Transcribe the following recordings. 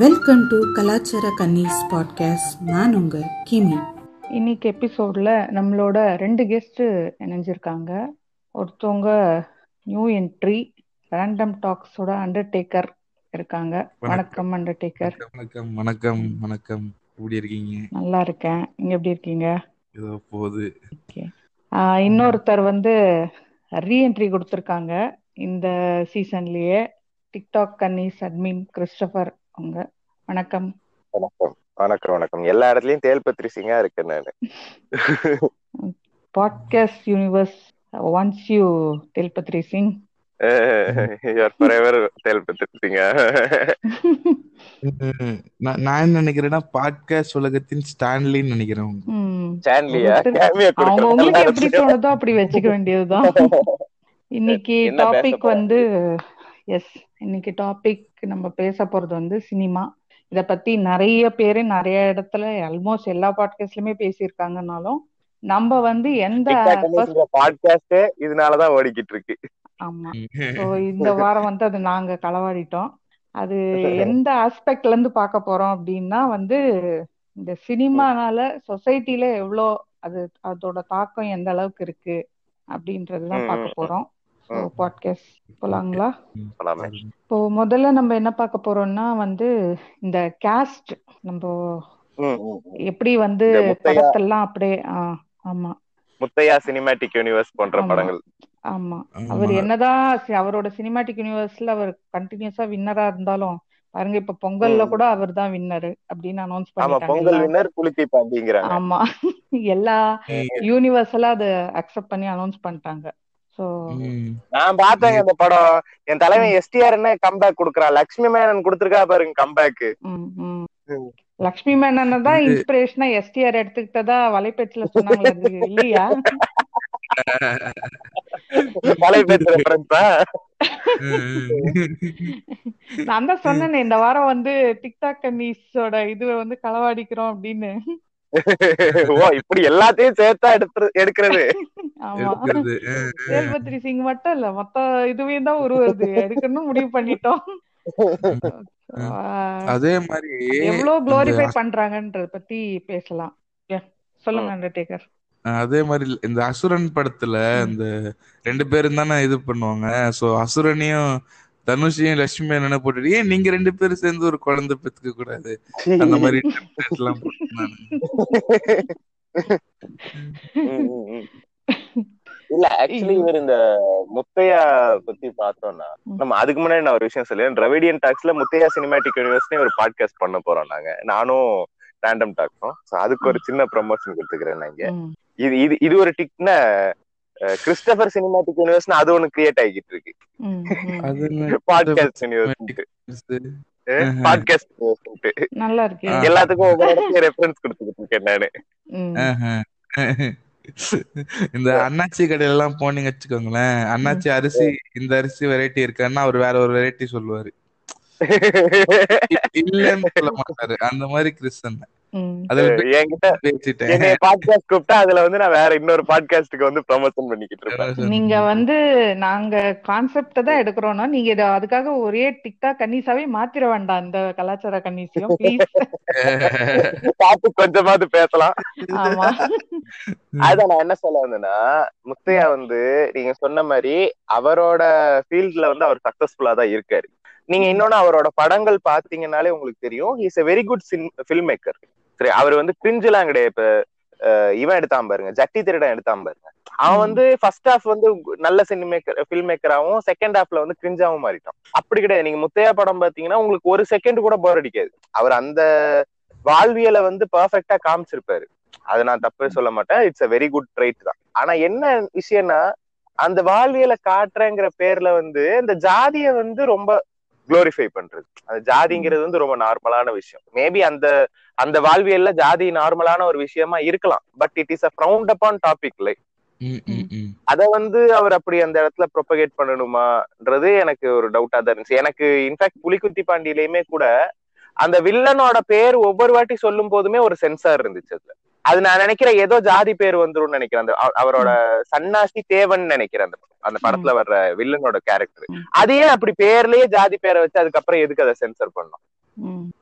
Welcome to கலாச்சார கன்னிஸ் podcast நான் உங்க கிமி. இன்னைக்கு எபிசோட்ல நம்மளோட ரெண்டு கெஸ்ட் இணைஞ்சிருக்காங்க. ஒருத்தவங்க நியூ என்ட்ரி ரேண்டம் டாக்ஸோட அண்டர்டேக்கர் இருக்காங்க. வணக்கம். அண்டர்டேக்கர் வணக்கம் வணக்கம் வணக்கம் எப்படி இருக்கீங்க? நல்லா இருக்கேன். நீங்க எப்படி இருக்கீங்க? ஏதோ போகுது. இன்னொருத்தர் வந்து ரீஎன்ட்ரி கொடுத்துருக்காங்க. இந்த சீசன்லயே டிக்டாக் கன்னிஸ் அட்மின் கிறிஸ்டபர் அவங்க வணக்கம். வணக்கம். வணக்கம் வணக்கம். எல்லா இடத்துலயும் தேல்பத்ரி சிங்கா இருக்கேன் நானு. பாட்காஸ்ட் யூனிவர்ஸ் ஒன்ஸ் யூ சிங் தேல்பத்ரி சிங்கா உம், நான் நினைக்கிறேன்னா பாட்காஸ்ட் உலகத்தின் ஸ்டான்லின்னு நினைக்கிறேன் உங்களுக்கு எப்படி. தோணுதோ அப்படி வச்சுக்க வேண்டியதுதான். இன்னைக்கு டாபிக்? வந்து எஸ் இன்னைக்கு டாபிக் நம்ம பேச போறது வந்து சினிமா இத பத்தி நிறைய பேரு நிறைய இடத்துல ஆல்மோஸ்ட் எல்லா பாட்காஸ்ட்லயுமே பேசியிருக்காங்கனாலும் நம்ம வந்து எந்த ஏ இதனாலதான் ஓடிக்கிட்டு இருக்கு. ஆமா. ஸோ இந்த வாரம் வந்து அது நாங்க களவாடிட்டோம். அது எந்த ஆஸ்பெக்ட்ல இருந்து பார்க்க போறோம் அப்படின்னா வந்து இந்த சினிமானால சொசைட்டில எவ்வளோ அது அதோட தாக்கம் எந்த அளவுக்கு இருக்கு அப்படின்றதுதான் பார்க்க போறோம். பாட்காஸ்ட் போலாங்களா. இப்போ முதல்ல நம்ம என்ன பார்க்க போறோம்னா வந்து இந்த கேஸ்ட் நம்ம. எப்படி வந்து படத்தெல்லாம் அப்படியே ஆமா முத்தையா சினிமேட்டிக் யூனிவர்ஸ் போன்ற ஆமா. படங்கள் ஆமா. அவர் என்னதான் அவரோட சினிமாட்டிக் யூனிவர்ஸ்ல அவர் கண்டினியூஸா வின்னரா இருந்தாலும் பாருங்க இப்ப பொங்கல்ல. கூட அவர் தான் வின்னர் அப்படின்னு அனௌன்ஸ் ஆமா பொங்கல் பண்ணிட்டாங்க வின்னர் புலித்தி பாண்டிங்கிறாங்க ஆமா எல்லா யூனிவர்ஸெல்லாம் அதை அக்செப்ட் பண்ணி அனௌன்ஸ் பண்ணிட்டாங்க. நான் பார்த்தேங்க அந்த படம். என் தலைவன் எஸ்டிஆர் என்ன கம்பேக் கொடுக்குறான் லட்சுமி மேனன் கொடுத்துருக்கா பாருங்க கம்பேக் ம், ம். ம். லக்ஷ்மி மேனன் தான் இன்ஸ்பிரேஷனா எஸ்டிஆர் எடுத்துக்கிட்டதா வலைபேச்சுல சொன்னாங்களே அது இல்லையா? நான் தான் சொன்னேனே இந்த வாரம் வந்து டிக்டாக் கன்னிஸோட இது வந்து களவாடிக்கிறோம் அப்படின்னு. ஓ இப்படி எல்லாத்தையும் சேர்த்தா எடுத்து எடுக்கிறது. சேல்பத்ரி சிங் மட்டும் இல்ல மொத்த இதுவே தான் உருவுது எடுக்கணும் முடிவு பண்ணிட்டோம். அதே மாதிரி எவ்வளவு குளோரிஃபை பண்றாங்கன்றத பத்தி பேசலாம். சொல்லுங்க அண்டர்டேக்கர் அதே மாதிரி இந்த அசுரன் படத்துல இந்த ரெண்டு பேரும் தானே இது பண்ணுவாங்க. சோ அசுரனையும் தனுஷையும் லட்சுமி என்ன போட்டுட்டு ஏன் நீங்க ரெண்டு பேரும் சேர்ந்து ஒரு குழந்தை பெத்துக்க கூடாது. அந்த மாதிரி எல்லாம் போட்டு. இல்ல ஆக்சுவலி இவர் இந்த முத்தையா பத்தி பார்த்தோம்னா நம்ம அதுக்கு முன்னாடி நான் ஒரு விஷயம் சொல்லுவேன் டிரவிடியன் டாக்ஸ்ல முத்தையா சினிமேட்டிக் யூனிவர்ஸ்னு ஒரு பாட்காஸ்ட் பண்ண போறோம் நாங்க. நானும் ரேண்டம் டாக்ஸும் அதுக்கு ஒரு சின்ன ப்ரமோஷன் கொடுத்துக்கிறேன் ம், இது இது இது ஒரு டிக்னா கிறிஸ்டபர் சினிமேட்டிக் யூனிவர்ஸ்னு அது ஒண்ணு கிரியேட் ஆகிட்டு இருக்கு பாட்காஸ்ட் யூனிவர்ஸ் பாட்காஸ்ட் நல்லா இருக்கு எல்லாத்துக்கும் ஒவ்வொரு இடத்துலயும் ரெஃபரன்ஸ் கொடுத்துக்கிட்டு இருக்கேன் நானு. இந்த அண்ணாச்சி கடையில எல்லாம் போனீங்க வச்சுக்கோங்களேன். அண்ணாச்சி அரிசி இந்த அரிசி வெரைட்டி இருக்கான்னா அவர் வேற ஒரு வெரைட்டி சொல்லுவாரு. இல்லன்னு சொல்ல மாட்டாரு. அந்த மாதிரி கிறிஸ்தன் ம். அதுல வந்து நான் வேற இன்னொரு பாட்காஸ்டுக்கு வந்து ப்ரமோஷன் பண்ணிக்கிட்டு இருப்பேன். நீங்க வந்து நாங்க கான்செப்ட தான் எடுக்கிறோம்னா நீங்க இத அதுக்காக ஒரே டிக்டாக் கன்னிஸாவே மாத்திர வேண்டாம் இந்த கலாச்சார கன்னிஸையும் ப்ளீஸ் கொஞ்சமாவது பேசலாம். ஆமா. அதான் நான் என்ன சொல்ல வந்தேன்னா முத்தையா வந்து நீங்க சொன்ன மாதிரி அவரோட ஃபீல்ட்ல வந்து அவர் சக்சஸ்ஃபுல்லா தான் இருக்காரு. நீங்க இன்னொன்னு அவரோட படங்கள் பாத்தீங்கன்னாலே உங்களுக்கு தெரியும். Is a very good filmmaker சரி அவர் வந்து கிரிஞ்செல்லாம் கிடையாது. இப்ப இவன் எடுத்தான் பாருங்க. ஜட்டி திருடன் எடுத்தான் பாருங்க. அவன். வந்து ஃபர்ஸ்ட் ஹாஃப் வந்து நல்ல சினிமேக்கர் ஃபில்ம் மேக்கராகவும் செகண்ட் ஹாஃப்ல வந்து கிரிஞ்சாவும் மாறிட்டான். அப்படி கிடையாது. நீங்க முத்தையா படம் பாத்தீங்கன்னா உங்களுக்கு ஒரு செகண்ட் கூட போர் அடிக்காது. அவர் அந்த வாழ்வியலை வந்து பர்ஃபெக்டா காமிச்சிருப்பாரு. அது நான் தப்பே சொல்ல மாட்டேன். It's a very good trait தான். ஆனா என்ன விஷயம்னா அந்த வாழ்வியலை காட்டுறேங்கிற பேர்ல வந்து இந்த ஜாதிய வந்து ரொம்ப குளோரிஃபை பண்றது. அந்த ஜாதிங்கிறது வந்து ரொம்ப நார்மலான விஷயம். மேபி அந்த அந்த வாழ்வியல்ல ஜாதி நார்மலான ஒரு விஷயமா இருக்கலாம். But it is a frowned upon topic like. அத வந்து அவர் அப்படி அந்த இடத்துல ப்ரொபகேட் பண்ணணுமான்றது எனக்கு ஒரு டவுட்டா தான் இருந்துச்சு. எனக்கு இன்ஃபேக்ட் புலிக்குத்தி பாண்டியிலயுமே கூட அந்த வில்லனோட பேர் ஒவ்வொரு வாட்டி சொல்லும் போதுமே ஒரு சென்சார் இருந்துச்சு அதுல. அது நான் நினைக்கிறேன் ஏதோ ஜாதி பேர் வந்துரும்னு நினைக்கிறேன் அந்த அவ- அவரோட சன்னாசி தேவன் நினைக்கிறேன் அந்த அந்த படத்துல வர்ற வில்லனோட கேரக்டர். அதையே அப்படி பேர்லயே ஜாதி பேரை வச்சு அதுக்கப்புறம் எதுக்கு அதை சென்சர் பண்ணோம்.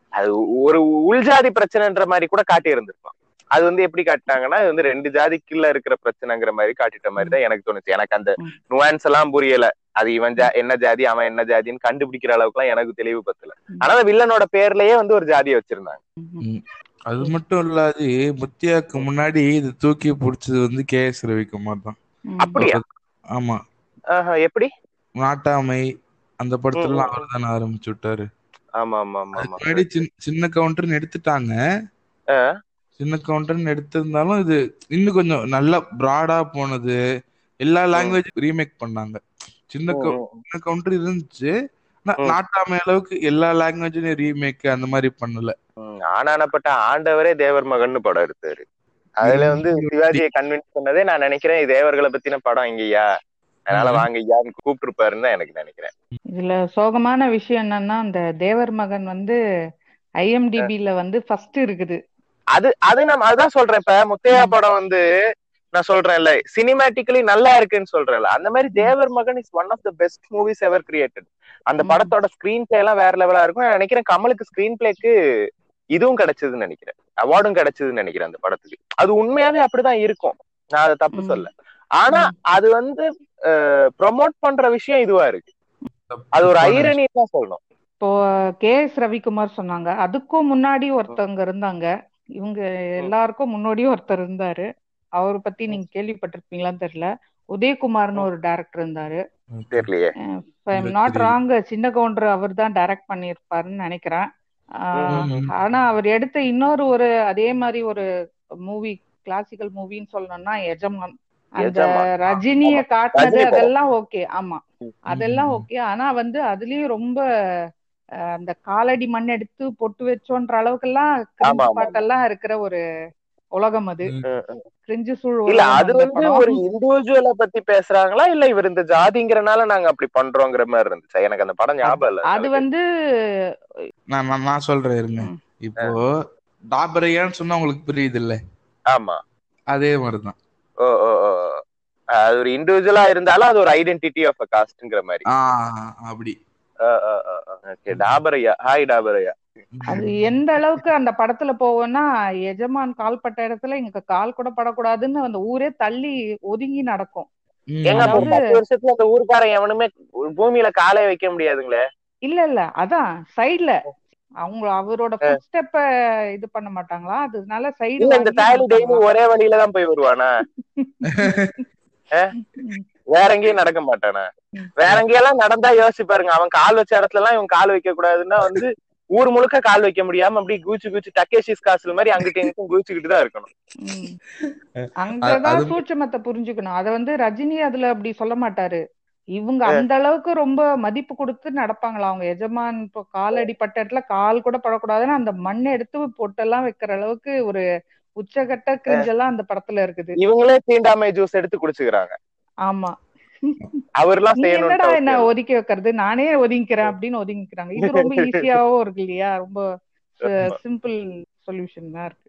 அது ஒரு உள்ஜாதி பிரச்சனைன்ற மாதிரி கூட காட்டி இருந்திருக்கலாம் அது வந்து எப்படி காட்டினாங்கன்னா இது வந்து ரெண்டு ஜாதிக்குள்ள இருக்கிற பிரச்சனைங்கிற மாதிரி காட்டிட்ட மாதிரி தான் எனக்கு தோணுச்சு எனக்கு அந்த. நுவான்ஸ் எல்லாம் புரியல அது இவன் ஜா என்ன ஜாதி அவன் என்ன ஜாதின்னு கண்டுபிடிக்கிற அளவுக்கு எல்லாம் எனக்கு தெளிவு பத்தல. ஆனா வில்லனோட பேர்லயே வந்து ஒரு ஜாதியை வச்சிருந்தாங்க. அது மட்டும் இல்லாது முத்தியாக்கு முன்னாடி இது தூக்கி பிடிச்சது வந்து கே எஸ் ரவிக்குமார் தான். அப்படியா ஆமா எப்படி நாட்டாமை அந்த படத்துல. அவர் தானே ஆரம்பிச்சு விட்டாரு ஆமா ஆமா ஆமா முன்னாடி சின்ன கவுண்டர்னு எடுத்துட்டாங்க. சின்ன கவுண்டர்னு எடுத்திருந்தாலும் இது இன்னும் கொஞ்சம் நல்லா ப்ராடா போனது எல்லா லாங்குவேஜ் ரீமேக் பண்ணாங்க சின்ன. சின்ன கவுண்டர் இருந்துச்சு. நாட்டாமை அளவுக்கு எல்லா லாங்குவேஜ்லயும் ரீமேக் அந்த மாதிரி பண்ணல. ஆனானப்பட்ட ஆண்டவரே தேவர் மகன்னு படம் எடுத்தாரு. அதுல. வந்து சிவாஜியை கன்வின்ஸ் பண்ணதே நான் நினைக்கிறேன் தேவர்களை பத்தின படம் இங்கய்யா அதனால. வாங்க ஐயான்னு கூப்பிட்டுருப்பாருன்னு தான் எனக்கு நினைக்கிறேன். இதுல சோகமான விஷயம் என்னன்னா அந்த தேவர் மகன் வந்து ஐஎம்டிபில வந்து ஃபர்ஸ்ட் இருக்குது. அது அது நம்ம அதான் சொல்றேன் இப்ப முத்தையா படம் வந்து நான் சொல்றேன்ல சினிமேட்டிக்கலி நல்லா இருக்குன்னு சொல்றேன்ல அந்த மாதிரி Thevar Magan is one of the best movies ever created அந்த. படத்தோட ஸ்கிரீன் பிளே எல்லாம் வேற லெவலா இருக்கும். நான் நினைக்கிறேன் கமலுக்கு ஸ்கிரீன் பிளேக்கு இதுவும் கிடைச்சதுன்னு நினைக்கிறேன். அவார்டும் கிடைச்சதுன்னு நினைக்கிறேன் அந்த படத்துக்கு. அது உண்மையாவே அப்படிதான் இருக்கும். நான் அதை தப்பு. சொல்ல. ஆனா. அது வந்து ப்ரொமோட் பண்ற விஷயம் இதுவா இருக்கு. அது ஒரு ஐரணி தான் சொல்லணும். இப்போ கே எஸ் ரவிக்குமார் சொன்னாங்க. அதுக்கும் முன்னாடி ஒருத்தவங்க இருந்தாங்க. இவங்க எல்லாருக்கும் முன்னாடியும் ஒருத்தர் இருந்தாரு. அவரை பத்தி நீங்க கேள்விப்பட்டிருப்பீங்களான்னு தெரியல. உதயகுமார்னு ஒரு டைரக்டர் இருந்தாரு. தெரியலையே நாட். ராங் சின்ன கவுண்டர் அவர் தான் டைரக்ட் பண்ணியிருப்பாருன்னு நினைக்கிறேன். ஆனா அவர் எடுத்த இன்னொரு ஒரு அதே மாதிரி ஒரு மூவி கிளாசிக்கல் மூவின்னு சொல்லணும்னா எஜமான் அந்த. ரஜினிய காட்டினது. அதெல்லாம் ஓகே ஆமா அதெல்லாம். ஓகே ஆனா வந்து அதுலயும் ரொம்ப அந்த காலடி மண் எடுத்து பொட்டு வச்சோன்ற கிரிஞ்சு ஆமா. பாட்டெல்லாம் இருக்கிற ஒரு உலகம் அது. கிரிஞ்சு சூழ் அது வந்து. ஒரு இண்டிவிஜுவலை பத்தி பேசுறாங்களா? இல்ல இவர் இந்த ஜாதிங்கிறனால நாங்க அப்படி பண்றோங்கிற மாதிரி இருந்துச்சு? எனக்கு அந்த படம் ஞாபகம் இல்ல. அது வந்து நான் நான் சொல்றேன் இருங்க. இப்போ டாபரையான்னு சொன்னா உங்களுக்கு புரியுது இல்ல ஆமா. அதே மாதிரிதான். ஓ ஓ ஓ ஓ. அது ஒரு இண்டிவிஜுவலா இருந்தாலும் அது ஒரு ஐடென்டிட்டி ஆஃப் அ காஸ்ட்ங்கிற மாதிரி. அப்படி. ஓகே டாபரையா ஹாய் டாபரையா அது எந்த அளவுக்கு அந்த படத்துல போவோம்னா எஜமான் கால் பட்ட இடத்துல எங்க கால் கூட படக்கூடாதுன்னு அந்த ஊரே தள்ளி ஒதுங்கி நடக்கும். ஏங்க பத்து வருஷத்துல அந்த ஊர்க்காரன் எவனுமே பூமியில காலே வைக்க முடியாதுங்களே? இல்ல இல்ல. அதான் சைடுல அவங்க அவரோட ஸ்டெப்ப இது பண்ண மாட்டாங்களா? அதனால சைடு இல்ல இந்த தாலி டெய்லி ஒரே வழியில தான் போய் வருவானா? வேற எங்கேயும் நடக்க மாட்டானா. வேற எங்கேயெல்லாம் நடந்தா யோசிச்சு பாருங்க அவன் கால் வச்ச இடத்துல எல்லாம் இவன் கால் வைக்க கூடாதுன்னா வந்து ஊர் முழுக்க கால் வைக்க முடியாம அப்படி கூச்சு கூச்சு டக்கேஷிஸ் காசுல மாதிரி அங்கிட்ட இங்கிட்டும் கூச்சுக்கிட்டு தான் இருக்கணும் அங்கதான் சூட்சமத்தை புரிஞ்சுக்கணும். அத வந்து ரஜினி அதுல அப்படி சொல்ல மாட்டாரு. இவங்க அந்த அளவுக்கு ரொம்ப மதிப்பு கொடுத்து நடப்பாங்களா? அவங்க எஜமான் இப்போ கால் அடிப்பட்ட இடத்துல கால் கூட படக்கூடாதுன்னு அந்த மண்ணை எடுத்து பொட்டெல்லாம் வைக்கிற அளவுக்கு ஒரு உச்சகட்ட கிரிஞ்செல்லாம் அந்த படத்துல இருக்குது. இவங்களே தீண்டாமை ஜூஸ் எடுத்து குடிச்சுக்கிறாங்க. ஆமா. அவர்லாம் என்னடா என்ன செய்யணும் ஒதுக்கி வைக்கிறது? நானே ஒதுங்கிக்கிறேன் அப்படின்னு ஒதுங்கிக்கிறாங்க. இது ரொம்ப ஈஸியாவும் இருக்கு இல்லையா ரொம்ப சிம்பிள் சொல்யூஷன் தான் இருக்கு.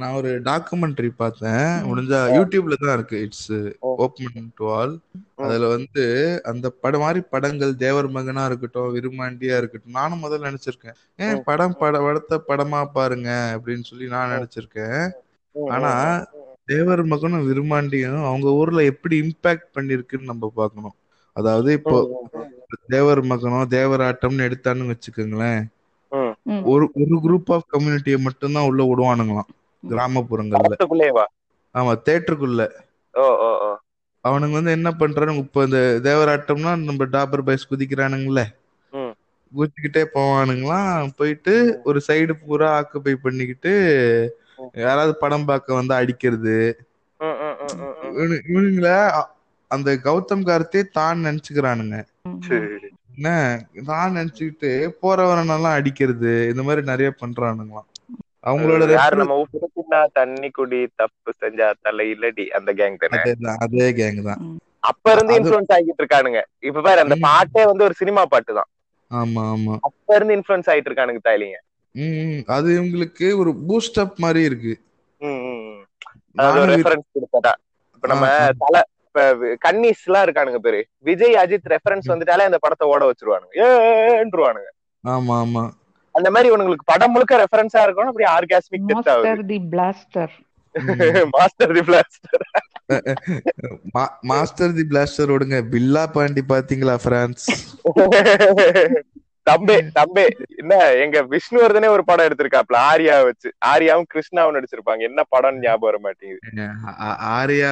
நான் ஒரு டாக்குமெண்ட்ரி பார்த்தேன். முடிஞ்சா யூடியூப்ல தான் இருக்கு. இட்ஸ் ஓப்பன் டு ஆல் அதுல வந்து அந்த படம் மாதிரி படங்கள் தேவர் மகனா இருக்கட்டும் விருமாண்டியா இருக்கட்டும் நானும் முதல்ல நினைச்சிருக்கேன். ஏன் படம் பட படத்தை படமா பாருங்க அப்படின்னு சொல்லி நான் நினைச்சிருக்கேன். ஆனா தேவர் மகனும் விருமாண்டியும் அவங்க ஊர்ல எப்படி இம்பாக்ட் பண்ணிருக்குன்னு நம்ம பார்க்கணும். அதாவது இப்போ தேவர் மகனோ தேவராட்டம்னு எடுத்தான்னு வச்சுக்கோங்களேன். ஒரு ஒரு குரூப் ஆஃப் கம்யூனிட்டியை மட்டும்தான் உள்ள விடுவானுங்களாம் கிராமப்புறங்கள்ல. ஆமா தேட்டருக்குள்ள. அவனுங்க வந்து என்ன பண்றானுங்க இப்ப இந்த தேவராட்டம்னா நம்ம டாபர் பாய்ஸ் குதிக்கிறானுங்களே. குதிச்சுக்கிட்டே போவானுங்களாம் போயிட்டு ஒரு சைடு பூரா ஆக்குபை பண்ணிக்கிட்டு யாராவது படம் பார்க்க வந்து அடிக்கிறது. இவனுங்கள அந்த கௌதம் கார்த்தே தான் நினைச்சுக்கிறானுங்க. என்ன? தான் நினைச்சுக்கிட்டு போறவரெல்லாம் அடிக்கிறது. இந்த மாதிரி நிறைய பண்றானுங்களாம். அவங்களோட நம்ம தண்ணி குடி தப்பு செஞ்சா தலை இல்லடி அந்த கேங் தானே. அதே கேங் தான். அப்ப இருந்து இன்ஃபுளுன்ஸ் ஆகிட்டு இருக்கானுங்க. இப்ப பாரு அந்த. பாட்டே வந்து ஒரு சினிமா பாட்டு தான் ஆமா ஆமா. அப்ப இருந்து இன்ஃபுளுன்ஸ் ஆயிட்டு இருக்கானுங்க ம். அது இவங்களுக்கு ஒரு பூஸ்ட் அப் மாதிரி இருக்கு. இப்ப நம்ம. தலை இப்ப கன்னிஸ் எல்லாம் இருக்கானுங்க பேரு. விஜய் அஜித் ரெஃபரன்ஸ் வந்துட்டாலே அந்த படத்தை ஓட வச்சிருவானுங்க. ஏன்றுவானுங்க ஆமா ஆமா. அந்த மாதிரி இவனுங்களுக்கு படம் முழுக்க ரெஃபரன்ஸா இருக்கணும் அப்படி ஆர்காஸ்மிக் டெத் ஆகுது. Master the blaster master the blaster master the blaster விடுங்க பில்லா பாண்டி பாத்தீங்களா பிரான்ஸ் தம்பே தம்பே என்ன எங்க விஷ்ணுவர்தனே ஒரு படம் எடுத்திருக்காப்ல ஆரியா வச்சு. ஆரியாவும் கிருஷ்ணாவும் நடிச்சிருப்பாங்க. என்ன படம் ஞாபகம் வர மாட்டேங்குது. ஆரியா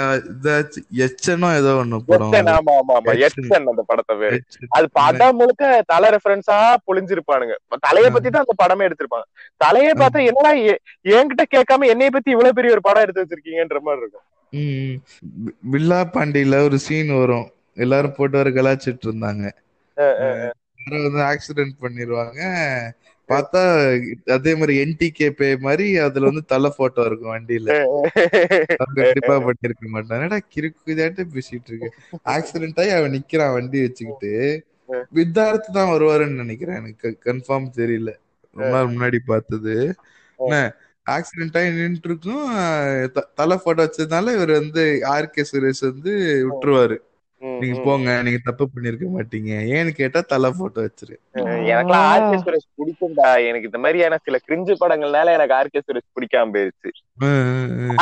எச்சனோ ஏதோ ஒண்ணு படம். ஆமா ஆமா ஆமா. எட்சன் அந்த படத்தை பேரு. எச்சன். அது படம் முழுக்க தலை ரெஃபரன்ஸா பொழிஞ்சிருப்பானுங்க. தலைய பத்தி தான் அந்த படமே எடுத்திருப்பாங்க. தலைய பார்த்தா என்னடா என்கிட்ட கேட்காம என்னைய பத்தி இவ்வளவு பெரிய ஒரு படம் எடுத்து வச்சிருக்கீங்கன்ற மாதிரி இருக்கும். பில்லா பாண்டியில ஒரு சீன் வரும். எல்லாரும் போட்டு வர கலாச்சிட்டு இருந்தாங்க யாரோ வந்து ஆக்சிடென்ட் பண்ணிருவாங்க. பார்த்தா அதே மாதிரி என்டிகே பே மாதிரி அதுல வந்து தலை போட்டோ இருக்கும் வண்டியில. அவங்க கண்டிப்பா பண்ணிருக்க மாட்டான் என்னடா கிறுக்கு இதாட்டு பேசிட்டு இருக்கு. ஆக்சிடென்ட் ஆகி அவன் நிக்கிறான் வண்டி வச்சுக்கிட்டு. வித்தார்த்து தான் வருவாருன்னு நினைக்கிறேன் எனக்கு. கன்ஃபார்ம் தெரியல. ரொம்ப நாள் முன்னாடி பார்த்தது. ஆக்சிடென்ட் ஆகி நின்று இருக்கும் தலை போட்டோ வச்சதுனால இவர் வந்து ஆர்கே சுரேஷ் வந்து விட்டுருவாரு. நீங்க. போங்க நீங்க தப்பு பண்ணிருக்க மாட்டீங்க. ஏன்னு கேட்டா தலை போட்டோ வச்சிரு. எனக்குலாம் ஆர்கே சுரேஷ் பிடிக்கும்டா. எனக்கு இந்த மாதிரியான சில கிரிஞ்சு படங்கள்னால எனக்கு ஆர்கே சுரேஷ் பிடிக்காம போயிருச்சு.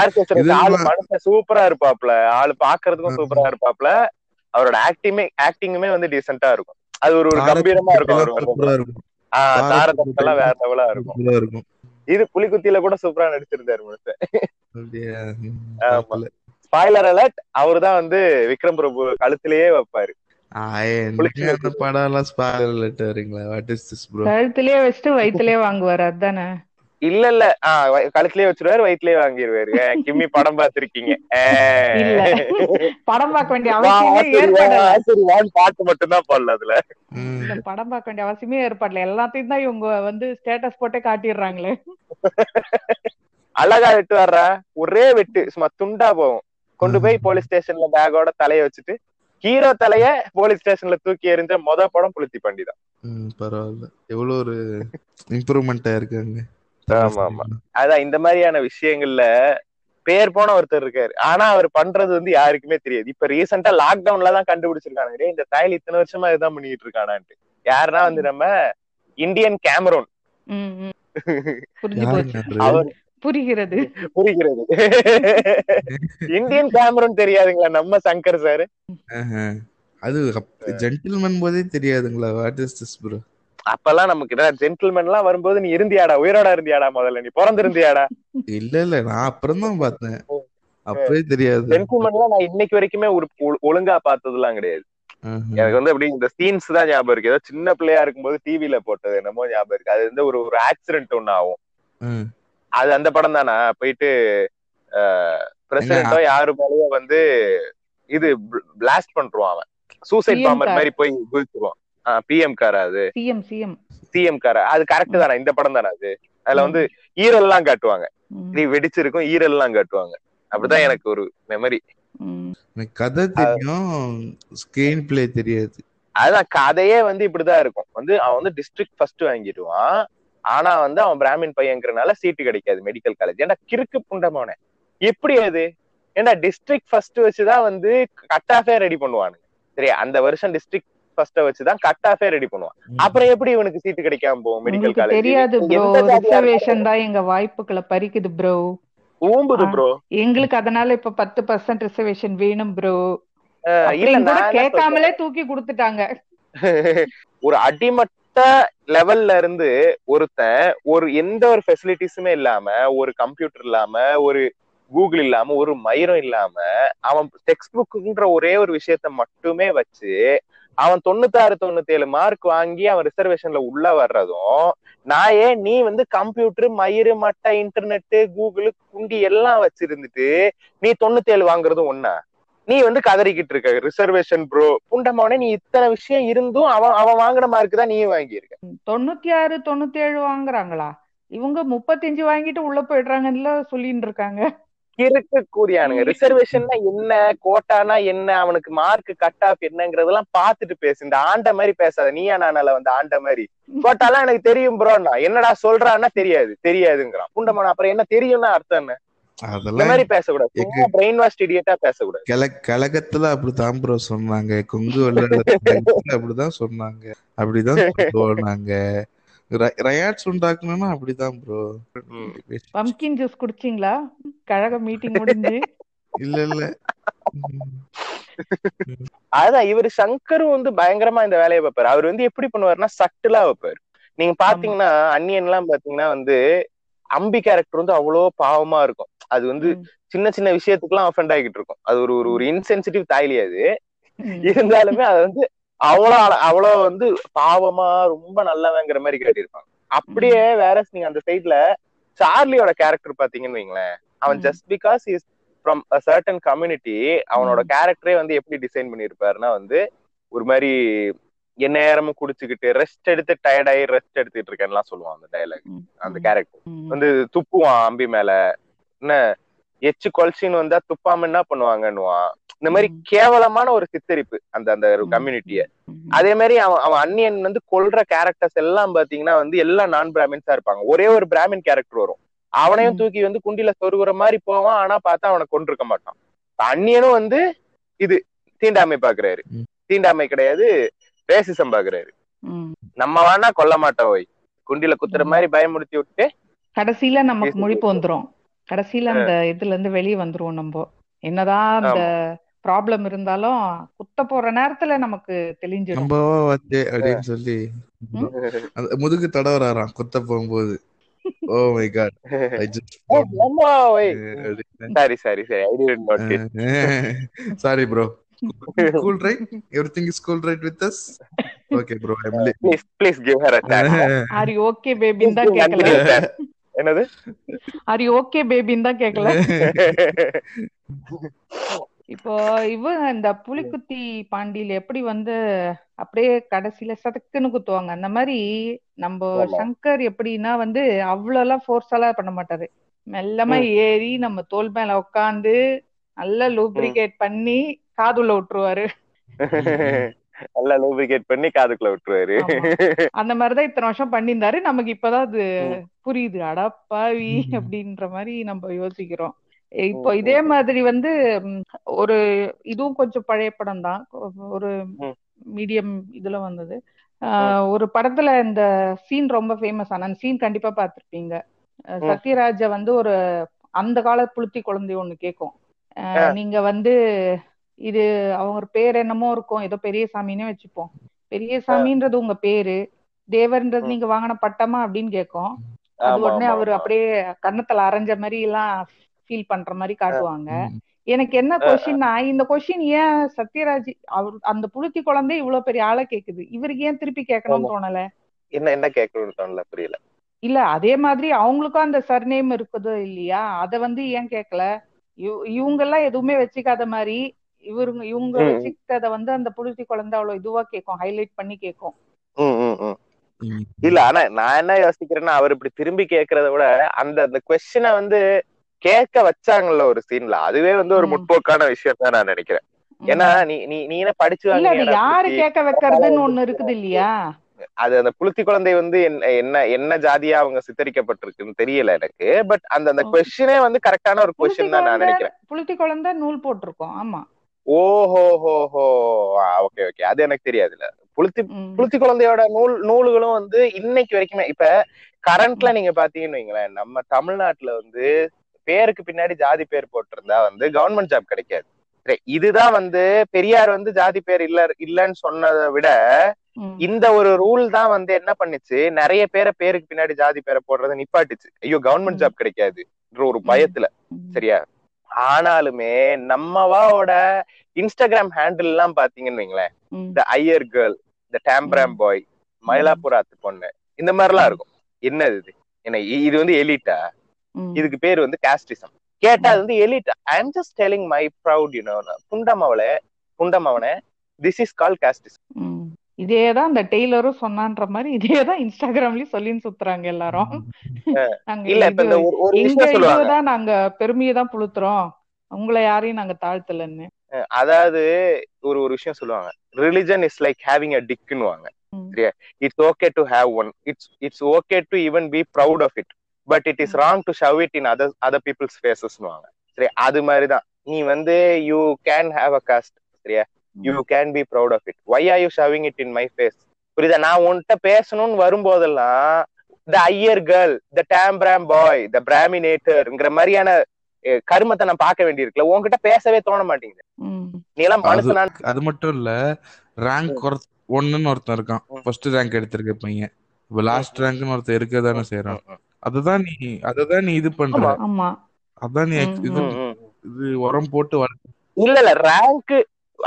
ஆர்கே சுரேஷ் ஆளு மனுஷன் சூப்பரா இருப்பாப்ல. ஆளு பாக்குறதுக்கும் சூப்பரா இருப்பாப்ல. அவரோட ஆக்டிங்குமே ஆக்டிங்குமே வந்து டீசென்ட்டா இருக்கும். அது ஒரு ஒரு கம்பீரமா இருக்கும் ஆஹ் தாரதப்பெல்லாம் வேற லெவலா இருக்கும். இது புலிகுத்தியில கூட சூப்பரா நடிச்சிருந்தாரு மனுஷன். ஸ்பாய்லர் அலர்ட் அவர்தான் வந்து விக்ரம் பிரபு கழுத்திலேயே வைப்பாரு. படம் எல்லாம் ஸ்பாயிலர் லெட் வரீங்களா? வாட் இஸ் திஸ் ப்ரோ கழுத்துலயே வச்சுட்டு வயித்துலயே வாங்குவாரு அதானே? இல்ல இல்ல. கழுத்திலேயே வச்சிருவாரு வயிற்றுலயே வாங்கிடுவாரு கிம்மி படம். இல்ல. படம் பார்க்க வேண்டிய அவசியமே பாட்டு மட்டும்தான் போடல அதுல. படம் பார்க்க வேண்டிய அவசியமே ஏற்படல எல்லாத்தையும் தான் இவங்க வந்து ஸ்டேட்டஸ் போட்டே காட்டிடுறாங்களே. அழகா வெட்டு வர்றா ஒரே வெட்டு சும்மா துண்டா போகும். கொண்டு போய் போலீஸ் ஸ்டேஷன்ல பேக்கோட தலைய வச்சுட்டு ஹீரோ தலைய போலீஸ் ஸ்டேஷன்ல தூக்கி எறிஞ்ச மொத படம் புளுத்தி பண்டிதா ம் பரவாயில்ல. எவ்வளவு ஒரு இம்ப்ரூவ்மெண்ட் ஆயிருக்காங்க ஆமா, ஆமா. அதான் இந்த மாதிரியான விஷயங்கள்ல பேர் போன ஒருத்தர் இருக்காரு. ஆனா அவர் பண்றது வந்து யாருக்குமே தெரியாது. இப்ப ரீசெண்டா லாக்டவுன்ல தான் கண்டுபிடிச்சிருக்காங்க டேய், இந்த தாயில் இத்தனை வருஷமா இதுதான் பண்ணிட்டு இருக்கானான்ட்டு. யாருன்னா வந்து நம்ம இந்தியன் கேமரோன் ம், ம். புரிஞ்சு போச்சு. யாருங்க அவர் புரிகிறது. புரிகிறது. இந்தியன் கேமரோன் தெரியாதுங்களா நம்ம சங்கர் சார்? அது ஜென்டில்மேன் போதே தெரியாதுங்களா வாட் இஸ் திஸ் ப்ரோ அப்பெல்லாம் நமக்கு ஜென்டில்மேன் எல்லாம் வரும்போது நீ இருந்தியாடா உயிரோட இருந்தியாடா முதல்ல நீ பிறந்திருந்தியாடா? இல்ல இல்ல நான் அப்புறம் தான் பார்த்தேன். அப்பவே தெரியாது. ஜென்டில்மேன் எல்லாம் நான் இன்னைக்கு வரைக்குமே ஒரு ஒழு- ஒழுங்கா பார்த்ததுலாம் கிடையாது. எனக்கு வந்து அப்படி இந்த சீன்ஸ் தான் ஞாபகம் இருக்கு. ஏதோ சின்ன பிள்ளையா இருக்கும்போது டிவில போட்டது என்னமோ ஞாபகம் இருக்கு. அது வந்து ஒரு ஒரு ஆக்சிடென்ட் ஒண்ணு ஆகும். அது அந்த படம் தானா? போயிட்டு பிரசிடென்டோ யாரு மேலயோ வந்து இது பிளாஸ்ட் பண்றான் அவன். Suicide PM bomber. மாதிரி போய் குதிச்சுருவான். பிஎம் கார் அது? CM CM CM car. அது கரெக்ட் தானே? இந்த படம் தானே அது? அதுல வந்து ஈரல் எல்லாம் காட்டுவாங்க. இப்படி வெடிச்சிருக்கும் ஈரல் எல்லாம் காட்டுவாங்க. அப்படிதான் எனக்கு ஒரு மெமரி எனக்கு கதை தெரியும் ஸ்கிரீன் பிளே தெரியாது. அதான் கதையே வந்து இப்படிதான் இருக்கும். வந்து அவன் வந்து டிஸ்ட்ரிக்ட் ஃபர்ஸ்ட் வாங்கிடுவான். ஆனா வந்து அவன் பிராமின் பையங்கிறனால சீட்டு கிடைக்காது மெடிக்கல் காலேஜ் ஏன்டா கிறுக்கு புண்டமானே? எப்படி அது? ஏன்டா டிஸ்ட்ரிக்ட் ஃபர்ஸ்ட் வச்சுதான் வந்து கட் ஆஃபே ரெடி பண்ணுவானுங்க. சரியா அந்த வருஷம் டிஸ்ட்ரிக்ட் ஃபர்ஸ்ட வச்சுதான் கட் ஆஃபே ரெடி பண்ணுவான். அப்புறம் எப்படி இவனுக்கு சீட்டு கிடைக்காம போகும் மெடிக்கல் காலேஜ் தெரியாது ப்ரோ ரிசர்வேஷன் தான் எங்க வாய்ப்புகளை பறிக்குது ப்ரோ ஊம்புது ப்ரோ எங்களுக்கு அதனால இப்ப பத்து பர்சன்ட் ரிசர்வேஷன் வேணும் ப்ரோ இல்ல கேட்காமலே தூக்கி கொடுத்துட்டாங்க. ஒரு அடிமட்ட லெவல்ல இருந்து ஒருத்தன் ஒரு எந்த ஒரு ஃபெசிலிட்டிஸுமே இல்லாம ஒரு கம்ப்யூட்டர் இல்லாம ஒரு கூகுள் இல்லாம ஒரு மயிரும் இல்லாம அவன் டெக்ஸ்ட் புக்குன்ற ஒரே ஒரு விஷயத்த மட்டுமே வச்சு அவன் தொண்ணூத்தாறு தொண்ணூத்தி ஏழு மார்க் வாங்கி அவன் ரிசர்வேஷன்ல உள்ள வர்றதும் நான் ஏன் நீ வந்து கம்ப்யூட்டர் மயிறு மட்டை இன்டர்நெட்டு கூகுள் குண்டி எல்லாம் வச்சிருந்துட்டு நீ தொண்ணூத்தி ஏழு வாங்குறதும் ஒண்ணா? நீ வந்து கதறிக்கிட்டு இருக்க. ரிசர்வேஷன் ப்ரோ புண்டமானே நீ இத்தனை விஷயம் இருந்தும் அவன் அவன் வாங்கின மார்க் தான் நீயும் வாங்கியிருக்க. தொண்ணூத்தி ஆறு தொண்ணூத்தி ஏழு வாங்குறாங்களா? இவங்க முப்பத்தஞ்சு வாங்கிட்டு உள்ள போயிடுறாங்கன்னு சொல்லிட்டு இருக்காங்க. கிறுக்கு கூடியானுங்க ரிசர்வேஷன்னா என்ன? கோட்டானா என்ன? அவனுக்கு மார்க் கட் ஆஃப் என்னங்கறதெல்லாம் பாத்துட்டு பேசு. இந்த ஆண்ட மாதிரி பேசாத. நீயா நானால வந்து ஆண்ட மாதிரி. கோட்டாலாம் எனக்கு தெரியும் ப்ரோன்னா என்னடா சொல்றான்னா தெரியாது. தெரியாதுங்கிறான். புண்டமான அப்புறம் என்ன தெரியும்னா அர்த்தம் என்ன? அதெல்லாம் மாதிரி பேசக்கூடாது. சும்மா பிரெயின் வாஷ் இடியட்டா பேசக்கூடாது. கல கழகத்துல அப்படித்தான் ப்ரோ சொன்னாங்க. கொங்கு அப்படிதான் சொன்னாங்க. அப்படிதான் போனாங்க ரயாட்ஸ் உண்டாக்கணும்னா அப்படிதான் ப்ரோ. Pumpkin juice குடிச்சிங்களா? கழக மீட்டிங் முடிஞ்சு. இல்ல இல்ல. அதான் இவர் சங்கரும் வந்து பயங்கரமா இந்த வேலையை வைப்பாரு. அவர் வந்து எப்படி பண்ணுவாருன்னா சட்டிலா வைப்பாரு. நீங்க பாத்தீங்கன்னா அன்னியன் எல்லாம் பாத்தீங்கன்னா வந்து அம்பி கேரக்டர் வந்து அவ்வளோ பாவமா இருக்கும். அது வந்து சின்ன சின்ன விஷயத்துக்குலாம் அஃபெண்ட் ஆகிட்டு இருக்கும் அது ஒரு ஒரு ஒரு இன்சென்சிட்டிவ் தாய்லி அது. இருந்தாலுமே அது வந்து அவ்வளோ அவ்வளோ வந்து பாவமா ரொம்ப நல்லவங்கிற மாதிரி காட்டியிருப்பாங்க. அப்படியே வேற நீங்க அந்த சைட்ல சார்லியோட கேரக்டர் பாத்தீங்கன்னு வைங்களேன். அவன். Just because is from a certain community அவனோட. கேரக்டரே வந்து எப்படி டிசைன் பண்ணியிருப்பாருன்னா வந்து ஒரு மாதிரி என் நேரமும் குடிச்சுக்கிட்டு ரெஸ்ட் எடுத்து டயர்டாயி ரெஸ்ட் எடுத்துட்டு இருக்கேன்லாம் சொல்லுவான் அந்த டயலாக் அந்த கேரக்டர் வந்து துப்புவான் அம்பி மேல. என்ன எச்சு கொல்சின்னு வந்தா துப்பாம என்ன பண்ணுவாங்கன்னுவான். இந்த மாதிரி. கேவலமான ஒரு சித்தரிப்பு அந்த அந்த கம்யூனிட்டிய. அதே மாதிரி அவன் அவன் அன்னியன் வந்து கொல்ற கேரக்டர்ஸ் எல்லாம் பாத்தீங்கன்னா வந்து எல்லாம் நான் பிராமின்ஸா இருப்பாங்க. ஒரே ஒரு பிராமின் கேரக்டர் வரும். அவனையும். தூக்கி வந்து குண்டில சொருகுற மாதிரி போவான். ஆனா பார்த்தா அவனை கொண்டிருக்க மாட்டான். அன்னியனும் வந்து இது தீண்டாமை பாக்குறாரு. தீண்டாமை கிடையாது. ரேசிசம் பாக்குறாரு. நம்ம வேணா கொல்ல மாட்டோம் ஓய். குண்டில குத்துற. மாதிரி பயமுறுத்தி விட்டு கடைசியில நமக்கு முழிப்பு வந்துரும். கடைசியில அந்த இதுல இருந்து வெளியே வந்துருவோம் நம்ம. என்னதான் அந்த ப்ராப்ளம் இருந்தாலும் குத்த போற நேரத்துல நமக்கு தெளிஞ்சிடும். நம்ம வச்சே அப்படின்னு சொல்லி முதுகு தடவறாராம் குத்த போகும்போது. ஓ my god I just. Sorry sorry சரி I did not sorry bro cool right everything is cool right with us okay bro I am please please give her a chance are you okay பேபின்னு தான் கேட்கல என்னது? R you okay பேபின்னு தான் கேட்கல இப்போ இவ இந்த புலிக்குத்தி பாண்டியில எப்படி வந்து அப்படியே கடைசியில சதக்குன்னு குத்துவாங்க. அந்த மாதிரி நம்ம. சங்கர் எப்படின்னா வந்து அவ்வளவு எல்லாம் ஃபோர்ஸ் எல்லாம் பண்ண மாட்டாரு. மெல்லமா ஏறி நம்ம தோல் மேல உட்காந்து நல்லா லூப்ரிகேட் பண்ணி காதுல விட்டுருவாரு. நல்லா லூபிகேட் பண்ணி காதுக்குள்ள விட்டுருவாரு. அந்த மாதிரிதான் இத்தனை வருஷம் பண்ணியிருந்தாரு நமக்கு இப்பதான் அது. புரியுது அடப்பாவி. அப்படின்ற மாதிரி நம்ம யோசிக்கிறோம் இப்போ இதே. மாதிரி வந்து ஒரு இதுவும் கொஞ்சம் பழைய படம் தான் ஒரு. மீடியம் இதுல வந்தது ஒரு படத்துல இந்த சீன் ரொம்ப ஃபேமஸ் ஆன அந்த சீன் கண்டிப்பா ம். சத்யராஜ வந்து ஒரு அந்த கால புளுத்தி குழந்தை ஒண்ணு ஆ. நீங்க வந்து இது அவங்க பேர் என்னமோ இருக்கும். ஏதோ பெரியசாமின்னே வச்சுப்போம். பெரியசாமின்றது உங்க பேரு. தேவர்ன்றது. நீங்க வாங்கின பட்டமா அப்படின்னு கேட்கும். அது உடனே அவர். அப்படியே கன்னத்துல அரைஞ்ச மாதிரி எல்லாம் ஃபீல் பண்ற மாதிரி காட்டுவாங்க. எனக்கு என்ன கொஸ்டின்னா இந்த கொஸ்டின் ஏன் சத்யராஜ் அவர் அந்த புளுத்தி குழந்தை இவ்வளவு பெரிய ஆளை கேக்குது? இவருக்கு ஏன் திருப்பி கேட்கணும்னு தோணல? என்ன என்ன கேட்கணும்னு தோணல? புரியல. இல்ல அதே மாதிரி அவங்களுக்கும் அந்த சர்நேம் இருக்குதோ இல்லையா? அத வந்து ஏன் கேட்கல? இவங்க எல்லாம் எதுவுமே வச்சுக்காத மாதிரி இவருங்க இவங்க. வச்சுக்கிட்டத வந்து அந்த புளுத்தி குழந்தை அவ்வளவு இதுவா கேட்கும் ஹைலைட் பண்ணி கேட்கும். இல்ல ஆனா நான் என்ன யோசிக்கிறேன்னா அவர் இப்படி திரும்பி கேக்குறத விட அந்த அந்த கொஸ்டினை வந்து கேட்க வச்சாங்கல்ல ஒரு சீன்ல அதுவே வந்து ஒரு. முற்போக்கான விஷயம் தான் நான் நினைக்கிறேன் ஏன்னா நீ நீ நீ என்ன படிச்சு யாரு? கேட்க வைக்கிறதுன்னு ஒண்ணு இருக்குது இல்லையா அது அந்த புளுத்தி குழந்தை வந்து என்ன என்ன என்ன ஜாதியா அவங்க சித்தரிக்கப்பட்டிருக்குன்னு தெரியல எனக்கு பட் அந்த அந்த. கொஸ்டினே வந்து கரெக்டான ஒரு கொஸ்டின் தான் நான் நினைக்கிறேன் புளுத்தி குழந்தை நூல் போட்டிருக்கோம் ஆமா ஓஹோ ஹோ ஹோ ஓகே ஓகே. அது எனக்கு தெரியாதுல்ல. புளுத்தி. புளுத்தி குழந்தையோட நூல் நூல்களும் வந்து இன்னைக்கு வரைக்குமே இப்ப கரண்ட்ல நீங்க பாத்தீங்கன்னு வைங்களேன் நம்ம தமிழ்நாட்டுல வந்து பேருக்கு பின்னாடி ஜாதி பேர் போட்டிருந்தா வந்து கவர்மெண்ட் ஜாப் கிடைக்காது. சரி, இதுதான் வந்து பெரியார் வந்து ஜாதி பேர் இல்ல இல்லன்னு சொன்னதை விட. இந்த ஒரு ரூல் தான் வந்து என்ன பண்ணுச்சு? நிறைய பேரை பேருக்கு பின்னாடி ஜாதி பேரை போடுறதை நிப்பாட்டுச்சு. ஐயோ கவர்மெண்ட். ஜாப் கிடைக்காதுன்ற ஒரு பயத்துல. சரியா? ஆனாலுமே நம்மவாவோட இன்ஸ்டாகிராம் ஹேண்டில் எல்லாம் பாத்தீங்கன்னு வைங்களேன். இந்த ஐயர் கேர்ள் இந்த டேம்ப்ராம் பாய் மயிலாப்புராத்து பொண்ணு இந்த மாதிரிலாம் இருக்கும். என்னது இது? என்ன இது வந்து எலிட்டா. இதுக்கு பேர் வந்து காஸ்டிசம் கேட்டா அது வந்து elite I am just telling my proud you know புண்டமவளே புண்டமவனே திஸ் இஸ் கால் காஸ்டிசம் இதேதான் அந்த டெய்லரும் சொன்னான்ற மாதிரி இதேதான் இன்ஸ்டாகிராம்லயும் சொல்லின்னு சுத்துறாங்க எல்லாரும். நாங்க நாங்க பெருமையை தான் புளுத்துறோம். உங்களை யாரையும் நாங்க தாழ்த்தலன்னு. அதாவது ஒரு ஒரு விஷயம் சொல்லுவாங்க. Religion is like having a டிக்னுவாங்க ம். சரியா? It's okay to have one it's it's okay to even be proud of it but it is wrong to show it in other other peoples ஃபேஸஸ்னுவாங்க சரி அது மாதிரிதான். நீ வந்து you can have a caste சரியா? You can be proud of it why are you showing it in my face புரியுதா? நான் உன்கிட்ட பேசணும்னு வரும்போதெல்லாம் the Iyer girl the டேம்பிராம் bye the பிராமினேட்டர்ங்கிற மாதிரியான கருமத்தை நான் பார்க்க வேண்டியிருக்குல்ல உன்கிட்ட பேசவே தோண மாட்டேங்குது. நீ எல்லாம் அது மனுஷனா அது மட்டும் இல்ல ரேங்க் ஒன்னுன்னு ஒருத்தன் இருக்கான். ஃபர்ஸ்ட் ரேங்க் எடுத்திருக்க பையன் இப்ப லாஸ்ட் ரேங்க்னு ஒருத்தன் இருக்க தானே செய்யறான் அதுதான் நீ அததான் நீ இது பண்ற. அதான் நீ இது. இது உரம் போட்டு வளர்க்க இல்ல இல்ல ரேங்க்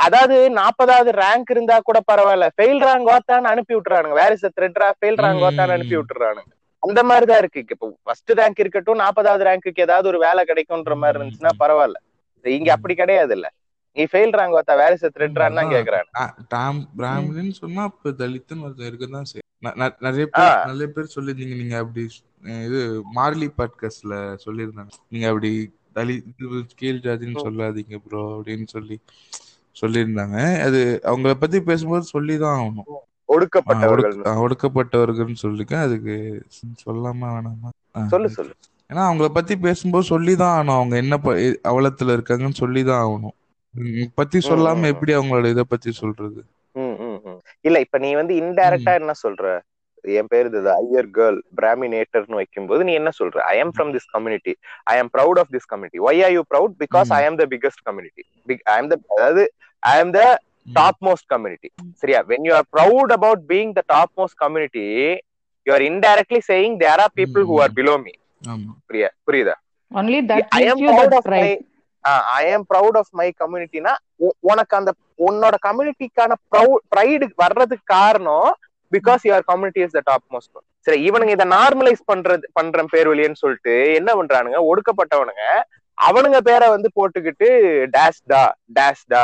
அதாவது நாற்பதாவது ரேங்க் இருந்தா கூட பரவாயில்ல. ஃபெயில் ரேங்க் வாத்தான்னு அனுப்பி விட்டுறானுங்க. வேற இஸ் த்ரெட்ரா ஃபெயில் ரேங்க் வாத்தான்னு அனுப்பி விட்டுறானுங்க. அந்த மாதிரிதான் இருக்கு. இப்போ ஃபர்ஸ்ட் ரேங்க் இருக்கட்டும் நாற்பதாவது ரேங்க்குக்கு ஏதாவது ஒரு வேலை கிடைக்கும்ன்ற மாதிரி இருந்துச்சுன்னா பரவாயில்ல. இங்க அப்படி கிடையாது இல்ல நீ ஃபெயில் ரேங்க் வாத்தா வேற இஸ் த்ரெட்ரான்னு தான் கேக்குறாங்க. டாம் பிராமின்னு சொன்னா இப்ப தலித்துன்னு ஒருத்தன் இருக்கதான் நிறைய பேர். நிறைய பேர் சொல்லிருந்தீங்க நீங்க அப்படி இது மார்லி பாட்காஸ்ட்ல சொல்லியிருந்தாங்க. நீங்க அப்படி தலித் கீழ் ஜாதின்னு. சொல்லாதீங்க ப்ரோ அப்படின்னு சொல்லி. சொல்லியிருந்தாங்க. அது அவங்கள பத்தி பேசும்போது சொல்லிதான் ஆகணும். ஒடுக்கப்பட்டவர்கள். ஒடுக்க- ஆ, ஒடுக்கப்பட்டவர்கள்னு சொல்லிருக்கேன் அதுக்கு சொல்லாம வேணாமா. சொல்லு சொல்லு. ஏன்னா அவங்கள பத்தி பேசும்போது சொல்லிதான் ஆகணும். அவங்க என்ன அவலத்துல இருக்காங்கன்னு சொல்லிதான் ஆகணும். பத்தி சொல்லாம. எப்படி அவங்களோட இத பத்தி சொல்றது. இல்ல இப்ப நீ வந்து இன்டைரக்டா என்ன சொல்ற? என் பேரு இது ஐயர் கேர்ள் பிராமினேட்டர்னு வைக்கும்போது நீ என்ன சொல்ற? I am from this community I am proud of this community why are you proud because. I am the biggest community I am the அதாவது I am the topmost community சரியா? When you are proud about being the topmost community you are indirectly saying there are people who are below me ஆமா. புரியா புரியுதா? Only that I gives am you proud that of my pride. I am proud of my கம்யூனிட்டினா உனக்கு அந்த உன்னோட கம்யூனிட்டிக்கான pride வர்றதுக்கு காரணம் because your community is the topmost சரி இவனுங்க இதை நார்மலைஸ் பண்றது பண்ற பேர் வழியன்னு சொல்லிட்டு என்ன பண்றானுங்க? ஒடுக்கப்பட்டவனுங்க அவனுங்க பேரை வந்து போட்டுக்கிட்டு டேஷ் டா டேஷ் டா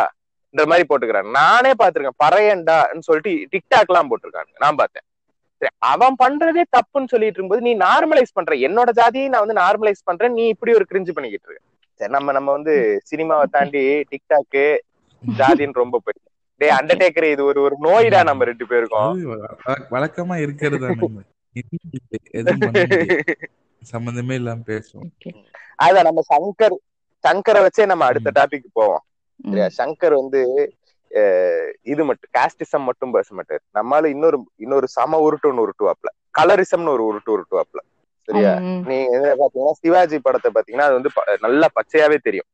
இந்த மாதிரி போட்டுக்கிறாங்க. நானே பாத்திருக்கேன் பறையண்டான்னு சொல்லிட்டு டிக்டாக் எல்லாம் போட்டிருக்கானுங்க நான் பார்த்தேன். சரி அவன் பண்றதே தப்புன்னு சொல்லிட்டு இருக்கும்போது நீ நார்மலைஸ் பண்ற என்னோட ஜாதியை நான் வந்து நார்மலைஸ் பண்றேன் நீ இப்படி ஒரு கிரிஞ்சு பண்ணிக்கிட்டு இருக்க. சரி நம்ம நம்ம வந்து சினிமாவை தாண்டி டிக்டாக்கு ஜாதின்னு ரொம்ப போயிட்டு டேய் அண்டர்டேக்கர் இது ஒரு ஒரு நோய்டா நம்ம ரெண்டு பேருக்கும். வழக்கமா இருக்கிறது. சம்பந்தமே இல்லாம பேசுவோம். அதான் நம்ம சங்கர் சங்கரை வச்சே நம்ம அடுத்த. டாபிக் போவோம். சரியா? சங்கர் வந்து இது மட்டும் காஸ்டிசம் மட்டும் பேச மாட்டாரு. நம்மால இன்னொரு இன்னொரு சம உருட்டு ஒன்று உருட்டுவாப்ல. கலரிசம்னு ஒரு உருட்டு உருட்டுவாப்ல. சரியா. நீங்க என்ன பாத்தீங்கன்னா சிவாஜி படத்தை பாத்தீங்கன்னா அது வந்து ப- நல்லா பச்சையாவே தெரியும்.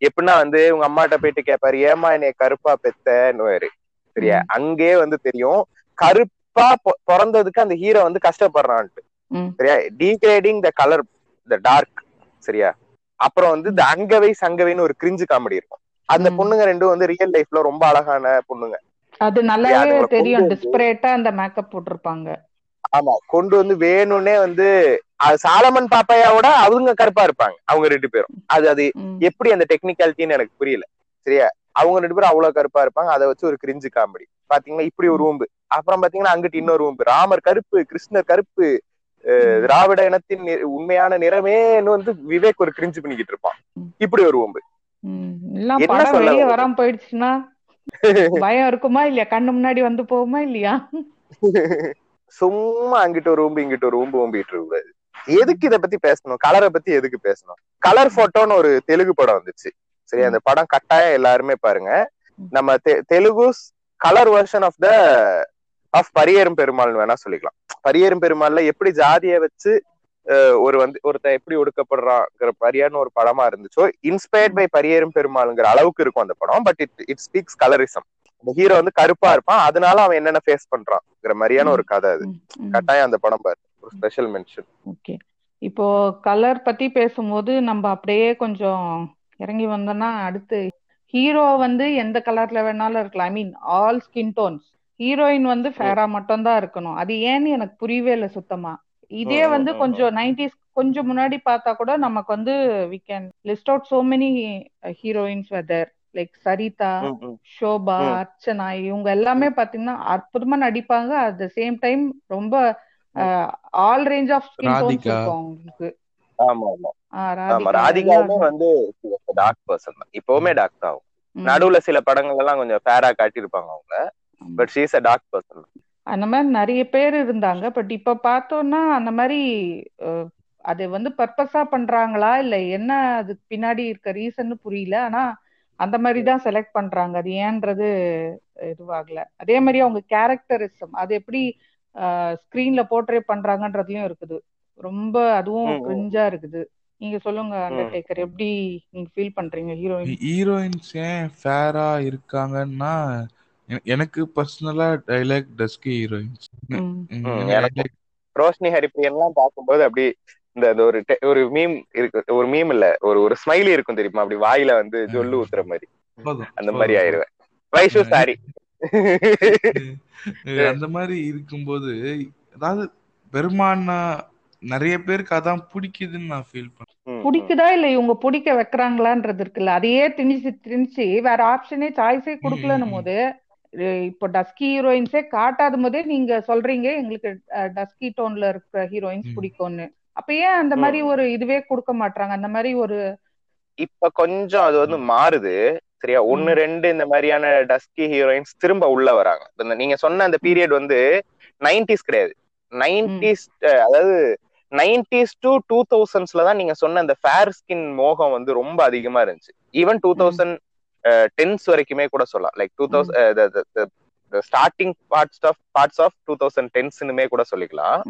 எப்படின்னா வந்து உங்க அம்மாட்ட போயிட்டு கேட்பாரு ஏமா என்னைய கருப்பா பெத்தன்னுவாரு. சரியா? அங்கே வந்து தெரியும் கருப்பா பிறந்ததுக்கு அந்த ஹீரோ வந்து கஷ்டப்படுறான்ட்டு. சரியா? Degrading the colour the dark சரியா? அப்புறம் வந்து இந்த அங்கவை சங்கவைன்னு ஒரு கிரிஞ்சு காமெடி இருக்கும். அந்த. பொண்ணுங்க ரெண்டும் வந்து ரியல் லைஃப்ல ரொம்ப அழகான பொண்ணுங்க. அது நல்லாவே தெரியும். டிஸ்பரேட்டா அந்த மேக்கப் போட்டிருப்பாங்க. ஆமா கொண்டு வந்து வேணும்னே வந்து சாலமன் பாப்பையாவோட அவங்க கருப்பா இருப்பாங்க அவங்க ரெண்டு பேரும். அது அது. எப்படி அந்த டெக்னிக்காலிட்டின்னு எனக்கு புரியல. சரியா? அவங்க ரெண்டு பேரும் அவ்வளவு கருப்பா இருப்பாங்க அதை வச்சு ஒரு கிரிஞ்சு காமெடி பாத்தீங்கன்னா இப்படி ஒரு ஊம்பு அப்புறம் பாத்தீங்கன்னா அங்கிட்டு இன்னொரு ஊம்பு ராமர் கருப்பு கிருஷ்ணர் கருப்பு திராவிட இனத்தின் உண்மையான நிறமேன்னு வந்து விவேக் ஒரு கிரிஞ்சு பண்ணிக்கிட்டு இருப்பான். இப்படி ஒரு ஊம்பு வெளியே? வராம போயிடுச்சுன்னா பயம் இருக்குமா இல்லையா? கண்ணு முன்னாடி வந்து போகுமா இல்லையா? சும்மா அங்கிட்டு ஒரு ரூம்பு இங்கிட்டு ஒரு ரூம்பு ஊம்பிட்டு இருக்காது எதுக்கு இத பத்தி பேசணும்? கலரை பத்தி எதுக்கு பேசணும்? கலர் போட்டோன்னு ஒரு தெலுங்கு படம் வந்துச்சு. சரி அந்த படம் கட்டாயம் எல்லாருமே பாருங்க. நம்ம தெ- Telugu colour version of the of Pariyerum பெருமாள்னு வேணா சொல்லிக்கலாம். பரியேறும் பெருமாள்ல எப்படி ஜாதியை வச்சு ஒரு வந்து ஒருத்தன் எப்படி ஒடுக்கப்படுறாங்கிற பரியான்னு ஒரு படமா இருந்துச்சோ இன்ஸ்பயர்ட் பை பரியேறும் பெருமாள்ங்கிற அளவுக்கு இருக்கும் அந்த படம் but it it speaks colourism இந்த ஹீரோ வந்து கருப்பா இருப்பான். அதனால அவன் என்னென்ன ஃபேஸ் பண்றான்ங்கிற மாதிரியான ஒரு கதை அது. கட்டாயம் அந்த படம் பாரு. ஒரு ஸ்பெஷல் மென்ஷன் ஓகே. இப்போ கலர் பத்தி பேசும்போது நம்ம அப்படியே கொஞ்சம் இறங்கி வந்தோம்னா அடுத்து ஹீரோ வந்து எந்த கலர்ல வேணாலும் இருக்கலாம். I mean all skin tones heroine வந்து ஃபேரா மட்டும் தான் இருக்கணும். அது ஏன்னு எனக்கு புரியவே இல்லை சுத்தமா. இதே வந்து கொஞ்சம் நைன்டிஸ் கொஞ்சம் முன்னாடி பார்த்தா கூட நமக்கு வந்து we can list out so many heroines whether like Saritha Shobha. Archana இவங்க எல்லாமே பாத்தீங்கன்னா அற்புதமா நடிப்பாங்க. அட் த சேம் டைம் ரொம்ப all range of skin tones. இருக்கும் அவங்களுக்கு. ஆமா ராதிகாவுமே. வந்து டார்க் பர்சன் தான். இப்பவுமே டார்க் தான் நடுவுல சில படங்கள் எல்லாம் கொஞ்சம் ஃபேரா காட்டியிருப்பாங்க அவங்க ஆமா. But she's a dark person அந்த மாதிரி நிறைய பேர் இருந்தாங்க. பட் இப்ப பார்த்தோம்னா அந்த மாதிரி அது வந்து பர்பஸா பண்றாங்களா? இல்ல என்ன அதுக்கு பின்னாடி இருக்க ரீசன் புரியல. ஆனா அந்த மாதிரி தான் செலக்ட் பண்றாங்க. அது ஏன்றது இதுவாகல. அதே மாதிரி அவங்க கேரக்டரிசம் அது எப்படி ஸ்கிரீன்ல போர்ட்ரே பண்றாங்கன்றதுலயும் இருக்குது. ரொம்ப அதுவும். கிரிஞ்சா இருக்குது. நீங்க சொல்லுங்க. அண்டர்டேக்கர் எப்படி நீங்க ஃபீல் பண்றீங்க ஹீரோயின் ஹீரோயின்ஸ் ஏன் ஃபேரா இருக்காங்கன்னா எனக்கு பர்சனலா dialogue dusky heroines. Roshini Haripriyan எல்லாம் பார்க்கும்போது அப்படி இந்த ஒரு ஒரு மீம் இருக்கு ஒரு மீம் இல்ல ஒரு ஒரு ஸ்மைலி இருக்கும் தெரியுமா? அப்படி வாயில வந்து ஜொல்லு ஊத்துற மாதிரி. அந்த மாதிரி ஆயிருவேன். வைஷு சாரி அந்த மாதிரி இருக்கும்போது அதாவது பெருமானா நிறைய பேருக்கு அதான் பிடிக்குதுன்னு நான் ஃபீல் பண்ணேன் பிடிக்குதா இல்ல இவங்க பிடிக்க வைக்கிறாங்களான்றது இருக்குல்ல. அதையே திணிச்சு திணிச்சு வேற ஆப்ஷனே சாய்ஸே கொடுக்கலன்னும். போது இப்போ டஸ்கி ஹீரோயின்ஸே காட்டாத போதே நீங்க சொல்றீங்க எங்களுக்கு டஸ்கி டோன்ல இருக்கிற ஹீரோயின்ஸ். பிடிக்கும்னு. அப்ப ஏன் அந்த மாதிரி ஒரு இதுவே கொடுக்க மாட்டாங்க அந்த மாதிரி ஒரு இப்ப கொஞ்சம் அது வந்து மாறுது. சரியா? ஒன்னு. ரெண்டு இந்த மாதிரியான டஸ்கி ஹீரோயின்ஸ் திரும்ப உள்ள வராங்க. நீங்க சொன்ன அந்த பீரியட் வந்து நைன்டிஸ் கிடையாது. நைன்டிஸ் அதாவது நைன்டிஸ் டு டூ தௌசண்ட்ஸ்ல தான் நீங்க சொன்ன அந்த ஃபேர் ஸ்கின் மோகம் வந்து ரொம்ப அதிகமா இருந்துச்சு. ஈவன் டூ தௌசண்ட் டென்ஸ் வரைக்குமே கூட சொல்லலாம். Like two thousand starting parts of parts of two thousand டென்ஸ்னுமே கூட சொல்லிக்கலாம்.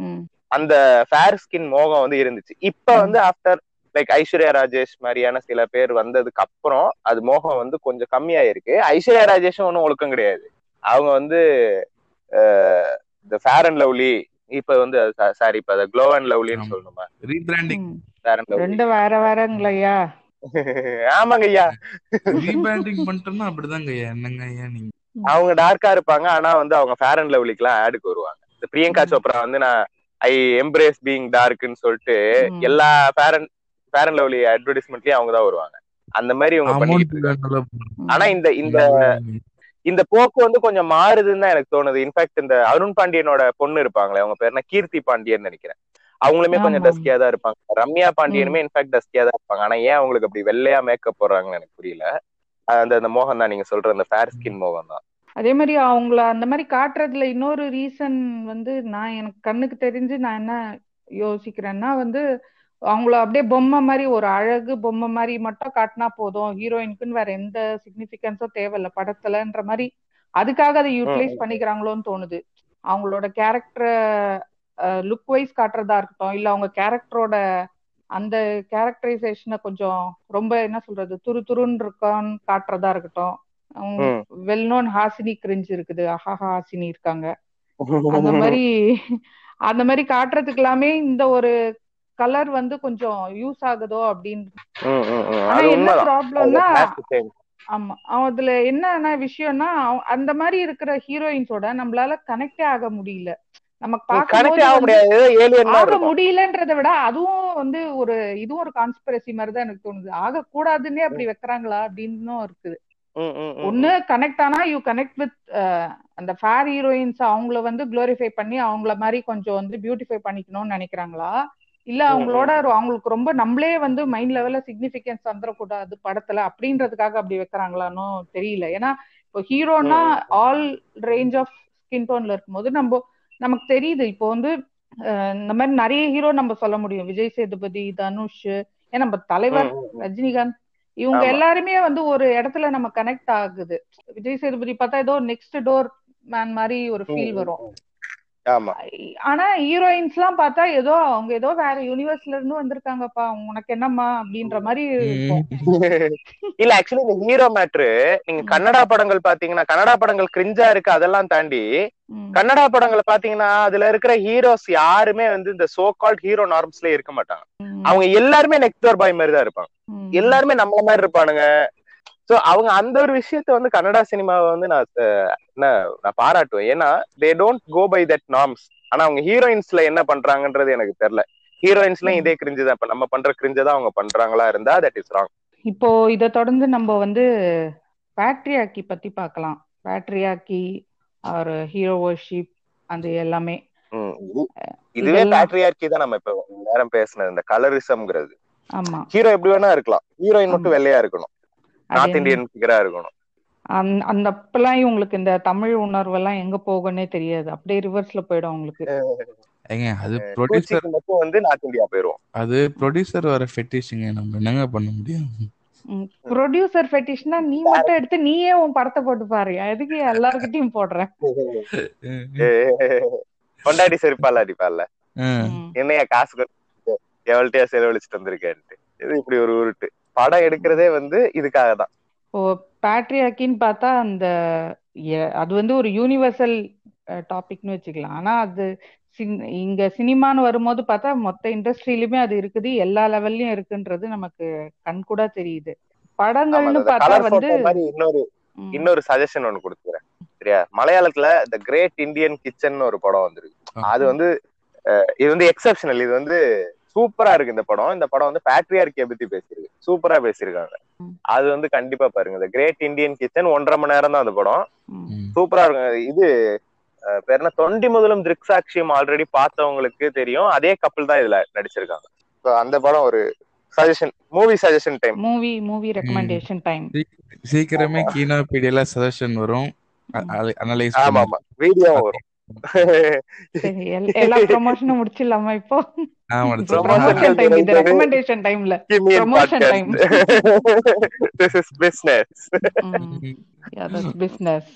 அந்த ஃபேர் ஸ்கின் மோகம் வந்து இருந்துச்சு. இப்ப வந்து ஆஃப்டர் லைக் ஐஸ்வர்யா ராஜேஷ் மாதிரியான சில பேர் வந்ததுக்கு அப்புறம் அது மோகம் வந்து கொஞ்சம் கம்மியாயிருக்கு. ஐஸ்வர்யா ராஜேஷும் ஒன்றும் ஒழுக்கம் கிடையாது. அவங்க வந்து இந்த ஃபேர் அண்ட் லவ்லி இப்ப வந்து சாரி இப்ப அதை க்ளோ அண்ட் லவ்லின்னு. சொல்லணுமா? ரீபிராண்டிங் ம். ஃபேர் அண்ட் லவ்லி ரெண்டு வேற வேறங்களையா ஆமாங்க ஐயா. ரீபிராண்டிங் பண்ணிட்டோம்னா அப்படிதாங்க ஐயா. என்னங்க ஐயா நீங்க? அவங்க டார்க்கா இருப்பாங்க. ஆனா வந்து அவங்க ஃபேர் அண்ட் லவ்லிக்குலாம் ஆடுக்கு வருவாங்க. இந்த பிரியங்கா. சோப்ரா வந்து நான் ஐ எம்ப்ரேஸ் பீங் டார்க்னு சொல்லிட்டு. எல்லா fair and fair and lovely அட்வர்டைஸ்மெண்ட்லயும் அவங்க தான் வருவாங்க. அந்த மாதிரி இவங்க பண்ணிட்டு இருக்காங்க. ஆனா இந்த இந்த இந்த போக்கு வந்து கொஞ்சம் மாறுதுன்னு தான் எனக்கு தோணுது. இன்ஃபேக்ட் இந்த அருண் பாண்டியனோட பொண்ணு இருப்பாங்களே அவங்க பேர் என்ன? கீர்த்தி பாண்டியன் நினைக்கிறேன். அவங்களுமே கொஞ்சம். டஸ்கியா தான் இருப்பாங்க. ரம்யா பாண்டியனுமே இன்ஃபேக்ட் டஸ்கியா தான் இருப்பாங்க. ஆனா ஏன் அவங்களுக்கு அப்படி வெள்ளையா மேக்கப் போடுறாங்கன்னு எனக்கு புரியல. அந்த அந்த மோகம் தான் நீங்க சொல்ற அந்த ஃபேர் ஸ்கின் மோகம் தான். அதே மாதிரி அவங்கள அந்த மாதிரி காட்டுறதுல இன்னொரு ரீசன் வந்து நான் எனக்கு கண்ணுக்கு தெரிஞ்சு நான் என்ன யோசிக்கிறேன்னா வந்து அவங்கள அப்படியே பொம்மை மாதிரி ஒரு அழகு பொம்மை மாதிரி மட்டும் காட்டினா போதும். ஹீரோயினுக்குன்னு வேற எந்த சிக்னிபிகன்ஸும் தேவையில்ல. படத்துலன்ற மாதிரி அதுக்காக அதை யூட்டிலைஸ் பண்ணிக்கிறாங்களோன்னு தோணுது. அவங்களோட கேரக்டரை லுக் வைஸ் காட்டுறதா இருக்கட்டும் இல்ல அவங்க கேரக்டரோட அந்த கேரக்டரைசேஷனை கொஞ்சம் ரொம்ப என்ன சொல்றது துரு துருன்னு இருக்கான்னு காட்டுறதா இருக்கட்டும். ம். வெல் நோன் ஹாசினி கிரிஞ்சு இருக்குது. அஹாஹா ஹாசினி இருக்காங்க. அந்த மாதிரி அந்த மாதிரி காட்டுறதுக்கு எல்லாமே இந்த ஒரு கலர் வந்து கொஞ்சம் யூஸ் ஆகுதோ அப்படின்னு. ஆனா என்ன ப்ராப்ளம்னா. ஆமா. அதுல என்னன்னா விஷயம்னா அந்த மாதிரி இருக்கிற ஹீரோயின்ஸோட நம்மளால கனெக்டே ஆக முடியல. நமக்கு ஆக முடியலன்றதை விட அதுவும் வந்து ஒரு இதுவும் ஒரு கான்ஸ்பிரசி மாதிரி தான் எனக்கு தோணுது. ஆக கூடாதுன்னே அப்படி வைக்கிறாங்களா அப்படின்னும் இருக்குது. ஒண்ணு கனெக்ட் ஆனா யூ கனெக்ட் வித் அந்த ஃபேர் ஹீரோயின்ஸ் அவங்கள வந்து குளோரிஃபை பண்ணி அவங்கள மாதிரி கொஞ்சம் வந்து பியூட்டிஃபை பண்ணிக்கணும்னு நினைக்கிறாங்களா? இல்ல அவங்களோட அவங்களுக்கு ரொம்ப நம்மளே வந்து மைண்ட் லெவல்ல சிக்னிபிகன்ஸ் வந்துடக்கூடாது படத்துல அப்படின்றதுக்காக அப்படி வைக்கிறாங்களான்னு தெரியல. ஏன்னா இப்போ ஹீரோனா ஆல் ரேஞ்ச் ஆஃப் ஸ்கின் டோன்ல இருக்கும்போது நம்ம நமக்கு தெரியுது. இப்போ வந்து இந்த மாதிரி நிறைய ஹீரோ நம்ம சொல்ல முடியும். விஜய் சேதுபதி தனுஷ் ஏன் நம்ம தலைவர். ரஜினிகாந்த் இவங்க. எல்லாருமே வந்து ஒரு இடத்துல நம்ம கனெக்ட் ஆகுது. விஜய் சேதுபதி பார்த்தா ஏதோ நெக்ஸ்ட் டோர் மேன் மாதிரி ஒரு ஃபீல் வரும். ஆனா ஹீரோயின்ஸ் எல்லாம் பார்த்தா ஏதோ அவங்க ஏதோ வேற யூனிவர்ஸ்ல இருந்து வந்திருக்காங்கப்பா உனக்கு என்னம்மா அப்படின்ற மாதிரி இல்ல ஆக்சுவலி இந்த ஹீரோ மேட்ரு நீங்க. கன்னடா படங்கள் பாத்தீங்கன்னா கன்னடா படங்கள் கிரிஞ்சா இருக்கு அதெல்லாம் தாண்டி. கன்னடா படங்களை பாத்தீங்கன்னா அதுல இருக்கிற ஹீரோஸ் யாருமே வந்து இந்த சோ கால்ட் ஹீரோ நார்ம்ஸ்ல இருக்க மாட்டாங்க. அவங்க எல்லாருமே நெக்ஸ்ட் டோர் பாய் மாதிரி தான் இருப்பாங்க. எல்லாருமே நம்மள மாதிரி இருப்பானுங்க சோ அவங்க அந்த ஒரு விஷயத்த வந்து கன்னடா சினிமாவை வந்து நான் என்ன நான் பாராட்டுவேன். ஏன்னா they don't go by that norms ஆனா அவங்க ஹீரோயின்ஸ்ல என்ன பண்றாங்கன்றது எனக்கு தெரியல. ஹீரோயின்ஸ்லயும் இதே கிரிஞ்சு தான் இப்ப நம்ம பண்ற கிரிஞ்சு தான் அவங்க பண்றாங்களா இருந்தா தட் இஸ் ராங் இப்போ இதை தொடர்ந்து நம்ம வந்து பேட்ரியாக்கி பத்தி பார்க்கலாம். பேட்ரியாக்கி ஒரு ஹீரோ வர்ஷிப் அது எல்லாமே. இதுவே பேட்ரியார்கி தான் நம்ம இப்ப நேரம் பேசினது இந்த கலரிசம்ங்கிறது ஆமா. ஹீரோ எப்படி வேணா இருக்கலாம். ஹீரோயின் மட்டும். வெள்ளையா இருக்கணும். நார்த் இந்தியன் ஃபிகரா இருக்கணும். அந்த அந்த அப்பெல்லாம் இவங்களுக்கு இந்த தமிழ் உணர்வு எல்லாம் எங்க போகும்னே தெரியாது. அப்படியே ரிவர்ஸ்ல போயிடும் உங்களுக்கு ஏங்க அது ப்ரொடியூசர் மட்டும் வந்து நார்த் இந்தியா போயிருவோம். அது ப்ரொடியூசர் வர ஃபெட்டிஷுங்க நம்ம என்னங்க பண்ண முடியும்? ப்ரொடியூசர் ஃபெட்டிஷ்னா நீ மட்டும் எடுத்து நீயே உன் படத்தை போட்டு பாரு. எதுக்கு எல்லார்கிட்டயும் போடுற? கொண்டாடி செருப்பால அடிப்பால. என்னைய காசு கொடுத்து எவள்கிட்டயா செலவழிச்சிட்டு வந்திருக்கேன்ட்டு. இது இப்படி ஒரு உருட்டு. படம் எடுக்கிறதே வந்து இதுக்காக தான் ஓ பேட்ரியாக்கின்னு பார்த்தா அந்த அது வந்து ஒரு யூனிவர்சல் டாபிக்னு வச்சுக்கலாம். ஆனா அது இங்க சினிமான்னு வரும்போது பார்த்தா மொத்த இண்டஸ்ட்ரியிலுமே அது இருக்குது. எல்லா லெவல்லயும் இருக்குன்றது நமக்கு கண்கூடா தெரியுது. படங்கள்னு பார்த்தா வந்து இன்னொரு இன்னொரு சஜஷன் ஒண்ணு கொடுத்துக்கிறேன். சரியா? மலையாளத்துல த கிரேட் இந்தியன் கிச்சன் ஒரு படம் வந்திருக்கு. அது வந்து இது வந்து எக்ஸப்ஷனல் இது வந்து சூப்பரா இருக்கு இந்த படம். இந்த படம் வந்து பேட்ரியார்கிய பத்தி பேசியிருக்கு. சூப்பரா பேசியிருக்காங்க. அது வந்து கண்டிப்பா பாருங்க. இந்த கிரேட் இந்தியன் கிச்சன் ஒன்றரை மணி நேரம் தான் அந்த படம். சூப்பரா இருக்கும் இது அஹ், பேர் என்ன? தொண்டி முதலும் திருக்சாட்சியம் ஆல்ரெடி பார்த்தவங்களுக்கு தெரியும். அதே கப்பல் தான் இதுல நடிச்சிருக்காங்க. So, அந்த படம் ஒரு suggestion movie suggestion time movie movie recommendation time சீக்கிரமே கீனோபீடியால சஜஷன் வரும். அனலைஸ் ஆமா ஆமா வீடியோ வரும். எல்லா ப்ரொமோஷனும் முடிச்சிடலாமா இப்போ? ப்ரொமோஷன் டைம் ரெக்கமெண்டேஷன் டைம்ல Promotion time. This is business business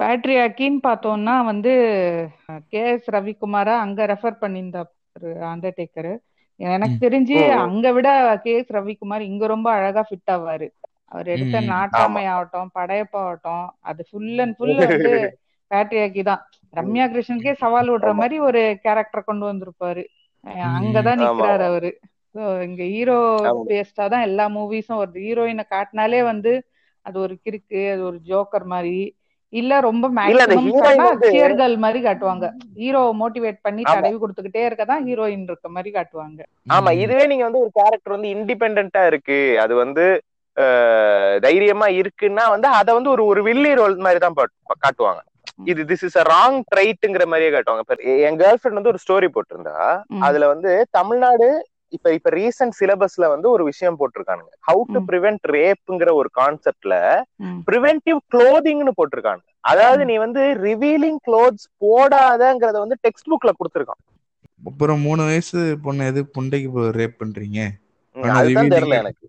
பேட்ரியாக்கின்னு பார்த்தோம்னா வந்து கே எஸ் ரவிக்குமாரா அங்க ரெஃபர் பண்ணியிருந்தாரு அண்டர்டேக்கர் எனக்கு ம். தெரிஞ்சு. அங்க விட கே எஸ் ரவிக்குமார் இங்க ரொம்ப அழகா ஃபிட் ஆவாரு. அவர் எடுத்த ம். நாட்டாமை ஆகட்டும் படையப்பா ஆகட்டும் அது ஃபுல் அண்ட் ஃபுல் வந்து பேட்ரியாக்கி தான் ரம்யா கிருஷ்ணனுக்கே சவால் விடுற. மாதிரி ஒரு கேரக்டர் கொண்டு வந்திருப்பாரு. அங்கதான். நிக்கிறாரு அவரு So, இங்க ஹீரோ. பேஸ்டா தான் எல்லா மூவிஸும் வருது ஹீரோயினை காட்டினாலே வந்து அது ஒரு கிறுக்கு அது ஒரு ஜோக்கர் மாதிரி இல்ல ரொம்ப இல்ல, அந்த மேக்ஸிமம் மாதிரி காட்டுவாங்க ஹீரோ மோட்டிவேட் பண்ணி. தடவி கொடுத்துக்கிட்டே இருக்கதான் ஹீரோயின் இருக்க மாதிரி காட்டுவாங்க ஆமா இதுவே நீங்க வந்து ஒரு கேரக்டர் வந்து இண்டிபெண்டா இருக்கு அது வந்து தைரியமா இருக்குன்னா வந்து அத வந்து ஒரு ஒரு வில்லி ரோல் மாதிரி தான் காட்டுவாங்க இது திஸ் இஸ் அ ராங் ட்ரைட்டுங்கிற மாதிரியே காட்டுவாங்க இப்ப என் கேர்ள் ஃபிரெண்ட் வந்து ஒரு ஸ்டோரி போட்டிருந்தா. அதுல வந்து தமிழ்நாடு இப்ப இப்ப ரீசன்ட் சிலபஸ்ல வந்து ஒரு விஷயம் போட்டிருக்கானுங்க ஹவு டு. பிரிவென்ட் ரேப்புங்கிற ஒரு கான்செப்ட்ல. ப்ரிவென்டிவ் க்ளோதிங்னு போட்டிருக்காங்க அதாவது. நீ வந்து ரிவீலிங் க்ளோத்ஸ் போடாதங்கிறத வந்து டெக்ஸ்ட் புக்ல கொடுத்துருக்கான் அப்புறம் மூணு வயசு பொண்ணு எது புண்டைக்கு ரேப் பண்றீங்க அதுதான் தெரியல எனக்கு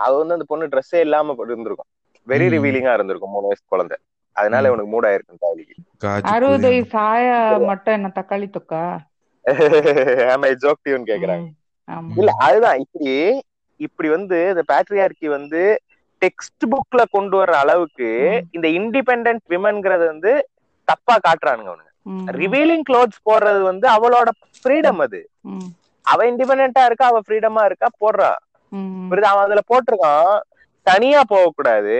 அது வந்து அந்த பொண்ணு ட்ரெஸ்ஸே இல்லாம இருந்திருக்கும் வெரி. ரிவீலிங்கா இருந்திருக்கும் மூணு வயசு குழந்தை அதனால. இவனுக்கு மூட் ஆயிருக்கும் தாலிக்கு காய்ச்சி அறுபது ஆயா மட்டும் என்ன தக்காளி தொக்கா ஆமா ஜோக் டியூன் கேக்குறாங்க இல்ல அதுதான் இப்படி இப்படி வந்து இந்த பேட்ரியார்கி வந்து டெக்ஸ்ட் புக்ல கொண்டு வர்ற அளவுக்கு. இந்த இண்டிபெண்டன்ட் விமன்ங்கிறது வந்து தப்பா காட்டுறானுங்க அவனுங்க. ரிவீலிங் க்ளோத்ஸ் போடுறது வந்து அவளோட ஃப்ரீடம் அது. அவ இண்டிபெண்டா இருக்கா அவ ஃப்ரீடமா இருக்கா போடுறா ம். புரியுதா அவன் அதுல போட்டிருக்கான் தனியா போக கூடாது.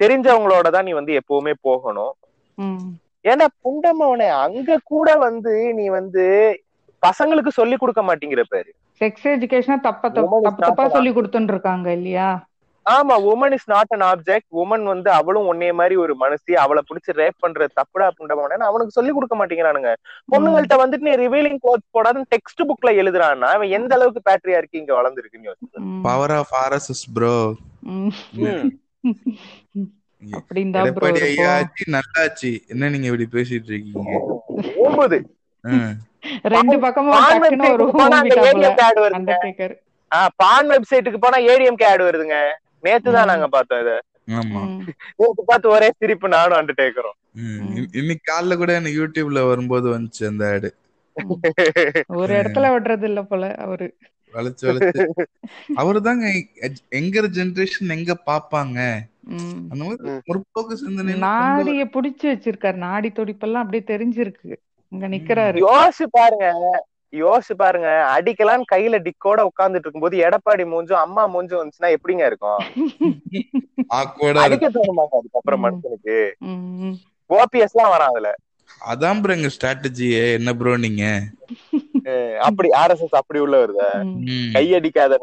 தெரிஞ்சவங்களோட தான் நீ வந்து எப்பவுமே போகணும். ம். ஏன்னா புண்டமவனே அங்க கூட வந்து நீ வந்து பசங்களுக்கு சொல்லி கொடுக்க மாட்டேங்கிற பேரு. செக்ஸ் எஜுகேஷனா தப்ப தப்பு சொல்லி கொடுத்துட்டு இருக்காங்க இல்லையா? ஆமா woman is not an object woman வந்து அவளும் உன்னைய மாதிரி ஒரு மனுஷி அவளை பிடிச்சி ரேப் பண்றது தப்புடா புண்டமவனே அவனுக்கு சொல்லி கொடுக்க மாட்டேங்கிறானுங்க. பொண்ணுங்கள்ட்ட வந்துட்டு நீ ரிவீலிங் கோட் போடாதுன்னு டெக்ஸ்ட் புக்ல எழுதுறான்னா அவன் எந்த அளவுக்கு பேட்டரியா இருக்கு இங்க வளர்ந்துருக்குன்னு யோசிச்சு. Power of RSS bro Edappadi ஐயாச்சி நல்லாச்சு. என்ன நீங்க இப்படி பேசிட்டு இருக்கீங்க? ஓம்புது. ரெண்டு பான் வெப்சைட்டுக்கு போனா ஏடிஎம் ஆட் வருதுங்க. அண்டர்டேக்கர் ஆஹ் பான் வெப்சைட்டுக்கு போனா ஏடிஎம் ஆட் வருதுங்க. நேத்து தான். நாங்க பார்த்தோம் இத. ஆமா. நேத்து பார்த்து ஒரே சிரிப்பு நானும் அண்டர்டேக்கரும் இன்னைக்கு காலைல கூட எனக்கு யூடியூப்ல வரும்போது வந்துச்சு அந்த ஆடு ஒரு இடத்துல விடுறது இல்ல போல அவரு. வளைச்சு வளைச்சு அவரு தாங்க எங்க ஜெனரேஷன் எங்க பாப்பாங்க. அந்த மாதிரி. முற்போக்கு சிந்தனை நாடிய புடிச்சு வச்சிருக்காரு. நாடி துடிப்பெல்லாம் அப்படியே தெரிஞ்சிருக்கு. இங்க நிக்கிறாரு. யோசிச்சு பாருங்க. யோசிச்சு பாருங்க. அடிக்கலான்னு கையில டிக்கோட உட்கார்ந்துட்டு இருக்கும்போது எடப்பாடி மூஞ்சும் அம்மா மூஞ்சும் வந்துச்சுன்னா எப்படிங்க இருக்கும்? அடிக்க தோணுமாங்க அதுக்கப்புறம். மனுஷனுக்கு. ஓபிஎஸ் எல்லாம் வரான் அதுல அதான் ப்ரோ எங்க ஸ்ட்ராட்டஜியே என்ன ப்ரோ நீங்க? அப்படி ஆர்எஸ்எஸ் அப்படி உள்ள வருதா. கையடிக்காத.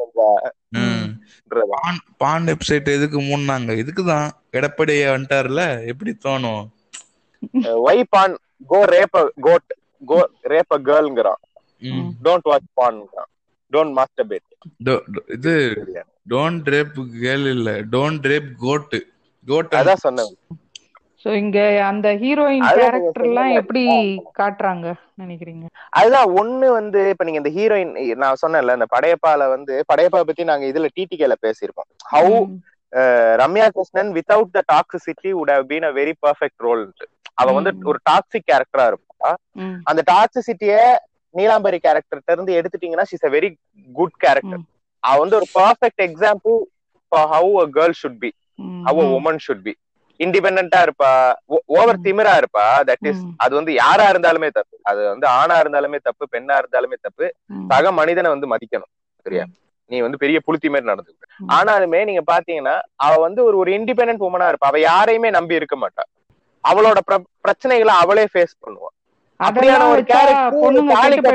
பான் பான் வெப்சைட் எதுக்கு மூணாங்க இதுக்குதான். எடப்பாடி வந்துட்டாருல? எப்படி தோணும்? Why porn? Go rape goat go rape a கேர்ள்ங்கிறான் ம். டோன்ட் வாட்ச் பான்ங்கிறான் டோன்ட் மாஸ்டர் பேட் டோ- டோ- இது டோன்ட் ரேப் கேர்ள் இல்ல. டோன்ட் ரேப் கோட் கோட் அதான் சொன்னேன். சோ இங்க அந்த ஹீரோயின் கேரக்டர் எல்லாம். எப்படி காட்டுறாங்க நினைக்கிறீங்க? அதுதான் ஒண்ணு வந்து இப்ப நீங்க இந்த ஹீரோயின் நான் சொன்னேன்ல இந்த படையப்பால வந்து படையப்பா பத்தி நாங்க இதுல டிடிகேல பேசியிருக்கோம். How Ramya Krishnan without the toxicity would have been a very perfect role அவ வந்து. ஒரு டாக்ஸிக் கேரக்டரா இருப்பா. அந்த டாக்ஸிசிட்டிய நீலாம்பரி கேரக்டர்ட்ட இருந்து எடுத்துட்டீங்கன்னா she's a very good character. அவ வந்து ஒரு perfect example for how a girl should be how a woman should be இண்டிபெண்டா இருப்பா. ஓவர். திமிரா இருப்பா. That is. அது வந்து யாரா இருந்தாலுமே தப்பு. அது வந்து ஆணா இருந்தாலுமே தப்பு பெண்ணா இருந்தாலுமே தப்பு. சக மனிதனை வந்து மதிக்கணும். சரியா? நீ வந்து பெரிய புளுத்தி மாதிரி நடந்துக்க. ஆனாலுமே நீங்க பாத்தீங்கன்னா அவ வந்து ஒரு ஒரு இண்டிபெண்டன்ட் உமனா இருப்பா. அவ யாரையுமே நம்பி இருக்க மாட்டா. அவளோட பிர- பிரச்சனைகளை அவளே ஃபேஸ் பண்ணுவா. அப்படியான ஒரு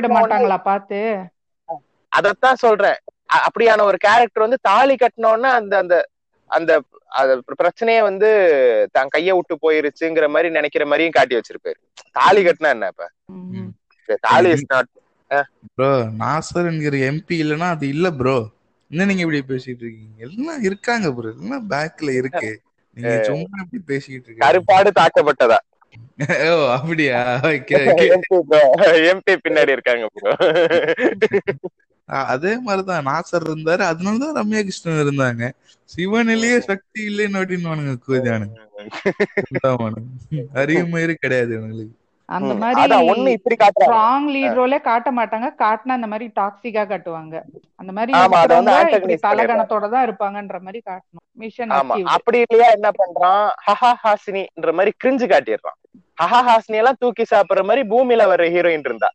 மாட்டாங்களா பாத்து? அதத்தான் சொல்றேன். அப்படியான ஒரு கேரக்டர் வந்து தாலி கட்டினோன்னா அந்த அந்த அந்த அது பிரச்சனையே வந்து தான் கைய விட்டு போயிருச்சுங்கிற மாதிரி நினைக்கிற மாதிரியும் காட்டி வச்சிருப்பாரு. தாலி கட்டினா என்ன இப்ப தாலி இஸ் நாட் ப்ரோ நாசர் என்கிற எம்பி இல்லனா அது இல்ல ப்ரோ. என்ன நீங்க இப்படி பேசிட்டு இருக்கீங்க? எல்லாம் இருக்காங்க ப்ரோ. எல்லாம் பேக்ல இருக்கு. நீங்க சும்மா இப்படி பேசிட்டு இருக்கீங்க. கருப்பாடு தாக்கப்பட்டதா? ஓ அப்படியா? எம்பி பின்னாடி இருக்காங்க bro. அதே மாதிரிதான். நாசர் இருந்தாரு. அதனாலதான் ரம்யா கிருஷ்ணன் இருந்தாங்க. சிவனிலேயே சக்தி இல்லைன்னு அப்படின்னு கூதியானுங்க அறிவு மயிறு கிடையாது இவங்களுக்கு. அந்த மாதிரி இப்படி ஸ்ட்ராங் லீட் ரோலே காட்ட மாட்டாங்க. காட்டினா அந்த மாதிரி டாக்ஸிக்கா காட்டுவாங்க. அந்த மாதிரி தலகணத்தோட தான் இருப்பாங்கன்ற மாதிரி காட்டணும். மிஷன் ஆமா அப்படி இல்லையா என்ன பண்றான்? ஹஹா ஹாசினின்ற மாதிரி கிரிஞ்சு காட்டிடுறான். ஹஹா ஹாசினி எல்லாம் தூக்கி சாப்பிடுற மாதிரி பூமியில வர்ற ஹீரோயின் இருந்தா.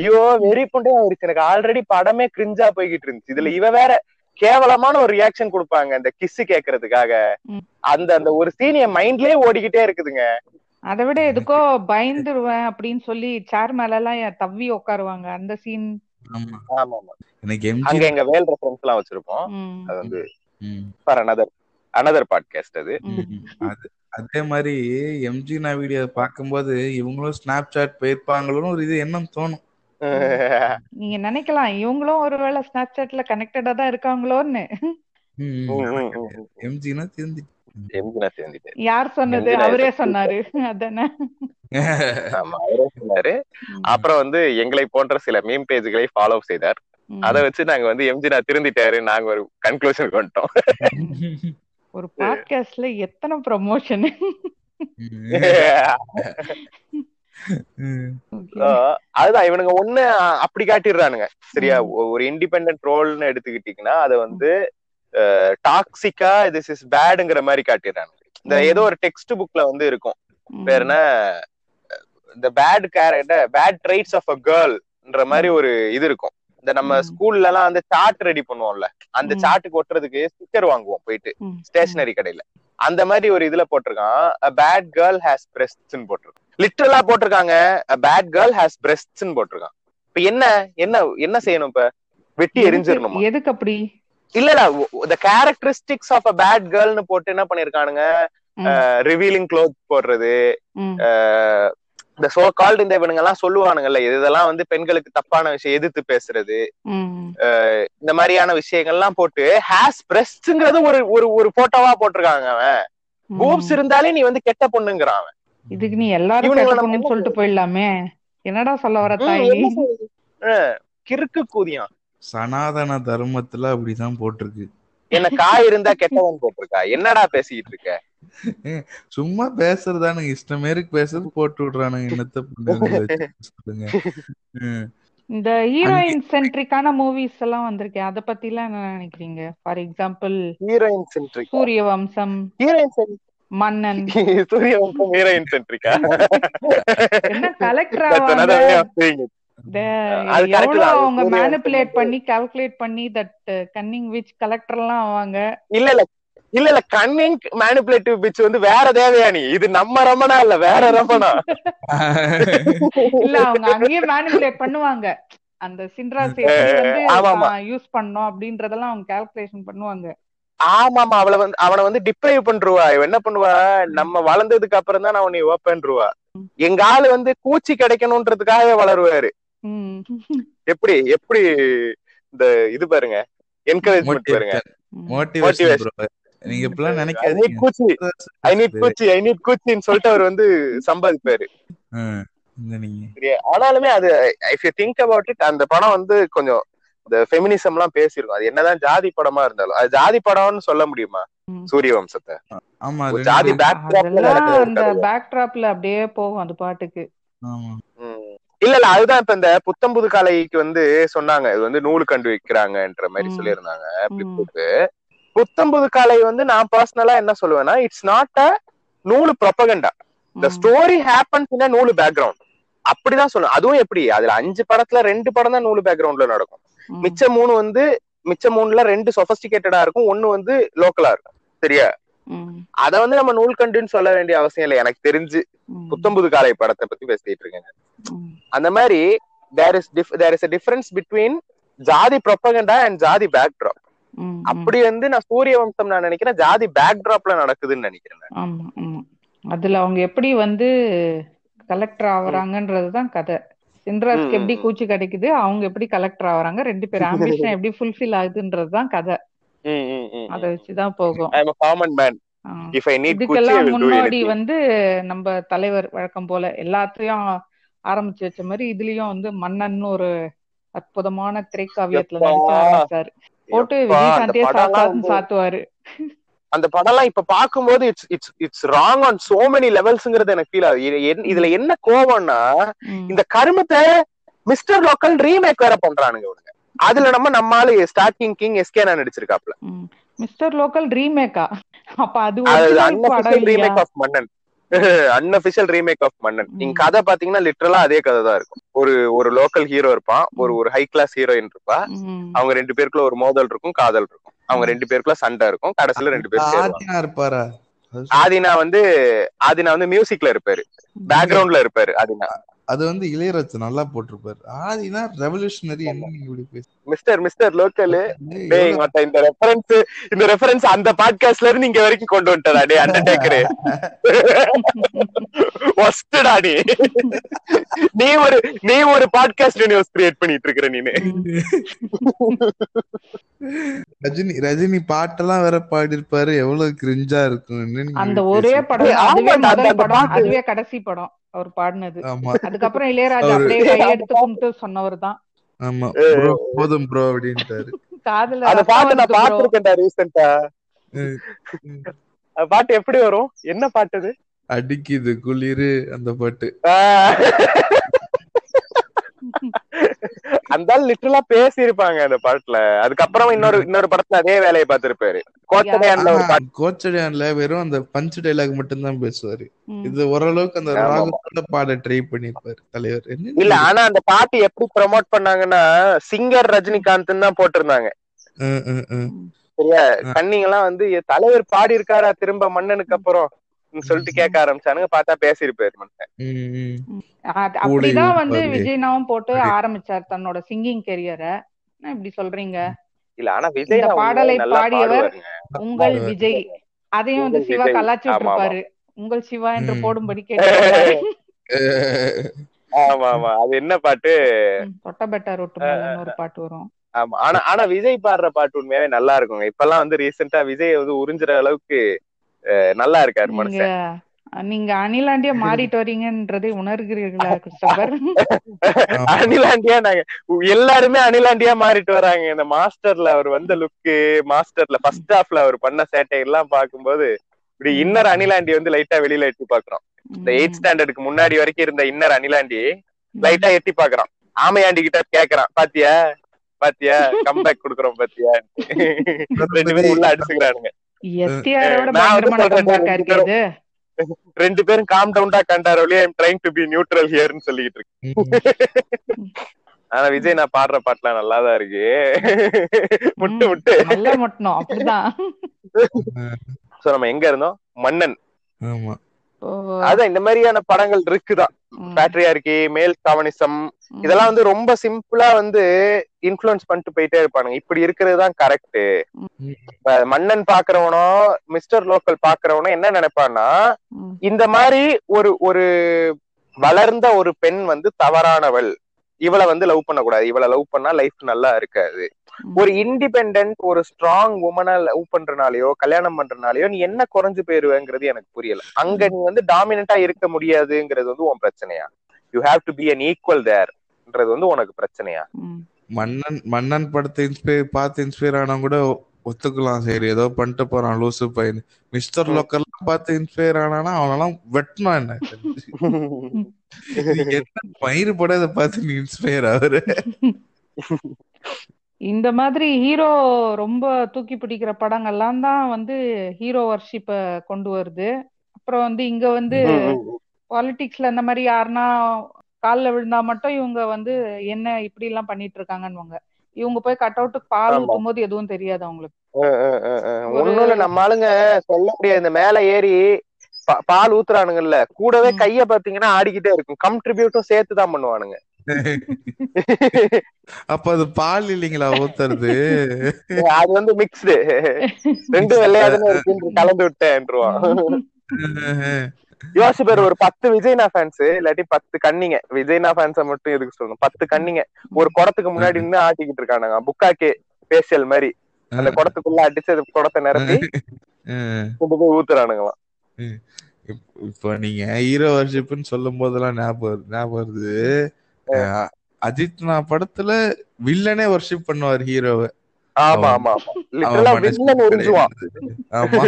ஐயோ வெறி புண்டே ஆயிருச்சு எனக்கு ஆல்ரெடி படமே கிரிஞ்சா போய்கிட்டு இருந்துச்சு. இதுல இவ வேற கேவலமான ஒரு ரியாக்ஷன் கொடுப்பாங்க அந்த கிஸ் கேக்குறதுக்காக. அந்த அந்த ஒரு சீன் என் மைண்ட்லயே ஓடிக்கிட்டே இருக்குதுங்க. அதை விட எதுக்கோ பயந்துருவேன் அப்படின்னு சொல்லி சேர் மேல எல்லாம் தவ்வி உட்காருவாங்க. அந்த சீன் ஆமா. ஆமா ஆமா எனக்கு அங்க எங்க வேல் ரெஃபரன்ஸ் எல்லாம் வச்சிருப்போம். அது வந்து ஃபார் அனதர் அனதர் பாட்காஸ்ட் அது. அது மாதிரி எம்ஜி நான் வீடியோ பார்க்கும்போது இவங்களும் ஸ்னாப் சாட் போயிருப்பாங்களோன்னு ஒரு இது எண்ணம் தோணும். நீங்க நினைக்கலாம் இவங்களும் ஒருவேளை ஸ்னாப் சாட்ல கனெக்டடா தான் இருக்காங்களோன்னு. எம்ஜினா திருந்தி எம்ஜினா சேர்ந்துட்டு யார் சொன்னது? எம்ஜினா அவரே சொன்னாரு. அதானே. ஆமா அவரே சொன்னாரு. அப்புறம் வந்து எங்களை போன்ற சில மீம் பேஜ்களை ஃபாலோ செய்தார். அதை வச்சு நாங்க வந்து எம்ஜினா திருந்திட்டாரு நாங்க ஒரு கன்க்ளூஷனுக்கு வந்துட்டோம் ஒரு பாட்காஸ்ட்ல எத்தனை ப்ரமோஷன் So, அதுதான் இவனுங்க ஒண்ணு அப்படி காட்டிடுறானுங்க. சரியா? ஒரு இண்டிபெண்டன்ட் ரோல்னு எடுத்துக்கிட்டீங்கன்னா அதை வந்து டாக்ஸிக்கா திஸ் இஸ் பேடுங்கிற மாதிரி காட்டிடுறானுங்க. இந்த ஏதோ ஒரு டெக்ஸ்ட் புக்ல வந்து இருக்கும். பேர் என்ன? இந்த bad character bad traits of a கேர்ள்ன்ற மாதிரி ஒரு இது இருக்கும். இந்த நம்ம. ஸ்கூல்ல எல்லாம் அந்த சார்ட் ரெடி பண்ணுவோம்ல. அந்த. சார்ட்டுக்கு ஒட்டுறதுக்கு ஸ்டிக்கர் வாங்குவோம் போயிட்டு ஸ்டேஷனரி கடையில. அந்த மாதிரி ஒரு இதுல போட்டிருக்கான். பேட் கேர்ள் ஹேஸ் பிரெஸ்ட்னு போட்டிருக்கான். லிட்டரலா போட்டிருக்காங்க. பேட் கேர்ள் ஹேஸ் பிரெஸ்ட்னு போட்டிருக்கான். இப்ப என்ன என்ன என்ன செய்யணும் இப்ப? வெட்டி எரிஞ்சிடணுமா? எதுக்கு அப்படி? இல்ல இல்ல the characteristics of a bad கேர்ள்னு போட்டு என்ன பண்ணிருக்கானுங்க? ரிவீலிங் க்ளோத் போடுறது இந்த சோ கால்டு இந்த இவனுங்க எல்லாம் சொல்லுவானுங்கல்ல இதெல்லாம் வந்து பெண்களுக்கு தப்பான விஷயம் எதிர்த்து பேசுறது. இந்த மாதிரியான விஷயங்கள்லாம் போட்டு ஹேஸ் பிரஸ்ட்ங்கிறது ஒரு ஒரு ஒரு போட்டோவா போட்டிருக்காங்க அவன். பூப்ஸ் இருந்தாலே நீ வந்து கெட்ட பொண்ணுங்கிறான் அவன். இதுக்கு நீ எல்லாரும் சொல்லிட்டு போயிடலாமே. என்னடா சொல்ல வர தாயி? கிறுக்கு கூதியான். சனாதன தர்மத்துல அப்படிதான் போட்டிருக்கு. என்ன காய் இருந்தா கெட்டவன் போட்டிருக்கா? என்னடா பேசிக்கிட்டு இருக்க? சும்மா பேசுறதானுங்க இஷ்டமேருக்கு பேசுறது போட்டு விடுறானுங்க என்னத்த சொல்லுங்க. இந்த ஹீரோயின் சென்ட்ரிக்கான மூவிஸ் எல்லாம் வந்திருக்கேன் அத பத்தி எல்லாம் என்ன நினைக்கிறீங்க? ஃபார் எக்ஸாம்பிள் ஹீரோயின் சென்ட்ரிக் சூரிய வம்சம் ஹீரோயின் மன்னன். சூரிய வம்சம் ஹீரோயின் சென்ட்ரிக்கா என்ன கலெக்டர் அவங்க வம்சம் பண்ணி கால்குலேட் பண்ணி தட் கன்னிங் விச் கலெக்டர் எல்லாம் ஆவாங்க. இல்ல இல்ல. இல்ல இல்ல. கன்னிங் மேனிபுலேட்டிவ் பிச் வந்து வேற தேவையா நீ? இது நம்ம ரமணா இல்ல வேற ரமணா? இல்ல அவங்க அங்கேயே பண்ணுவாங்க. அந்த சின்ராஸ். வந்து யூஸ் பண்ணோம் அப்படின்றதெல்லாம் அவங்க கால்குலேஷன் பண்ணுவாங்க. ஆமா ஆமா. அவளை வந்து அவனை வந்து டிப்ரைவ் பண்ருவா இவ என்ன பண்ணுவா? நம்ம வளர்ந்ததுக்கு அப்புறம் தான் அவனை ஓப்பன்ருவா எங்க ஆளு வந்து கூச்சி கிடைக்கணும்ன்றதுக்காக வளருவாரு. எப்படி எப்படி இந்த இது பாருங்க என்கரேஜ்மெண்ட் பாருங்க. மோட்டிவேஷன் நீங்க நீட் நினைக்காதீங்க. கூச்சி ஐ நீட் கூச்சி ஐ நீட் கூச்சின்னு சொல்லிட்டு அவர் வந்து சம்பாதிப்பாரு. ஆனாலுமே அது if you think about it அந்த படம் வந்து கொஞ்சம் இந்த ஃபெமினிசம் எல்லாம் பேசியிருக்கும். அது என்னதான் ஜாதி படமா இருந்தாலும் அது ஜாதி படம்னு சொல்ல முடியுமா. சூரிய வம்சத்தை ஆமா ஜாதி அந்த கதை பேக்ட்ராப்ல அப்படியே போகும் அது பாட்டுக்கு. ஆமா. ம். இல்ல இல்ல அதுதான் இப்ப இந்த புத்தம்புது காலைக்கு வந்து சொன்னாங்க இது வந்து நூல் கண்டு வைக்கிறாங்கன்ற மாதிரி. சொல்லியிருந்தாங்க. பிளிப்புக்கு புத்தம்புது காலை வந்து நான் பர்சனலா என்ன சொல்லுவேன்னா இட்ஸ் நாட் அ நூலு propaganda the. Story happens in நூலு பேக்ரவுண்ட் அப்படிதான் சொல்லுவேன் அதுவும் எப்படி அதுல அஞ்சு படத்துல ரெண்டு படம் தான் நூலு பேக்ரவுண்ட்ல நடக்கும். மிச்ச மூணு வந்து மிச்ச மூணுல ரெண்டு சொபஸ்டிகேட்டடா இருக்கும் ஒண்ணு வந்து லோக்கலா இருக்கும் சரியா. அத வந்து நம்ம நூல்கண்டுன்னு சொல்ல வேண்டிய அவசியம் இல்லை எனக்கு தெரிஞ்சு. புத்தம்புது காலை படத்தை பத்தி பேசிட்டு இருக்கேங்க. அந்த மாதிரி there is there is difference between jathi propaganda and jathi backdrop hmm. Hmm. அப்படி வந்து நான் சூரிய வம்சம் நான் நினைக்கிறேன் ஜாதி பேக்ட்ராப்ல நடக்குதுன்னு நினைக்கிறேன் அதுல அவங்க எப்படி வந்து கலெக்டர் ஆகுறாங்கன்றதுதான் கதை சின்ராஜ்க்கு எப்படி. கூச்சு கிடைக்குது அவங்க எப்படி கலெக்டர் ஆகுறாங்க ரெண்டு பேர் ஆம்பிஷன் எப்படி ஃபுல்ஃபில் ஆகுதுன்றதுதான் கதை அதை. வச்சுதான் போகும் I am a common man. Ah. If I need Gucci, I இதுக்கெல்லாம் முன்னோடி. வந்து நம்ம தலைவர் வழக்கம் போல எல்லாத்தையும் ஆரம்பிச்சு வச்ச மாதிரி இதுலயும் வந்து மன்னன் ஒரு அற்புதமான திரைக்காவியத்துல நடிக்க ஆரம்பிச்சாரு போட்டு விஜயகாந்தே வந்து- சாத்துவாரு அந்த படம்லாம் இப்ப பாக்கும்போது it's it's it's wrong on so many லெவல்ஸ்ங்கிறது எனக்கு ஃபீல் ஆகுது இதுல என்ன கோவம்னா ம். இந்த கருமத்தை மிஸ்டர் லோக்கல் ரீமேக் வேற பண்றானுங்க இவனுங்க அதுல நம்ம நம்மால ஸ்டார்டிங் கிங் எஸ்கே நான் நடிச்சிருக்காப்ல. மிஸ்டர் லோக்கல் ரீமேக்கா அப்ப அது remake of Mannan. Unofficial remake of Mannan. நீங்க கதை பாத்தீங்கன்னா லிட்டரலா அதே கதை தான் இருக்கும். ஒரு ஒரு லோக்கல் ஹீரோ இருப்பான். ஒரு ஒரு ஹை கிளாஸ் ஹீரோயின் இருப்பா. அவங்க ரெண்டு பேருக்குள்ள ஒரு மோதல் இருக்கும் காதல் இருக்கும். அவங்க ரெண்டு பேருக்குள்ள சண்டை இருக்கும். கடைசியில ரெண்டு பேரும் இருப்பாரா? ஆதினா வந்து ஆதினா வந்து மியூசிக்ல இருப்பாரு. பேக்ரவுண்ட்ல இருப்பாரு ஆதினா. அது வந்து இளையராஜா நல்லா போட்டிருப்பாரு. ஆதினா ரெவல்யூஷனரி என்ன இப்படி பேச? மிஸ்டர் மிஸ்டர் லோக்கல் இந்த ரெஃபரன்ஸ் இந்த ரெஃபரன்ஸ் அந்த பாட்காஸ்ட்ல இருந்து இங்க வரைக்கும் கொண்டு வந்துட்டடா டே அண்டர்டேக்கரு ஒஸ்டடா நீ நீ ஒரு நீ ஒரு பாட்காஸ்ட் யூனிவர்ஸ் கிரியேட் பண்ணிட்டு இருக்கிற நீனு. ரஜினி ரஜினி பாட்டெல்லாம் வேற பாடிருப்பாரு எவ்வளவு கிரிஞ்சா இருக்கும்னு நீங்க அந்த ஒரே. படம். அதுவே கடைசி படம். அவர் பாடினது. அதுக்கப்புறம் இளையராஜா அப்படியே கையெடுத்து கும்பிட்டு சொன்னவர் தான். ஆமா. ப்ரோ போதும் ப்ரோ அப்படின்ட்டாரு. காதுல அந்த பாட்டு நான். பாத்துருக்கேன்டா. அந்த பாட்டு எப்படி வரும்? என்ன பாட்டு அது? அடிக்குது குளிரு அந்த பாட்டு. அந்த லிட்டரலா பேசி இருப்பாங்க அந்த பாட்டுல அதுக்கப்புறம் இன்னொரு இன்னொரு படத்துல அதே வேலையை பார்த்திருப்பாரு. கோச்சடையான்ல ஒரு கோச்சடியான்ல வெறும் அந்த பஞ்ச் டைலாக் மட்டும் தான் பேசுவாரு. இது ஓரளவுக்கு அந்த. ராகத்தோட பாட ட்ரை பண்ணிருப்பாரு தலைவர். இல்ல ஆனா அந்த பாட்டு எப்படி ப்ரோமோட் பண்ணாங்கன்னா சிங்கர் ரஜினிகாந்த் தான் போட்டிருந்தாங்க. சரியா? கண்ணிங்க எல்லாம் வந்து "என் தலைவர் பாடி இருக்காரா திரும்ப மன்னனுக்கு அப்புறம்? சொல்லிட்டு கேட்க ஆரம்பிச்சானுங்க. பார்த்தா பேசியிருப்பாரு. அது- அப்படிதான் வந்து இருப்பாரு. விஜய்னாவும் போட்டு. ஆரம்பிச்சார் தன்னோட சிங்கிங் கெரியரை இப்படி சொல்றீங்க? இல்ல ஆனா விஜய் பாடலை பாடியவர் உங்கள். விஜய். அதையும் வந்து சிவா. கலாச்சி விட்டுருப்பாரு உங்கள் சிவா என்று. போடும்படி கேட்டு ஆமா ஆமா. அது என்ன பாட்டு? தொட்டபெட்டா ரொட்டு ஒரு பாட்டு வரும். ஆமா. ஆனா ஆனா விஜய் பாடுற பாட்டு உண்மையாவே நல்லா இருக்குங்க. இப்பெல்லாம் வந்து ரீசெண்டா விஜய் வந்து உறிஞ்சுற அளவுக்கு நல்லா இருக்காரு மனுஷன். நீங்க அணிலாண்டியா மாறிட்டு வரீங்கன்றதை உணர்கிறீர்களா கிறிஸ்டோபர்? அனிலாண்டியா நாங்க எல்லாருமே அனிலாண்டியா மாறிட்டு வராங்க. இந்த மாஸ்டர்ல அவர் வந்த லுக்கு மாஸ்டர்ல ஃபர்ஸ்ட் ஹாஃப்ல அவர் பண்ண சேட்டை எல்லாம் பார்க்கும்போது இப்படி இன்னர் அனிலாண்டி வந்து லைட்டா வெளியில எட்டி பாக்குறோம் இந்த எயிட் ஸ்டாண்டர்டுக்கு முன்னாடி வரைக்கும் இருந்த இன்னர் அனிலாண்டி லைட்டா எட்டி பாக்குறான் ஆமையாண்டி கிட்ட கேக்குறான் பாத்தியா? பாத்தியா? கம்பேக் குடுக்குறோம் பாத்தியா? ரெண்டு பேரும் உள்ள அடிச்சுக்கிறானுங்க. ரெண்டு பேரும் காம் டவுன்டா கண்டார் ஒளியா I'm trying to be neutral ஹியர்னு சொல்லிட்டு இருக்கு. ஆனா விஜய் நான் பாடுற பாட்டுலாம் நல்லாதான் இருக்கு. முட்டு முட்டு. நல்லா மட்டணும் அப்படிதான். சோ நம்ம எங்க இருந்தோம்? மன்னன். ஆமா. அதான் இந்த மாதிரியான படங்கள் இருக்குதான். பேட்ரியார்கி மேல் காவனிசம் ம், இதெல்லாம் வந்து ரொம்ப சிம்பிளா வந்து இன்ஃபுளுன்ஸ் பண்ணிட்டு போயிட்டே இருப்பானுங்க. இப்படி இருக்கிறது தான் கரெக்ட் மன்னன் பாக்குறவனோ மிஸ்டர் லோக்கல் பாக்குறவனோ என்ன நினைப்பான்னா இந்த மாதிரி ஒரு ஒரு வளர்ந்த ஒரு பெண் வந்து தவறானவள். இவளை வந்து லவ் பண்ணக்கூடாது. இவளை லவ் பண்ணா லைஃப் நல்லா இருக்காது. ஒரு இண்டிபெண்டன்ட் ஒரு ஸ்ட்ராங் உமனை லவ் பண்றனாலயோ கல்யாணம் பண்றனாலயோ நீ என்ன குறைஞ்சு போயிருவேங்கிறது எனக்கு புரியல. அங்க நீ வந்து டாமினண்டா இருக்க முடியாதுங்கிறது வந்து உன் பிரச்சனையா? You have to be an equal தேர்ன்றது வந்து உனக்கு பிரச்சனையா. மன்னன் மன்னன் படத்தை இன்ஸ்பயர் பார்த்து இன்ஸ்பயர் ஆனா கூட ஒத்துக்கலாம் சரி. ஏதோ பண்ணிட்டு போறான் லூசு பையன். மிஸ்டர் லோக்கல்லாம் பார்த்து இன்ஸ்பயர் ஆனானா அவனெல்லாம் வெட்டணும் என்ன? இது என்ன மயிறு படத்தை பார்த்து நீ இன்ஸ்பயர் ஆகுற? இந்த மாதிரி ஹீரோ ரொம்ப தூக்கி பிடிக்கிற படங்கள்லாம் தான் வந்து ஹீரோ வர்ஷிப்ப கொண்டு வருது. அப்புறம் வந்து இங்க வந்து பாலிடிக்ஸ்ல இந்த மாதிரி யாருன்னா கால்ல விழுந்தா மட்டும் இவங்க வந்து என்ன இப்படி எல்லாம் பண்ணிட்டு இருக்காங்கன்னு இவங்க போய் கட் அவுட்டுக்கு பால். ஊத்தும் போது எதுவும் தெரியாது அவங்களுக்கு. ஒண்ணும் இல்ல நம்ம ஆளுங்க சொல்ல முடியாது. இந்த மேல ஏறி பால் ஊத்துறானுங்கல்ல. கூடவே. கைய பாத்தீங்கன்னா ஆடிக்கிட்டே இருக்கும். கம்ட்ரிபியூட்டும் சேர்த்து தான் பண்ணுவானுங்க. அப்ப அது பால் இல்லைங்களா ஊத்துறது? அது வந்து மிக்ஸ்டு ரெண்டு வெள்ளையாதுன்னு இருக்குன்னு கலந்து விட்டேன்ருவான். யோசிச்சு பேர் ஒரு பத்து விஜய்னா ஃபேன்ஸ் இல்லாட்டி பத்து கண்ணிங்க விஜய்னா ஃபேன்ஸ மட்டும் எதுக்கு சொல்லணும்? பத்து கண்ணிங்க ஒரு குடத்துக்கு முன்னாடி நின்னு ஆட்டிக்கிட்டு இருக்கானுங்க. புக்காக்கே ஃபேஷியல் மாதிரி. அந்த குடத்துக்குள்ள அடிச்சு அது குடத்தை நிரப்பி கொண்டு போய் ஊத்துறானுங்களாம். இப்- இப்போ நீங்க ஹீரோ வர்ஷிப்னு சொல்லும் போதெல்லாம் ஞாபகம் வருது- ஞாபகம் வருது. அஜித் நான் படத்துல வில்லனே வர்ஷிப் பண்ணுவார் ஹீரோவை ஆமா ஆமா லிட்டரலா வில்லன் உறிஞ்சுவான் ஆமா.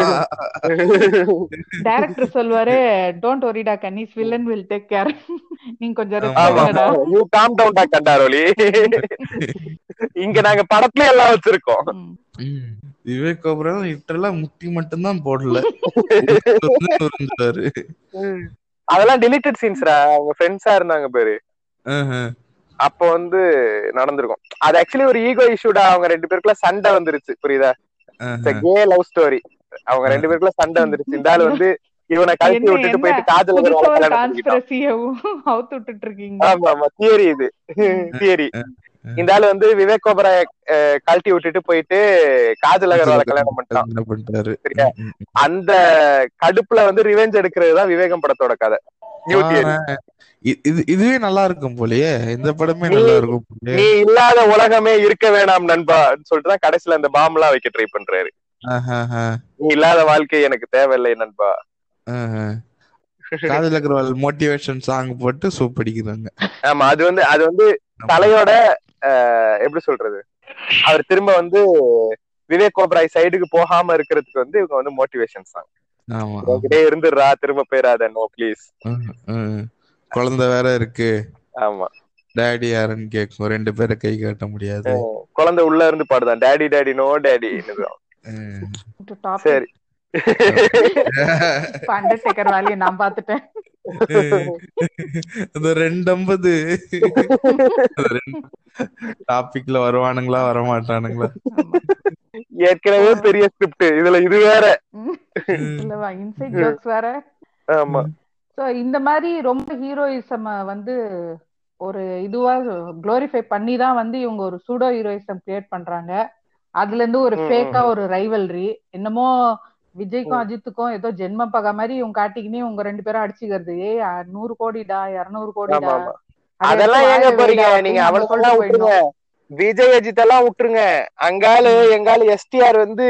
டைரக்டர் சொல்வாரு டோன்ட் ஒரிடா கன்னிஸ் வில்லன் வில் டேக் கேர் நீங்க கொஞ்சம் யூ காம் டவுன் டா கண்டாரோலி. இங்க நாங்க படத்துல எல்லாம் வச்சிருக்கோம். விவேக் ஓபரன் லிட்டரலா முட்டி மட்டும்தான் போடல. உறிஞ்சுவாரு அதெல்லாம் டிலீட்டட் சீன்ஸ்ரா அவங்க ஃப்ரெண்ட்ஸா இருந்தாங்க பேரு. அப்போ வந்து நடந்திருக்கும். அது ஆக்சுவலி ஒரு ஈகோ இஷ்யூடா அவங்க ரெண்டு பேருக்குள்ள சண்டை வந்துருச்சு புரியுதா? கே லவ் ஸ்டோரி அவங்க ரெண்டு பேருக்குள்ள சண்டை வந்துருச்சு. இந்த ஆள் வந்து இவனை கழட்டி என்ன? விட்டுட்டு போயிட்டு காதல் அவுத்து விட்டுட்டு இருக்கீங்க ஆமா ஆமா. தியரி இது. தியரி இந்த ஆள் வந்து விவேக் ஓபரா கழட்டி விட்டுட்டு போயிட்டு காஜல் அகர்வால கல்யாணம் பண்ணிட்டான். சரியா? அந்த கடுப்புல வந்து ரிவெஞ்ச் எடுக்கிறது தான் விவேகம் படத்தோட கதை. இதுவே நல்லா இருக்கும் போலயே. இந்த படமே நல்லா இருக்கும் நீ இல்லாத உலகமே இருக்க வேணாம் நண்பா சொல்லிட்டு தான் கடைசியில அந்த பாம் எல்லாம் வைக்க ட்ரை பண்றாரு. நீ இல்லாத வாழ்க்கை எனக்கு தேவையில்லை நண்பா. காதல் அகர்வால் மோட்டிவேஷன் சாங் போட்டு சூப் அடிக்கிறாங்க. ஆமா அது வந்து அது வந்து தலையோட எப்படி சொல்றது? அவர் திரும்ப வந்து விவேக் ஓபராய் சைடுக்கு போகாம இருக்கிறதுக்கு வந்து இவங்க வந்து மோட்டிவேஷன் சாங் உங்ககிட்டே இருந்துடுறா திரும்ப போயிடாத நோ ப்ளீஸ். குழந்தை வேற இருக்கு. ஆமா. டேடி யாருன்னு கேக்கும் ரெண்டு பேரை கை காட்ட முடியாது. குழந்தை உள்ள இருந்து பாடுதான். டேடி டேடி நோ டேடி சரி. நான் பாத்துட்டேன் அந்த ரெண்டு ஐம்பது டாபிக்ல வருவானுங்களா வரமாட்டானுங்களா? ஆமா. ஏற்கனவே பெரிய ஸ்கிரிப்ட் இதுல இது வேற. இல்லவா இன்சைட் ஜோக்ஸ் வேற. ஆமா. சோ இந்த மாதிரி ரொம்ப ஹீரோயிசம் வந்து ஒரு இதுவா குளோரிஃபை பண்ணி தான் வந்து இவங்க ஒரு சூடோ ஹீரோயிசம் கிரியேட் பண்றாங்க. அதுல இருந்து ஒரு ஃபேக்கா. ஒரு ரைவல்ரி என்னமோ விஜய்க்கும் அஜித்துக்கும் ஏதோ ஜென்ம பகை மாதிரி இவங்க காட்டிக்கினே உங்க ரெண்டு பேரும் அடிச்சுக்கிறது. அ, நூறு கோடிடா இருநூறு கோடிடா. அதெல்லாம் ஏங்க போறீங்க? நீங்க அவனுக்கெல்லாம் சொல்லிட்டு விட்டுருங்க. விஜய் அஜித் எல்லாம் விட்டுருங்க. அங்காளு எங்காலு எஸ்டிஆர் வந்து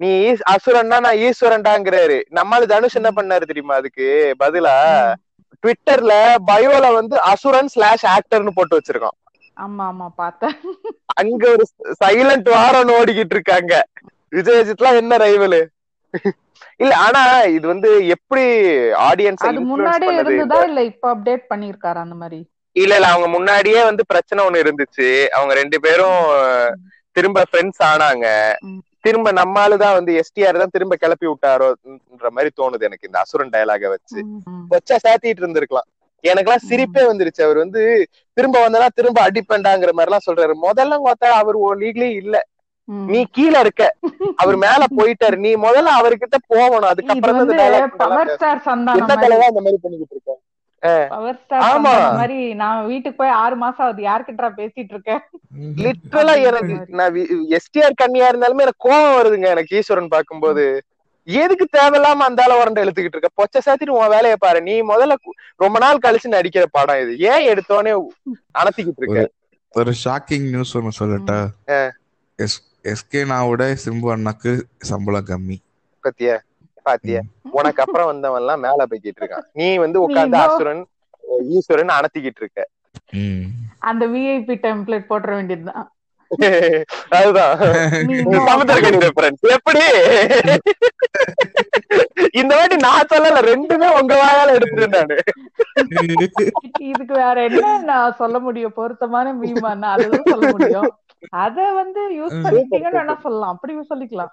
நீ அசுரன்னா நான் ஈஸ்வரன்டாங்கிறாரு. நம்மால தனுஷ் என்ன பண்ணாரு தெரியுமா அதுக்கு? பதிலா. ட்விட்டர்ல பயோல வந்து அசுரன் ஸ்லாஷ் ஆக்டர்னு போட்டு வச்சிருக்கான். ஆமா ஆமா பார்த்தேன். அங்க ஒரு சைலண்ட் வாரம் ஓடிக்கிட்டு இருக்காங்க. விஜய் அஜித்லாம் என்ன ரைவலு இல்ல ஆனா இது வந்து எப்படி ஆடியன்ஸ் அது முன்னாடியே இருந்ததா இல்ல இப்ப அப்டேட் பண்ணிருக்காரு அந்த மாதிரி? இல்ல இல்ல அவங்க முன்னாடியே வந்து பிரச்சனை ஒண்ணு இருந்துச்சு. அவங்க ரெண்டு பேரும் திரும்ப ஃப்ரெண்ட்ஸ் ஆனாங்க. திரும்ப நம்மாலுதான் வந்து எஸ்டிஆர் தான் திரும்ப கிளப்பி விட்டாரோன்ற மாதிரி தோணுது எனக்கு இந்த அசுரன் டயலாக வச்சு. வச்சா சாத்திட்டு இருந்திருக்கலாம். எனக்கெல்லாம் சிரிப்பே வந்துருச்சு. அவர் வந்து திரும்ப வந்தனா திரும்ப அடிப்பேன்டாங்கிற மாதிரி எல்லாம் சொல்றாரு. முதல்ல பார்த்தா அவர் லீக்லி இல்ல. நீ கீழ இருக்க. அவர் மேல போயிட்டாரு. நீ முதல்ல அவர்கிட்ட போகணும். அதுக்கப்புறம் என்ன மாதிரி. தலைவா இந்த மாதிரி பண்ணிக்கிட்டு இருக்க? பவர் ஸ்டார் ஆமா. சந்தானம் மாதிரி. நான் வீட்டுக்கு போய் ஆறு மாசம் ஆகுது. யார்கிட்டடா பேசிட்டு இருக்கேன் லிட்டரலா எனக்கு. நான் எஸ்டிஆர் கண்ணியா இருந்தாலுமே எனக்கு கோவம் வருதுங்க. எனக்கு ஈஸ்வரன் பார்க்கும்போது. எதுக்கு தேவையில்லாம அந்த ஆள உரண்ட எழுத்துக்கிட்டு இருக்க? பொச்ச சாத்திட்டு உன் வேலையை பாரு. நீ முதல்ல ரொம்ப நாள் கழிச்சு நடிக்கிற படம் இது. ஏன் எடுத்தோடனே அனத்திக்கிட்டு இருக்க? ஒரு ஷாக்கிங் நியூஸ் ஒன்னு சொல்லட்டா? எஸ்கே நாவோட சிம்பு அண்ணாக்கு சம்பளம் கம்மி பத்தியா? பாத்தியா? உனக்கு அப்புறம் வந்தவன் எல்லாம் மேல போய்கிட்டு இருக்கான் நீ வந்து உட்கார்ந்து அசுரன் ஈஸ்வரன் அணத்திக்கிட்டு இருக்க. அந்த விஐபி டெம்ப்ளேட் போட்டுற வேண்டியதுதான். அதுதான். எப்படி? இந்த வாட்டி நான் சொல்லல ரெண்டுமே உங்க வாயால எடுத்துட்டேன் இதுக்கு வேற என்ன நான் சொல்ல முடியும்? பொருத்தமான அதுதான் சொல்ல முடியும். அத வந்து யூஸ். பண்ணிட்டீங்கன்னு வேணா சொல்லலாம். அப்படி சொல்லிக்கலாம்.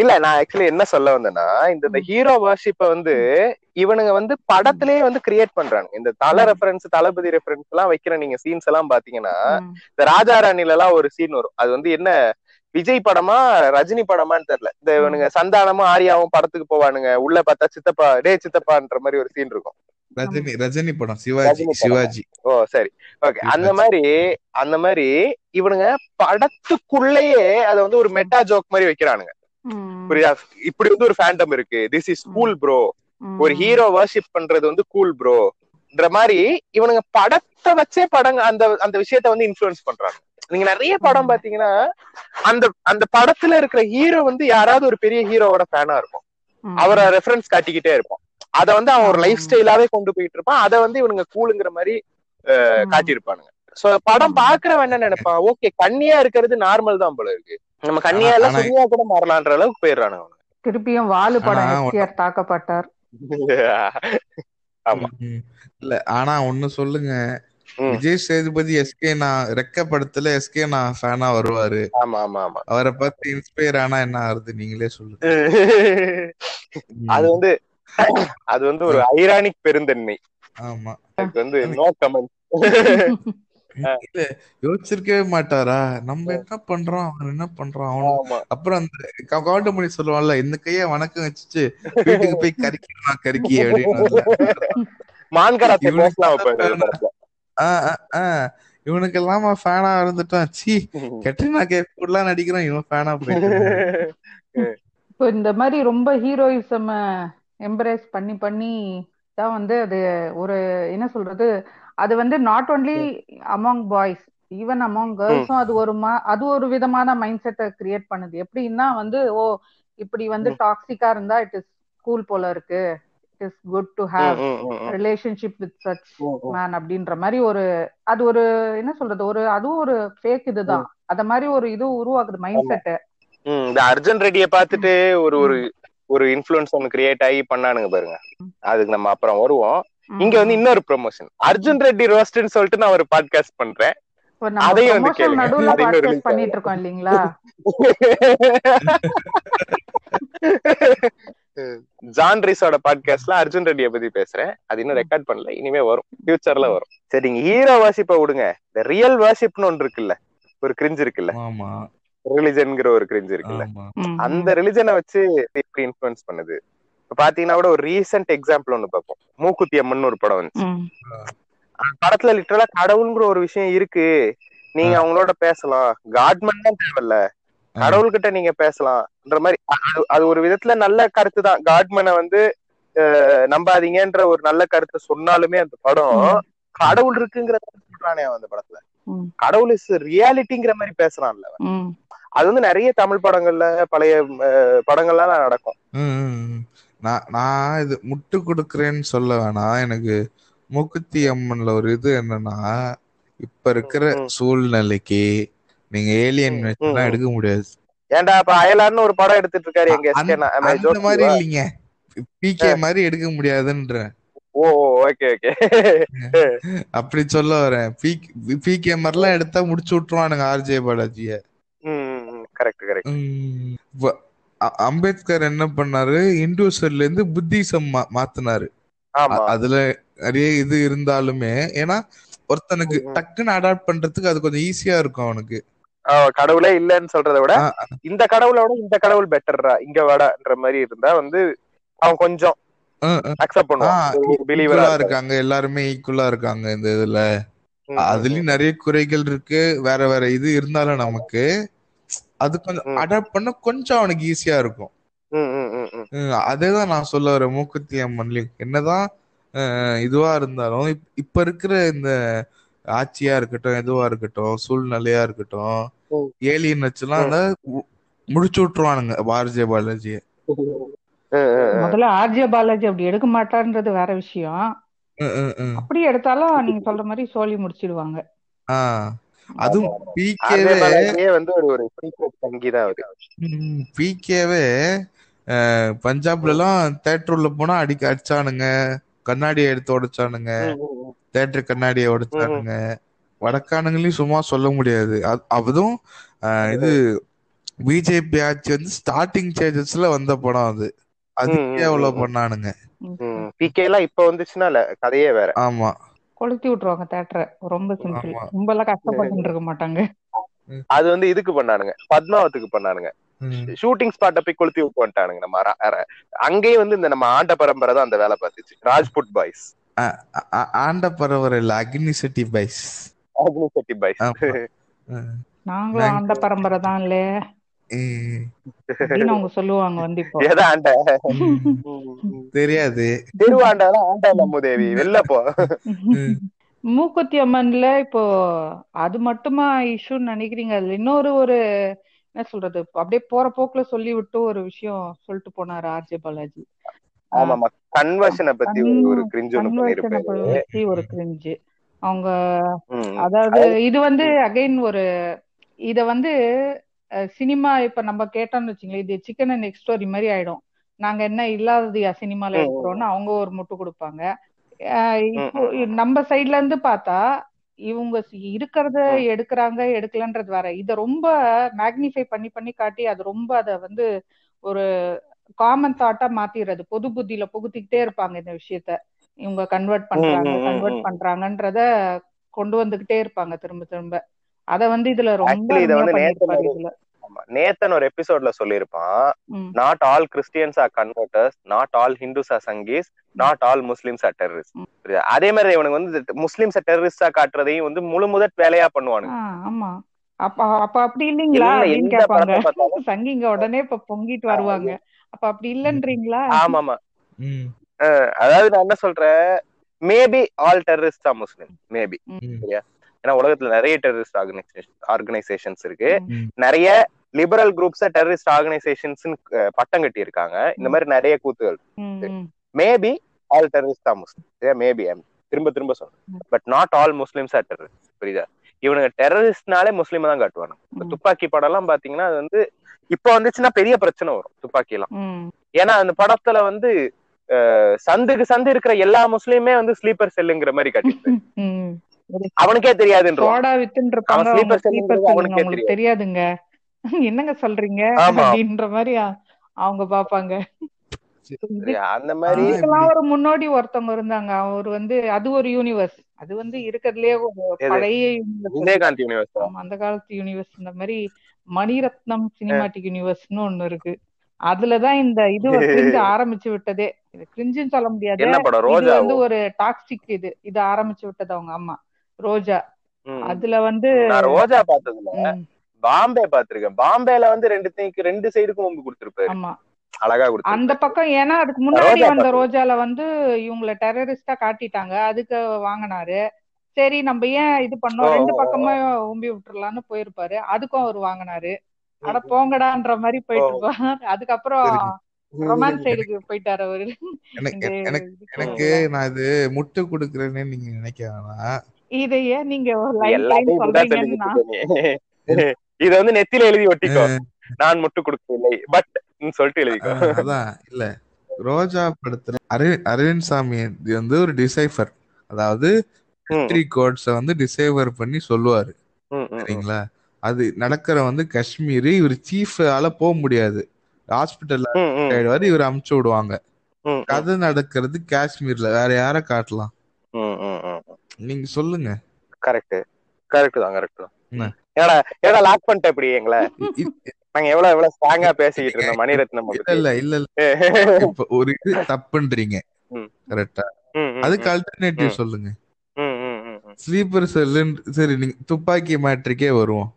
இல்ல நான் ஆக்சுவலி என்ன சொல்ல வந்தேன்னா இந்த ஹீரோ வர்ஷிப்ப வந்து இவனுங்க வந்து படத்திலேயே வந்து கிரியேட் பண்றாங்க இந்த தல ரெஃபரன்ஸ் தளபதி ரெஃபரன்ஸ் எல்லாம் வைக்கிற நீங்க சீன்ஸ் எல்லாம் பாத்தீங்கன்னா. இந்த ராஜா ராணில எல்லாம் ஒரு சீன் வரும். அது வந்து என்ன விஜய் படமா ரஜினி படமான்னு தெரியல. இந்த இவனுங்க சந்தானமும் ஆரியாவும் படத்துக்கு போவானுங்க. உள்ள பார்த்தா சித்தப்பா டே சித்தப்பான்ற மாதிரி ஒரு சீன் இருக்கும். ரஜினி ரஜினி படம் சிவாஜி. சிவாஜி. ஓ சரி. ஓகே. அந்த மாதிரி அந்த மாதிரி இவனுங்க படத்துக்குள்ளேயே அத வந்து ஒரு மெட்டா ஜோக் மாதிரி வைக்கிறானுங்க. புரியுதா? இப்படி வந்து ஒரு ஃபேண்டம் இருக்கு. This is cool bro. ஒரு ஹீரோ வர்ஷிப் பண்றது வந்து கூல் ப்ரோன்ற மாதிரி இவனுங்க படத்தை வச்சே படங்க அந்த அந்த விஷயத்த வந்து இன்ஃபுளுன்ஸ் பண்றாங்க. நீங்க நிறைய படம் பாத்தீங்கன்னா அந்த அந்த படத்துல இருக்கிற ஹீரோ வந்து யாராவது ஒரு பெரிய ஹீரோவோட ஃபேனா இருக்கும். அவரை ரெஃபரன்ஸ் காட்டிக்கிட்டே இருப்பான் அத வந்து அவன் ஒரு. லைஃப் ஸ்டைலாவே கொண்டு போயிட்டு இருப்பான் அத வந்து இவனுங்க கூலுங்கிற மாதிரி. காட்டியிருப்பானுங்க. சோ படம் பாக்குறவன் என்ன நினைப்பான்? ஓகே கண்ணியா இருக்கிறது நார்மல் தான் போல இருக்கு. நம்ம கண்ணியா எல்லாம் சும்மா கூட மாறலான்ற அளவுக்கு போயிடுறானுங்க திருப்பியும் வாலு படம் தாக்கப்பட்டார். ஆமா. இல்ல ஆனா ஒண்ணு சொல்லுங்க. விஜய் சேதுபதி எஸ்கே நான் ரெக்க படத்துல எஸ்கே நான் ஃபேனா வருவாரு. ஆமா ஆமா ஆமா. அவரை பார்த்து இன்ஸ்பயர் ஆனா என்ன ஆகுது நீங்களே சொல்லுங்க. அது வந்து அது வந்து ஒரு ஐரானிக் பெருந்தன்மை. ஆமா. வந்து நோ கமெண்ட் இல்ல யோசிச்சிருக்கவே மாட்டாரா? நம்ம என்ன பண்றோம்? அவன் என்ன பண்றான்? அவனு அப்புறம் அந்த க- கவுண்டமணி சொல்லுவான்ல இந்த கைய வணக்கம் வச்சுட்டு வீட்டுக்கு போய் கறிக்கலாம் கறிக்கி அப்படின்னு. இவனுக்கு எல்லாம் ஃபேனா இருந்துட்டான் சி கெட்ரினா கேஃப் கூடலாம் நடிக்கிறான் இவன் ஃபேனா போயிட்டு. இப்போ இந்த மாதிரி ரொம்ப ஹீரோயிசம் எம்பரேஸ் பண்ணி பண்ணி தான் வந்து அது ஒரு என்ன சொல்றது அது வந்து not only among boys even among கேர்ள்ஸும் அது ஒரு மா அது ஒரு விதமான மைண்ட் செட்டை கிரியேட் பண்ணுது. எப்படின்னா வந்து ஓ இப்படி வந்து டாக்ஸிக்கா இருந்தா இட் இஸ் கூல் போல இருக்கு. It is good to have relationship with such. Man அப்படின்ற மாதிரி ஒரு அது ஒரு என்ன சொல்றது ஒரு அதுவும் ஒரு ஃபேக் இதுதான் அத மாதிரி ஒரு இது உருவாக்குது மைண்ட் செட் ம், இந்த அர்ஜுன் ரெட்டிய பார்த்துட்டு ஒரு ஒரு ஒரு இன்ஃபுளுன்ஸ் ஒன்னு கிரியேட் ஆகி பண்ணானுங்க பாருங்க. அதுக்கு நம்ம அப்புறம் வருவோம். இங்க வந்து இன்னொரு ப்ரொமோஷன் அர்ஜுன் ரெட்டி ரோஸ்ட்னு சொல்லிட்டு நான் ஒரு பாட்காஸ்ட் பண்றேன். அதையும் வந்து கேளுங்க. பண்ணிட்டு இருக்கோம் இல்லீங்களா? ஜான் ரீஸோட பாட்காஸ்ட்ல அர்ஜுன் ரெட்டிய பத்தி பேசுறேன். அது இன்னும் ரெக்கார்ட் பண்ணல. இனிமே வரும். ஃபியூச்சர்ல வரும். சரி நீங்க ஹீரோ வாசிப்ப விடுங்க. இந்த ரியல் வாசிப்னு ஒன்று இருக்குல்ல. ஒரு கிரிஞ்சு இருக்குல்ல. ஆமா. ரிலிஜன்ங்கிற ஒரு கிரிஞ்சு இருக்குல்ல. அந்த ரிலிஜனை வச்சு எப்படி இன்ஃபுளுன்ஸ் பண்ணுது? இப்ப பாத்தீங்கன்னா கூட ஒரு ரீசெண்ட் எக்ஸாம்பிள் ஒண்ணு பார்ப்போம் மூக்குத்தி அம்மன் ஒரு படம் வந்துச்சு. படத்துல லிட்டரலா கடவுள்ங்கிற ஒரு விஷயம் இருக்கு. நீங்க அவங்களோட பேசலாம். காட்மன் தான் தேவையில்ல. கடவுள்கிட்ட நீங்க பேசலாம்ன்ற மாதிரி அது அது ஒரு விதத்துல நல்ல கருத்து தான். காட்மனை வந்து நம்பாதீங்கன்ற ஒரு நல்ல கருத்தை சொன்னாலுமே அந்த படம். கடவுள் இருக்குங்கிறத சொல்றானே அவன் அந்த படத்துல. கடவுள் இஸ் ரியாலிட்டிங்கிற மாதிரி பேசுறான்ல. அது வந்து நிறைய தமிழ் படங்கள்ல பழைய படங்கள்லாம் நடக்கும். நான் நான் இது முட்டு கொடுக்குறேன்னு சொல்ல வேணாம் எனக்கு மூக்குத்தி அம்மன்ல ஒரு இது என்னன்னா இப்ப இருக்கிற. சூழ்நிலைக்கு நீங்க ஏலியன் ம், வச்சுலாம் ம். எடுக்க முடியாது. ஏன்டா இப்ப அயலார்னு ஒரு படம் எடுத்துட்டு இருக்காரு எங்க அந்த மாதிரி இல்லைங்க. பிகே மாதிரி எடுக்க முடியாதுன்ற ஓ ஓகே ஓகே. அப்படி சொல்ல வரேன். பிகே மாதிரிலாம் எடுத்தா முடிச்சு விட்டுருவானுங்க ஆர்ஜே பாலாஜிய கரெக்ட் கரெக்ட் அம்பேத்கர் என்ன பண்ணாரு? இந்துஸ்வர்ல இருந்து புத்திசம் மாத்துனாரு. அதுல நிறைய இது இருந்தாலுமே ஏன்னா ஒருத்தனுக்கு. டக்குன்னு அடாப்ட் பண்றதுக்கு அது கொஞ்சம் ஈஸியா இருக்கும் அவனுக்கு. கடவுளே இல்லன்னு சொல்றதை விட இந்த கடவுளை விட இந்த கடவுள் பெட்டர்ரா இங்க வாடான்ற மாதிரி இருந்தா வந்து அவன் கொஞ்சம். அக்செப்ட் பண்ணுவான். இருக்காங்க எல்லாருமே ஈக்குவலா இருக்காங்க இந்த இதுல. அதுலயும் நிறைய குறைகள் இருக்கு. வேற வேற இது இருந்தாலும் நமக்கு அது கொஞ்சம். அடாப்ட் பண்ண கொஞ்சம் அவனுக்கு ஈஸியா இருக்கும். அதேதான் நான் சொல்ல வரேன் மூக்குத்தி அம்மன்லயும் என்னதான் இதுவா இருந்தாலும் இப்- இப்ப இருக்கிற இந்த ஆட்சியா இருக்கட்டும் எதுவா இருக்கட்டும் சூழ்நிலையா இருக்கட்டும். ஏலியன் வச்சுலாம் முடிச்சு விட்டுருவானுங்க ஆர்ஜே பாலாஜியை. முதல்ல ஆர்ஜே பாலாஜி அப்படி எடுக்க மாட்டான்றது வேற விஷயம். அப்படி எடுத்தாலும் நீங்க சொல்ற மாதிரி சோலி முடிச்சிடுவாங்க. ஆ. அதுவும் பிகேவே வந்து ஒரு ஒரு தங்கி தான் பிகேவே பஞ்சாப்ல எல்லாம் தேட்டர் உள்ள போனா அடிக்க அடிச்சானுங்க. கண்ணாடியை எடுத்து உடைச்சானுங்க. தேட்டர் கண்ணாடியை உடைச்சானுங்க. வடக்கானுங்களையும் சும்மா சொல்ல முடியாது. அது- அதுவும் இது பிஜேபி ஆட்சி வந்து ஸ்டார்டிங் ஸ்டேஜஸ்ல வந்த படம் அது. அதுக்கே அவ்வளவு. பண்ணானுங்க. பிகே எல்லாம் இப்ப வந்துச்சுன்னா கதையே வேற. ஆமா. கொளுத்தி விட்டுருவாங்க தேட்டரை ரொம்ப சிம்பிள். ரொம்ப எல்லாம் கஷ்டப்பட்டு இருக்க மாட்டாங்க. அது வந்து இதுக்கு பண்ணானுங்க. பத்மாவத்துக்கு பண்ணானுங்க. ஷூட்டிங் ஸ்பாட்ட போய் கொளுத்தி விட்டு வந்துட்டானுங்க நம்ம அங்கேயும் வந்து இந்த நம்ம ஆண்ட பரம்பரை தான் அந்த வேலை பார்த்துச்சு. ராஜ்புட் பாய்ஸ். ஆண்ட பரவர இல்ல அக்னி செட்டி பாய்ஸ். ஆமா. ம். நாங்களும் நாங்க- அந்த பரம்பரை தான் இல்ல. ம். அப்படின்னு அவங்க சொல்லுவாங்க வந்து இப்போ. ஆண்ட. தெரியாது. ஆண்டா வெளில போ. மூக்குத்தி அம்மன்ல இப்போ அது மட்டுமா இஷ்யூன்னு நினைக்கிறீங்க? அதுல இன்னொரு ஒரு என்ன சொல்றது? அப்படியே போற போக்குல சொல்லி விட்டு ஒரு விஷயம் சொல்லிட்டு போனாரு ஆர்ஜே பாலாஜி. ஆமாமா கன்வர்ஷனை பத்தி ஒரு கிரிஞ்சு ஒரு கிரிஞ்சு அவங்க. அதாவது இது வந்து அகைன் ஒரு இத வந்து சினிமா இப்ப நம்ம கேட்டோம்னு வச்சுங்களேன் இது சிக்கன் அண்ட் எக் ஸ்டோரி மாதிரி ஆயிடும். நாங்க என்ன இல்லாததையா சினிமால. எடுக்கிறோம்னு அவங்க ஒரு முட்டு கொடுப்பாங்க. நம்ம சைடுல இருந்து பார்த்தா இவங்க இருக்கிறத. எடுக்கிறாங்க எடுக்கலன்றது வேற. இத ரொம்ப மேக்னிஃபை பண்ணி பண்ணி காட்டி அது ரொம்ப அத வந்து ஒரு காமன் தாட்டா மாத்திடுறது. பொது புத்தியில புகுத்திக்கிட்டே இருப்பாங்க இந்த விஷயத்த. இவங்க கன்வெர்ட் பண்றாங்க கன்வெர்ட். பண்றாங்கன்றத கொண்டு வந்துகிட்டே இருப்பாங்க திரும்ப திரும்ப. அத வந்து இதுல ரொம்ப Actually இத வந்து நேத்து பண்ணிருப்பாரு ஒரு- இதுல. ஆமா. நேத்தன் ஒரு எபிசோட்ல சொல்லியிருப்பான். ம், not all Christians are converters not all Hindus are Sanghis not all Muslims are terrorist. அதே மாதிரி இவனுக்கு வந்து முஸ்லிம்ஸ் டெரரிஸ்டா காட்டுறதையும் வந்து முழு முதற் வேலையா பண்ணுவானுங்க. ஆமா. அப்ப அப்ப அப்படி இல்லீங்களா இல்ல, அப்படின்னு கேட்பாங்க. சங்கிங்க உடனே இப்ப பொங்கிட்டு வருவாங்க. அப்ப அப்படி இல்லன்றீங்களா? ஆமாமா. ம். அதாவது நான் என்ன சொல்றேன்? Maybe all terrorist Muslim maybe ம். ஏன்னா உலகத்துல நிறைய டெரரிஸ்ட் ஆர்கனைசேஷன் ஆர்கனைசேஷன்ஸ் இருக்கு. நிறைய லிபரல் குரூப்ஸ் டெரரிஸ்ட் ஆர்கனைசேஷன்ஸ் பட்டம் கட்டி இருக்காங்க இந்த மாதிரி நிறைய கூத்துகள் maybe all terrorist are Muslim maybe திரும்ப திரும்ப சொல்றேன். But not all Muslims are terrorist புரியுதா? இவனுங்க டெரரிஸ்ட்னாலே முஸ்லீம் தான் ம். துப்பாக்கி படம் எல்லாம் பாத்தீங்கன்னா அது வந்து இப்ப வந்துச்சுன்னா பெரிய பிரச்சனை வரும் துப்பாக்கி எல்லாம். ஏன்னா அந்த படத்துல வந்து சந்துக்கு சந்து இருக்கிற எல்லா முஸ்லீமே வந்து ஸ்லீப்பர் செல்லுங்கிற மாதிரி கட்டிட்டு. அவனுக்கே தெரியாதுன்றான் சோடா அவனுக்கே உங்களுக்கு தெரியாதுங்க. என்னங்க சொல்றீங்க. அப்படின்ற மாதிரி அவங்க பாப்பாங்க. அந்த மாதிரி ஒரு முன்னோடி ஒருத்தவங்க இருந்தாங்க. அவர் வந்து அது ஒரு யூனிவர்ஸ் அது வந்து இருக்கிறதுலயே ஒரு? பழைய யூனிவர்ஸ் அந்த காலத்து யூனிவர்ஸ் இந்த மாதிரி மணிரத்னம் சினிமாட்டிக் யூனிவர்ஸ்னு ஒண்ணு இருக்கு. அதுலதான் இந்த இது கிரிஞ்சு ஆரம்பிச்சு விட்டதே. இது கிரிஞ்சுன்னு சொல்ல முடியாது. இது வந்து ஒரு டாக்ஸிக் இது. இது ஆரம்பிச்சு விட்டது அவங்க அம்மா. ரோஜா. அதுல வந்து நான் ரோஜா பார்த்ததுல பாம்பே பாத்திருக்கேன் பாம்பேல வந்து ரெண்டு தேய்க்கு ரெண்டு சைடுக்கும் வம்பு கொடுத்திருப்பாரு. ஆமா. அழகா அந்த கொடுத்திருப்பாரு பக்கம் ஏன்னா அதுக்கு முன்னாடி வந்த. ரோஜால வந்து இவங்கள டெரரிஸ்டா காட்டிட்டாங்க. அதுக்கு வாங்கினாரு. சரி நம்ம ஏன் இது பண்ணோம்? ரெண்டு. பக்கமா உம்பி விட்டுறலாம்னு போயிருப்பாரு. அதுக்கும் அவர் வாங்கினாரு. அட போங்கடான்ற மாதிரி போயிட்டு இருப்பாரு. அதுக்கப்புறம். ரொமான்ஸ் சைடுக்கு போயிட்டாரு அவரு. எனக்கு. நான் இது முட்டு கொடுக்குறேன்னு நீங்க நினைக்க வேணாம். இதை ஏன் நீங்க. இத வந்து நெத்தியில எழுதி ஒட்டிக்கோ. நான் முட்டு கொடுக்கவில்லை. பட் சொல்லிட்டு எழுதிக்கோ. அதான் இல்ல. ரோஜா படத்துல அரவி- அரவிந்த் சாமி இது வந்து ஒரு டிசைஃபர் அதாவது த்ரீ கோட்ஸ வந்து டிசைஃபர் பண்ணி சொல்லுவாரு. சரிங்களா? அது நடக்கிற வந்து காஷ்மீர் இவர் சீஃபால போக முடியாது. ஹாஸ்பிட்டல்ல ஆயிடுவாரு இவர் அமுச்சு விடுவாங்க. கதை நடக்கிறது காஷ்மீர்ல. வேற யார காட்டலாம். நீங்க சொல்லுங்க கரெக்ட் கரெக்ட் தான் கரெக்ட் தான்? ஏடா ஏடா லாக் பண்ணிட்ட இப்படி எங்களை நாங்க எவ்வளவு எவ்வளவு ஸ்ட்ராங்கா பேசிக்கிட்டு இருந்தோம் மணிரத்னம் இல்ல. இல்ல இல்ல இல்ல. ஒரு இது தப்புன்றீங்க. கரெக்டா அதுக்கு ம். சொல்லுங்க. ஸ்லீப்பர் செல்லுன்னு சரி நீங்க துப்பாக்கி மேட்ரிக்கே வருவோம்.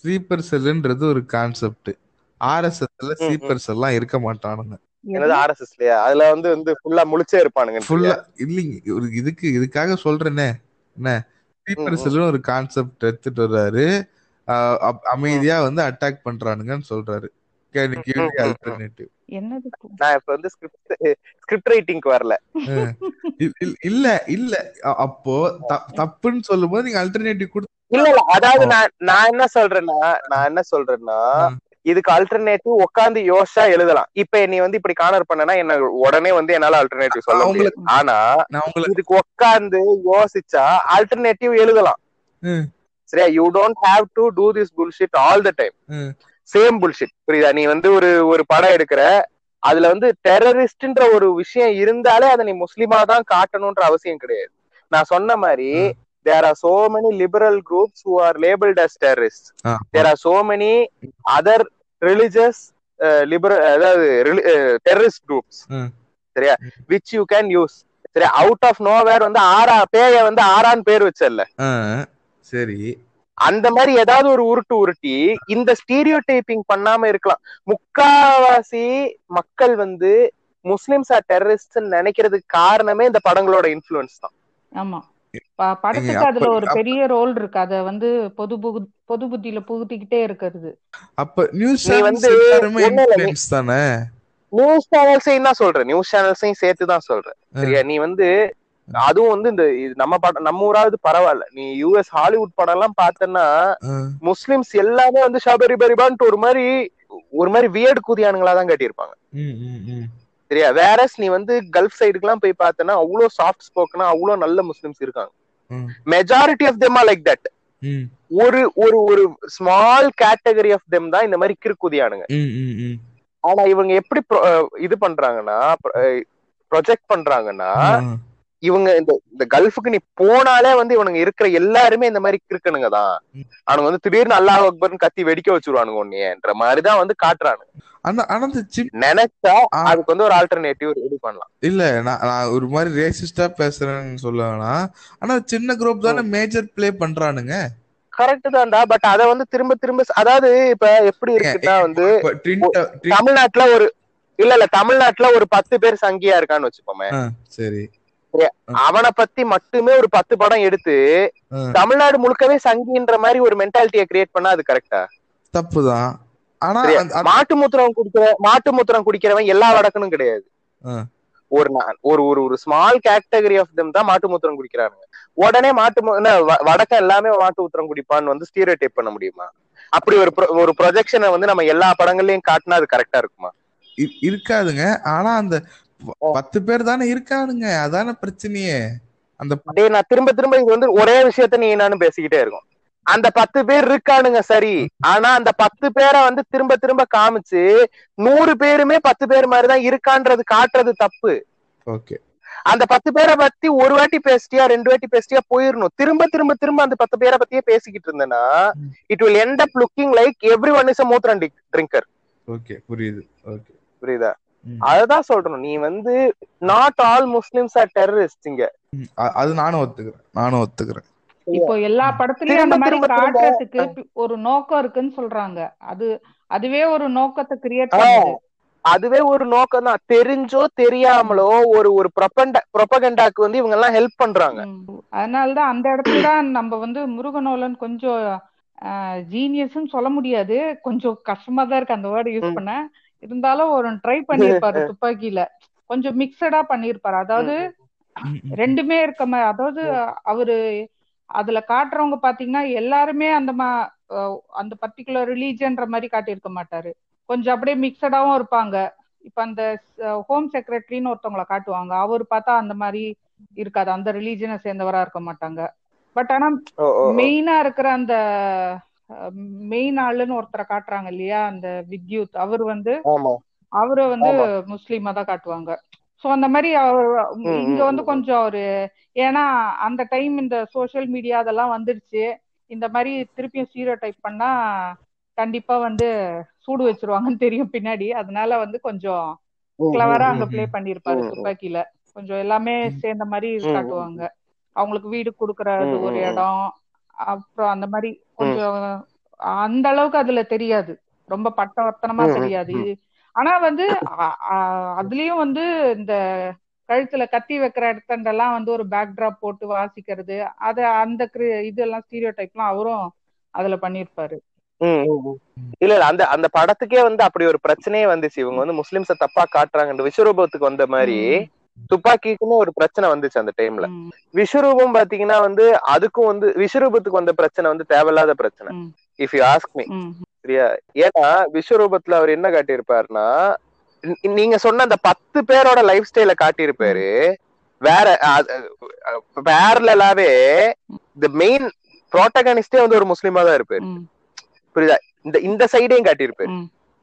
ஸ்லீப்பர் செல்லுன்றது ஒரு கான்செப்ட் ஆர்எஸ்எஸ்ல ம். ஸ்லீப்பர்ஸ் எல்லாம் இருக்க மாட்டானுங்க என்னது ஆர்எஸ்எஸ்லயா? அதுல வந்து வந்து ஃபுல்லா முழிச்சே இருப்பானுங்க ஃபுல்லா இல்லைங்க. ஒரு இதுக்கு இதுக்காக சொல்றேனே. என்ன? ஒரு கான்செப்ட் எடுத்துட்டு வர்றாரு. அமைதியா வந்து அட்டாக் பண்றானுங்கன்னு சொல்றாரு. நான் இப்ப வந்து ஸ்கிரிப்ட் ஸ்கிரிப்ட் ரைட்டிங்க்கு வரல. இல்ல இல்ல. அப்போ த- தப்புன்னு சொல்லும்போது நீங்க அல்டர்னேட்டிவ் கொடுத்து இல்ல அதாவது நான் நான் என்ன சொல்றேன்னா நான் என்ன சொல்றேன்னா இதுக்கு அல்டர்னேட்டிவ் உட்காந்து யோசிச்சா எழுதலாம். இப்ப நீ வந்து இப்படி கார்னர் பண்ணனா என்ன உடனே வந்து என்னால அல்டர்னேட்டிவ் சொல்ல முடியாது. ஆனா இதுக்கு உட்காந்து யோசிச்சா அல்டர்னேட்டிவ் எழுதலாம். சரியா? You don't have to do this bullshit all the time same bullshit புரியுதா? நீ வந்து ஒரு ஒரு படம் எடுக்கிற அதுல வந்து டெரரிஸ்ட்ன்ற ஒரு விஷயம் இருந்தாலே அதை நீ முஸ்லிமா தான் காட்டணும்ன்ற அவசியம் கிடையாது. நான் சொன்ன மாதிரி there are so many liberal groups who are labelled as terrorist ah, there are so many other religious liberal அதாவது டெரரிஸ்ட் குரூப்ஸ் ம். சரியா? விச் யூ கேன் யூஸ் சரியா? அவுட் ஆஃப் நோவேர் வந்து ஆரா பேய வந்து ஆறான்னு பேர் வச்சல்ல. சரி. அந்த மாதிரி ஏதாவது ஒரு உருட்டு உருட்டி இந்த ஸ்டீரியோ டைப்பிங் பண்ணாம இருக்கலாம். முக்காவாசி மக்கள் வந்து முஸ்லிம்ஸ் ஆர் டெரரிஸ்ட் நினைக்கிறதுக்கு காரணமே இந்த படங்களோட இன்ஃபுளுன்ஸ் தான். ஆமா. படத்துக்கு அதுல ஒரு பெரிய ரோல் இருக்கு. அத வந்து பொது புகு- பொது புத்தியில புகுத்திக்கிட்டே இருக்கிறது. அப்ப நியூஸ் நீ சேனல்ஸ் தானே? நியூஸ் சேனல்ஸையும் தான் சொல்றேன். நியூஸ் சேனல்ஸையும் சேர்த்து தான் சொல்றேன். சரியா? நீ வந்து அதுவும் வந்து இந்த நம்ம படம் நம்ம ஊராவது பரவாயில்ல. நீ யூஎஸ் ஹாலிவுட் படம் எல்லாம் பார்த்தன்னா ஆ, முஸ்லிம்ஸ் எல்லாமே வந்து ஷபரி பரிபான்ட்டு ஒரு மாதிரி ஒரு மாதிரி வியர்டு கூதியானுங்களா தான் கட்டியிருப்பாங்க. ம், ம், ம். சரியா வேறஸ் நீ வந்து கல்ஃப் சைடுக்குலாம் போய் பார்த்தனா அவ்வளோ சாஃப்ட் ஸ்போக்கனா அவ்வளோ நல்ல முஸ்லிம்ஸ் இருக்காங்க. Majority of them like that ஒரு ஒரு ஒரு ஸ்மால் கேட்டகரி ஆஃப் தெம் தான் இந்த மாதிரி கிறுக்குதியானுங்க. ஆனா இவங்க எப்படி இது பண்றாங்கன்னா ப்ரொஜெக்ட் பண்றாங்கன்னா இவங்க இந்த இந்த கல்ஃபுக்கு நீ போனாலே வந்து இவனுங்க இருக்கிற எல்லாருமே இந்த மாதிரி கிறுக்கனுங்க தான். அவனுங்க வந்து திடீர்னு அல்லாஹ் அக்பர்னு கத்தி வெடிக்க வச்சிருவானுங்க உன்னையன்ற மாதிரிதான் வந்து சின் நினைச்சா. அதுக்கு வந்து ஒரு ஆல்டர்னேட்டிவ் ரெடி பண்ணலாம். இல்ல நான் நான் ஒரு மாதிரி ரேசிஸ்டா பேசுறேன்னு சொல்ல வேணாம். ஆனா சின்ன குரூப் தானே மேஜர் ப்ளே பண்றானுங்க. கரெக்ட் தான்டா பட் அத வந்து திரும்ப திரும்ப அதாவது இப்ப எப்படி இருக்குன்னா வந்து தமிழ்நாட்டுல ஒரு இல்ல இல்ல தமிழ்நாட்டுல ஒரு பத்து பேர் சங்கியா இருக்கான்னு வச்சுப்போமே சரி. அவனை பத்தி மட்டுமே ஒரு பத்து படம் எடுத்து. தமிழ்நாடு முழுக்கவே சங்கின்ற மாதிரி ஒரு மென்டாலிட்டியை கிரியேட் பண்ணா அது கரெக்டா தப்புதான். ஆனா மாட்டு மூத்திரம் குடிக்கிற மாட்டு மூத்திரம் குடிக்கிறவன் எல்லா வடக்கனும் கிடையாது. ஒரு ஒரு ஒரு ஒரு ஸ்மால் கேட்டகரி ஆஃப் தெம் தான் மாட்டு மூத்திரம் குடிக்கிறானுங்க. உடனே மாட்டு மூ- என்ன, வ- வடக்கன் எல்லாமே மாட்டு மூத்திரம் குடிப்பான்னு வந்து ஸ்டீரியோ டைப் பண்ண முடியுமா? அப்படி ஒரு ஒரு ப்ரொஜெக்ஷனை வந்து நம்ம எல்லா படங்கள்லயும் காட்டினா அது கரெக்டா இருக்குமா? இருக்காதுங்க. ஆனா அந்த பத்து பேர் தானே இருக்கானுங்க அதானே பிரச்சனையே. அந்த நான் திரும்ப திரும்ப இது வந்து ஒரே விஷயத்த நீ நானும் பேசிக்கிட்டே இருக்கோம். அந்த பத்து பேர் இருக்கானுங்க சரி. ஆனா அந்த பத்து பேரை வந்து திரும்ப திரும்ப காமிச்சு நூறு பேருமே பத்து பேர் மாதிரிதான் இருக்கான்றது காட்டுறது தப்பு. ஓகே. அந்த பத்து பேரை பத்தி ஒரு வாட்டி பேசிட்டியா ரெண்டு வாட்டி பேசிட்டியா போயிடணும் திரும்ப திரும்ப திரும்ப அந்த பத்து பேரை பத்தியே பேசிக்கிட்டு இருந்தேன்னா it will end up looking like everyone is a மூத்ரன் drinker okay புரியுது. ஓகே. புரியுதா. அததான் சொல்றோம் நீ வந்து not all Muslims are terrorist இங்க. அது நானும் ஒத்துக்கிறேன். நானும் ஒத்துக்கிறேன். இப்போ எல்லா படத்துலயும் அந்த மாதிரி காட்டுறதுக்கு ஒரு நோக்கம் இருக்குன்னு சொல்றாங்க. அது அதுவே ஒரு நோக்கத்தை கிரியேட் பண்ணுது. அதுவே ஒரு நோக்கம் தான். தெரிஞ்சோ தெரியாமலோ ஒரு ஒரு ப்ரொபண்ட ப்ரொபகண்டாக்கு வந்து இவங்க எல்லாம் ஹெல்ப் பண்றாங்க. அதனாலதான் அந்த இடத்துல தான் நம்ம வந்து முருகனோலன் கொஞ்சம் ஜீனியஸ்ன்னு சொல்ல முடியாது. கொஞ்சம் கஷ்டமா தான் இருக்கு அந்த வேர்டு யூஸ். பண்ண. இருந்தாலும் ஒரு ட்ரை பண்ணிருப்பாரு துப்பாக்கியில. கொஞ்சம் மிக்சடா பண்ணிருப்பாரு அதாவது. ரெண்டுமே இருக்க மாதிரி அதாவது அவரு அதுல காட்டுறவங்க பாத்தீங்கன்னா எல்லாருமே அந்த மா அந்த பர்டிகுலர் ரிலீஜன்ற மாதிரி காட்டியிருக்க மாட்டாரு. கொஞ்சம் அப்படியே மிக்சடாவும் இருப்பாங்க. இப்ப அந்த ஹோம் செக்ரட்டரின்னு ஒருத்தவங்கள காட்டுவாங்க. அவர் பார்த்தா அந்த மாதிரி இருக்காது. அந்த ரிலீஜனை சேர்ந்தவரா இருக்க மாட்டாங்க. பட் ஆனா ஓ, ஓ, ஓ. மெயினா இருக்கிற அந்த மெயின் ஆளுன்னு ஒருத்தரை காட்டுறாங்க இல்லையா அந்த வித்யூத் அவர் வந்து அவரு வந்து. முஸ்லீமா தான் காட்டுவாங்க சோ அந்த மாதிரி இங்க வந்து. கொஞ்சம் அவரு ஏன்னா அந்த டைம் இந்த சோஷியல் மீடியா அதெல்லாம் வந்துருச்சு இந்த மாதிரி திருப்பியும் சீரோ டைப் பண்ணா கண்டிப்பா வந்து சூடு வச்சிருவாங்கன்னு தெரியும் பின்னாடி அதனால வந்து கொஞ்சம் கிளவரா அங்க ப்ளே. பண்ணிருப்பாரு. துப்பாக்கியில கொஞ்சம் எல்லாமே. சேர்ந்த மாதிரி. காட்டுவாங்க அவங்களுக்கு வீடு கொடுக்கறது ஒரு. இடம் அப்புறம் அந்த மாதிரி. கொஞ்சம் அந்த அளவுக்கு அதுல தெரியாது. ரொம்ப பட்டவர்த்தனமா தெரியாது. ஆனா வந்து அதுலயும் வந்து இந்த கழுத்துல கத்தி வைக்கிற இடத்தண்டெல்லாம் வந்து ஒரு பேக் டிராப் போட்டு வாசிக்கிறது அத அந்த இதெல்லாம் ஸ்டீரியோ டைப்லாம் அவரும் அதுல ம். இல்ல இல்ல அந்த அந்த படத்துக்கே வந்து அப்படி ஒரு பிரச்சனையே வந்துச்சு. இவங்க வந்து முஸ்லிம்ஸ தப்பா காட்டுறாங்கன்ற விஸ்வரூபத்துக்கு வந்த மாதிரி துப்பாக்கிக்குன்னு ஒரு பிரச்சனை வந்துச்சு அந்த டைம்ல. விஸ்வரூபம் பாத்தீங்கன்னா வந்து அதுக்கும் வந்து விஸ்வரூபத்துக்கு வந்த பிரச்சனை வந்து தேவையில்லாத பிரச்சனை. If you ask me. சரியா? ஏன்னா விஸ்வரூபத்துல அவர் என்ன காட்டியிருப்பாருன்னா நீங்க சொன்ன அந்த பத்து பேரோட லைஃப் ஸ்டைல காட்டியிருப்பாரு. வேற பேரலாவே த மெயின் ப்ரோட்டகனிஸ்டே வந்து ஒரு முஸ்லீமா தான் இருப்பாரு புரியுதா? இந்த இந்த சைடையும் காட்டியிருப்பாரு.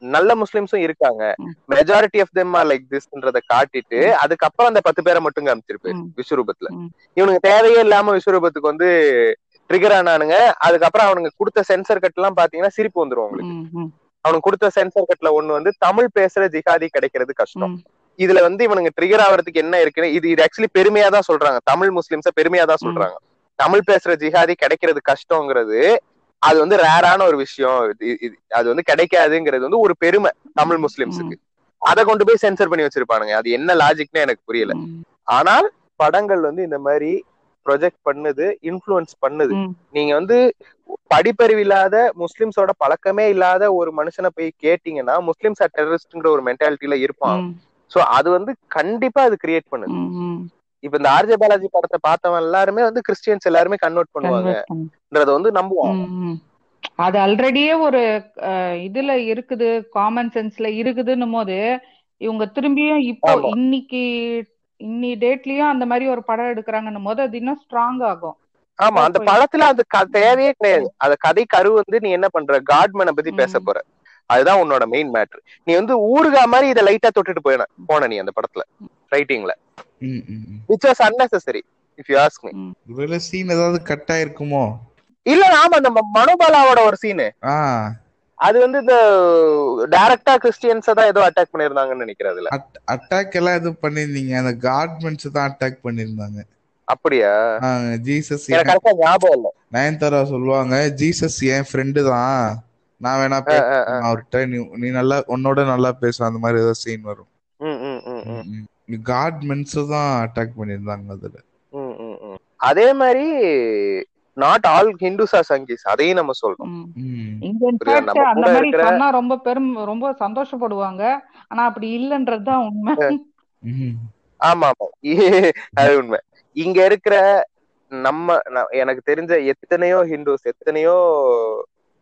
நல்ல முஸ்லிம்ஸும் இருக்காங்க. Majority of them are like திஸ்ன்றத காட்டிட்டு அதுக்கப்புறம் அந்த பத்து பேரை மட்டும் காமிச்சிருப்பாரு. விஸ்வரூபத்துல. இவனுக்கு தேவையே இல்லாம விஸ்வரூபத்துக்கு வந்து ட்ரிகர் ஆனானுங்க. அதுக்கப்புறம் அவனுங்க கொடுத்த சென்சர் கட் எல்லாம் பாத்தீங்கன்னா சிரிப்பு வந்துரும் ம், அவனுக்கு கொடுத்த சென்சர் கட்ல ஒண்ணு வந்து தமிழ் பேசுற ஜிகாதி கிடைக்கிறது கஷ்டம். இதுல வந்து இவனுங்க ட்ரிகர் ஆகிறதுக்கு என்ன இருக்குன்னு இது இது ஆக்சுவலி பெருமையா தான் சொல்றாங்க. தமிழ் முஸ்லிம்ஸ பெருமையா தான் சொல்றாங்க. தமிழ் பேசுற ஜிஹாதி கிடைக்கிறது கஷ்டங்கிறது அது வந்து ரேரான ஒரு விஷயம். அது வந்து கிடைக்காதுங்கிறது வந்து ஒரு பெருமை தமிழ் முஸ்லிம்ஸுக்கு. அதை கொண்டு போய் சென்சர் பண்ணி வச்சிருப்பானுங்க. அது என்ன லாஜிக்னு எனக்கு புரியல. ஆனால் படங்கள் வந்து இந்த மாதிரி ப்ரொஜெக்ட் பண்ணுது இன்ஃப்ளூயன்ஸ் பண்ணுது. நீங்க வந்து படிப்பறிவு இல்லாத முஸ்லிம்ஸோட பழக்கமே இல்லாத ஒரு மனுஷனை போய் கேட்டீங்கன்னா முஸ்லிம்ஸ் ஆர் டெரரிஸ்ட்ங்கிற ஒரு மென்டாலிட்டியில இருப்பான் சோ அது வந்து கண்டிப்பா அது கிரியேட் பண்ணுது. இப்ப இந்த ஆர்ஜே பாலாஜி படத்தை பார்த்தவன் எல்லாருமே வந்து கிறிஸ்டியன்ஸ் எல்லாருமே கன்வெர்ட் பண்ணுவாங்கன்றத பண்ணு. வந்து நம்புவான் ம், ம். அது ஆல்ரெடியே ஒரு இதுல இருக்குது காமன் சென்ஸ்ல இருக்குதுன்னும் போது இவங்க திரும்பியும் இப்போ. இன்னைக்கு இன்னி டேட்லயும் அந்த மாதிரி ஒரு படம் எடுக்கிறாங்கன்னும் போது அது இன்னும் ஸ்ட்ராங் ஆகும் ஆமா அந்த படத்துல அது தேவையே கிடையாது அந்த கதை கரு வந்து நீ என்ன பண்ற காட்மேனை பத்தி பேச. போற அதுதான் உன்னோட மெயின் மேட்ரு நீ வந்து ஊருகா மாதிரி இதை லைட்டா தொட்டுட்டு போயின போன நீ அந்த படத்துல ரைட்டிங்ல. Which was unnecessary if you ask me ஒருவேளை சீன் ஏதாவது கட் ஆயிருக்குமோ? இல்ல ஆமா அந்த ம- மனோபாலாவோட ஒரு சீனு ஆ. அது வந்து இந்த டைரக்டா கிறிஸ்டியன்ஸ தான் ஏதோ அட்டாக் பண்ணிருந்தாங்கன்னு நினைக்கிறேன் அதுல. அட்டாக் எல்லாம் எதுவும் பண்ணிருந்தீங்க அந்த கார்மெண்ட்ஸ் தான் அட்டாக் பண்ணிருந்தாங்க அப்படியா? ஜீசஸ் கரெக்டா ஞாபகம் இல்ல. நயன்தாரா சொல்லுவாங்க ஜீசஸ் என் ஃப்ரெண்டு தான். நான் வேணா பேசுறேன் அவர்கிட்ட நீ நீ நல்லா உன்னோட நல்லா பேசும் அந்த மாதிரி ஏதோ சீன் வரும். ம், ம், ம், ம், காட் மென்ஸ் தான் அட்டாக் பண்ணிருந்தாங்க அதுல. ம், ம், ம். அதே மாதிரி not all Hindus are Sanghis அதையும் நம்ம சொல்றோம். அந்த மாதிரி இருக்கிற- சொன்னா ரொம்ப பெரும் ரொம்ப சந்தோஷப்படுவாங்க. ஆனா அப்படி இல்லைன்றதுதான் உண்மை. ம். ஆமா ஆமா. அது உண்மை. இங்க இருக்கிற நம்ம எனக்கு தெரிஞ்ச எத்தனையோ ஹிந்துஸ் எத்தனையோ